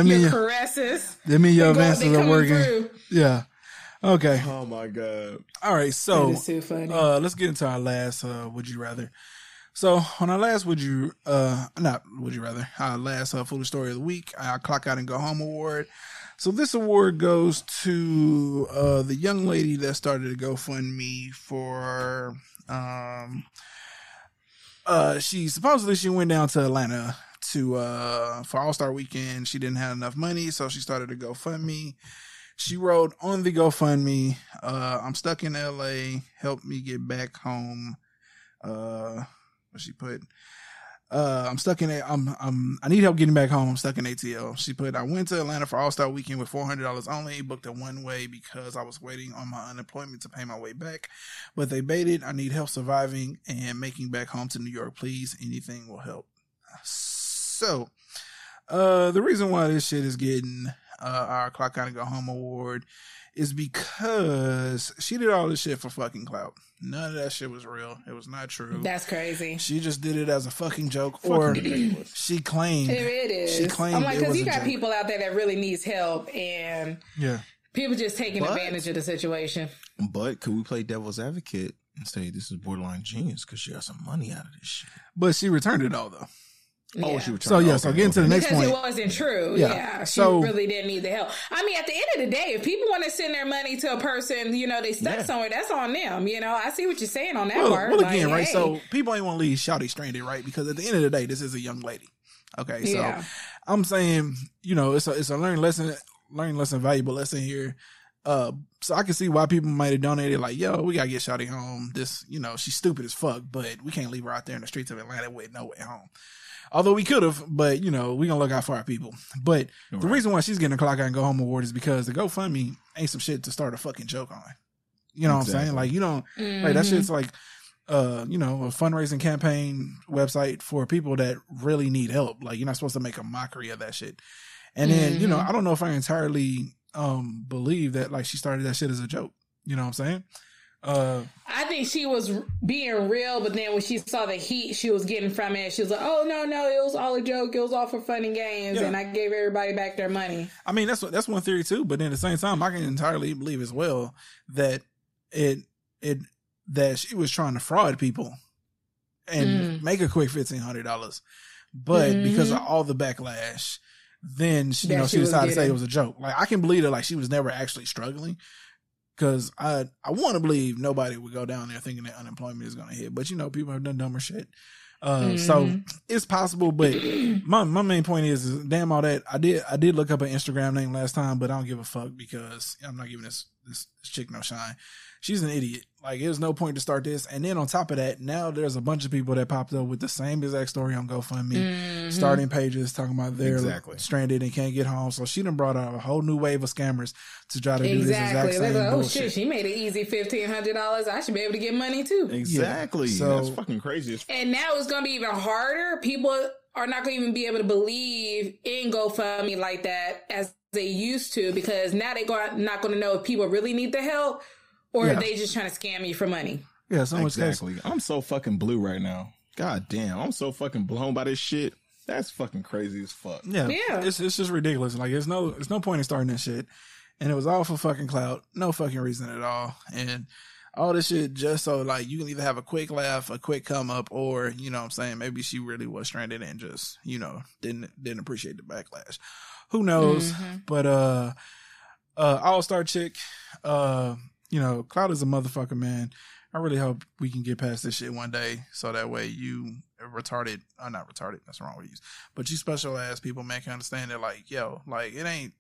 mean your caresses. That mean your advances are working. Through. Yeah. Okay. Oh my god. All right. So, uh, let's get into our last. Uh, would you rather? So on our last would you uh not would you rather our last uh, foolish story of the week our clock out and go home award. So this award goes to uh the young lady that started a GoFundMe for um uh she supposedly she went down to Atlanta to uh for All Star Weekend. She didn't have enough money, so she started a GoFundMe. She wrote on the GoFundMe, uh, I'm stuck in LA, help me get back home. Uh she put? Uh, I'm stuck in it. I'm, I'm, I need help getting back home. I'm stuck in ATL. She put, I went to Atlanta for All Star Weekend with $400 only, booked a one way because I was waiting on my unemployment to pay my way back. But they baited. I need help surviving and making back home to New York. Please, anything will help. So, uh, the reason why this shit is getting, uh, our Clock Out and Go Home award is because she did all this shit for fucking clout. None of that shit was real. It was not true. That's crazy. She just did it as a fucking joke, or she claimed it, it is. She claimed I'm like, because you got joke. people out there that really needs help, and yeah, people just taking but, advantage of the situation. But could we play devil's advocate and say this is borderline genius because she got some money out of this shit? But she returned it all though. Oh, she was so yeah. So getting to the next because point, it wasn't true. Yeah, yeah she so, really didn't need the help. I mean, at the end of the day, if people want to send their money to a person, you know, they stuck yeah. somewhere, that's on them. You know, I see what you're saying on that well, part. Well, again, like, right? Hey. So people ain't want to leave Shouty stranded, right? Because at the end of the day, this is a young lady. Okay, so yeah. I'm saying, you know, it's a it's a learning lesson, learning lesson, valuable lesson here. Uh, so I can see why people might have donated. Like, yo, we gotta get Shouty home. This, you know, she's stupid as fuck, but we can't leave her out there in the streets of Atlanta with no way home. Although we could have, but you know, we gonna look out for our people. But right. the reason why she's getting a clock out and go home award is because the GoFundMe ain't some shit to start a fucking joke on. You know exactly. what I'm saying? Like you don't mm-hmm. like that shit's like uh, you know, a fundraising campaign website for people that really need help. Like you're not supposed to make a mockery of that shit. And then, mm-hmm. you know, mm-hmm. I don't know if I entirely um believe that like she started that shit as a joke. You know what I'm saying? Uh, I think she was being real, but then when she saw the heat she was getting from it, she was like, "Oh no, no, it was all a joke. It was all for fun and games, yeah. and I gave everybody back their money." I mean, that's that's one theory too. But then at the same time, I can entirely believe as well that it it that she was trying to fraud people. and mm. make a quick fifteen hundred dollars. But mm-hmm. because of all the backlash, then she, you know she, she decided to say it was a joke. Like I can believe that like she was never actually struggling. Cause I I want to believe nobody would go down there thinking that unemployment is gonna hit, but you know people have done dumber shit. Uh, mm-hmm. so it's possible, but my my main point is, is, damn all that. I did I did look up an Instagram name last time, but I don't give a fuck because I'm not giving this this, this chick no shine she's an idiot. Like, there's no point to start this. And then on top of that, now there's a bunch of people that popped up with the same exact story on GoFundMe, mm-hmm. starting pages talking about they're exactly. stranded and can't get home. So she done brought out a whole new wave of scammers to try to exactly. do this exact same like, oh bullshit. shit, she made an easy fifteen hundred dollars. I should be able to get money too. Exactly. Yeah. So, That's fucking crazy. And now it's gonna be even harder. People are not going to even be able to believe in GoFundMe like that as they used to because now they're not going to know if people really need the help or yeah. are they just trying to scam you for money? Yeah, so exactly. I'm so fucking blue right now. God damn, I'm so fucking blown by this shit. That's fucking crazy as fuck. Yeah, yeah. It's it's just ridiculous. Like, there's no there's no point in starting this shit, and it was all for fucking clout. No fucking reason at all, and all this shit just so like you can either have a quick laugh, a quick come up, or you know what I'm saying maybe she really was stranded and just you know didn't didn't appreciate the backlash. Who knows? Mm-hmm. But uh, uh, All Star chick, uh, you know, Cloud is a motherfucker, man. I really hope we can get past this shit one day, so that way you retarded, uh, not retarded, that's wrong to use, but you special ass people, man, can understand that, like, yo, like it ain't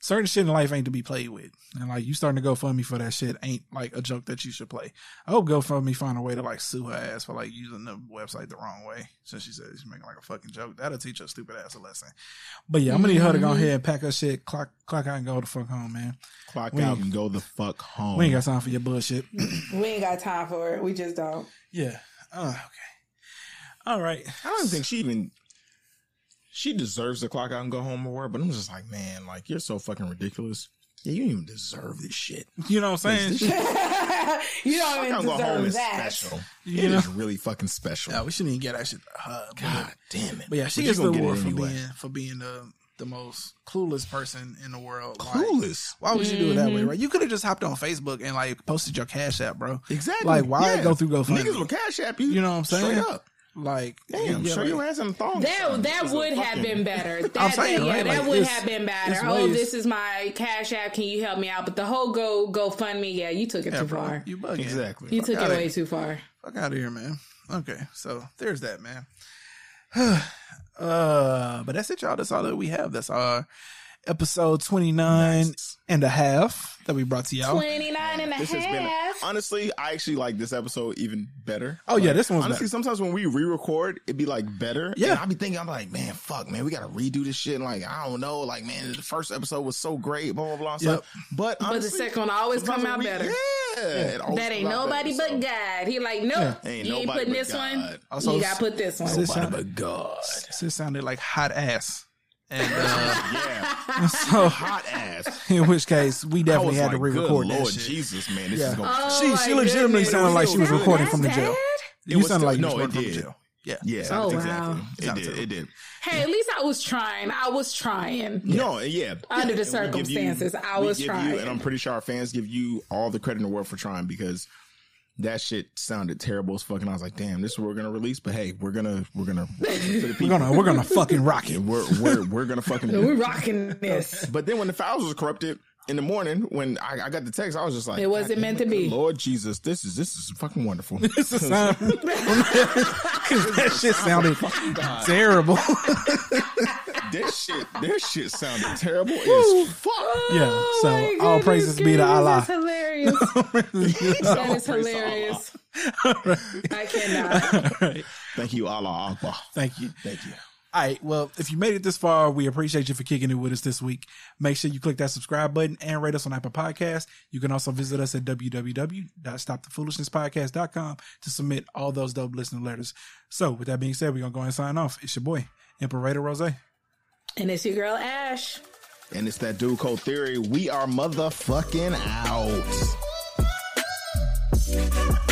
certain shit in life ain't to be played with. And like you starting to go fund me for that shit ain't like a joke that you should play. I hope GoFundMe find a way to like sue her ass for like using the website the wrong way. Since she said she's making like a fucking joke. That'll teach her stupid ass a lesson. But yeah, I'm gonna need her to go mm-hmm. ahead and pack her shit, clock clock out and go the fuck home, man. Clock we out and go the fuck home. We ain't got time for your bullshit. we ain't got time for it. We just don't. Yeah. Oh, okay. All right. I don't think she even she deserves to clock out and go home or work. But I'm just like, man, like you're so fucking ridiculous. Yeah, you don't even deserve this shit. You know what I'm saying? you don't even deserve go home that. special. You it know? is really fucking special. Yeah, we shouldn't even get that shit. Uh, God damn it! But yeah, she gets the award for being for being the the most clueless person in the world. Clueless. Like, why would you do it that way, mm-hmm. right? You could have just hopped on Facebook and like posted your Cash App, bro. Exactly. Like, why yeah. go through GoFundMe? Niggas will Cash App you. You know what I'm saying? Straight up. Like, damn, yeah, show like, your ass in thongs. That that would have fucking... been better. That, I'm saying, yeah, right? that like, would have been better. Oh, this is my cash app. Can you help me out? But the whole go go fund me. Yeah, you took it yeah, too bro, far. You bugging. Exactly. You Fuck took it way too far. Fuck out of here, man. Okay, so there's that, man. uh, but that's it, y'all. That's all that we have. That's our episode 29 nice. and a half that we brought to y'all. 29 and a this half. Has been, honestly, I actually like this episode even better. Oh, like, yeah, this one's Honestly, better. sometimes when we re record, it'd be like better. Yeah. I'd be thinking, I'm like, man, fuck, man, we got to redo this shit. And like, I don't know. Like, man, the first episode was so great, blah, blah, blah. Yep. But, honestly, but the second one always come out we, better. Yeah. yeah. That ain't nobody better, but so. God. He like, nope, yeah. ain't you ain't putting this God. one. Also, you got to put this one. Nobody but God. This sounded like hot ass. And uh, yeah, so hot ass. In which case, we definitely had like, to re-record Lord that shit. Jesus, man, this yeah. is gonna. Oh she she legitimately sounded like she was recording from the jail. You sounded like you no, was from the jail. Yeah, yeah, oh, exactly. Wow. It did. It did. Hey, at least I was trying. I was trying. No, yeah. Under the circumstances, you, I was trying. You, and I'm pretty sure our fans give you all the credit in the world for trying because that shit sounded terrible as fucking. I was like, damn, this is what we're gonna release, but hey, we're gonna we're gonna we're gonna we're gonna fucking rock it. We're we're we're gonna fucking we're rocking this. But then when the files was corrupted in the morning, when I, I got the text, I was just like, it wasn't meant to be. Lord Jesus, this is this is fucking wonderful. this is sound, that shit sounded terrible this shit, this shit sounded terrible as fuck. Yeah. Oh so goodness, all praises be to Allah. That's hilarious. that is hilarious. I cannot. Right. Thank you, Allah Akbar. Thank you. Thank you. All right. Well, if you made it this far, we appreciate you for kicking it with us this week. Make sure you click that subscribe button and rate us on Apple Podcasts. You can also visit us at www.stopthefoolishness.podcast.com to submit all those dope listener letters. So, with that being said, we're going to go and sign off. It's your boy, Imperator Rose. And it's your girl Ash. And it's that dude code theory. We are motherfucking out.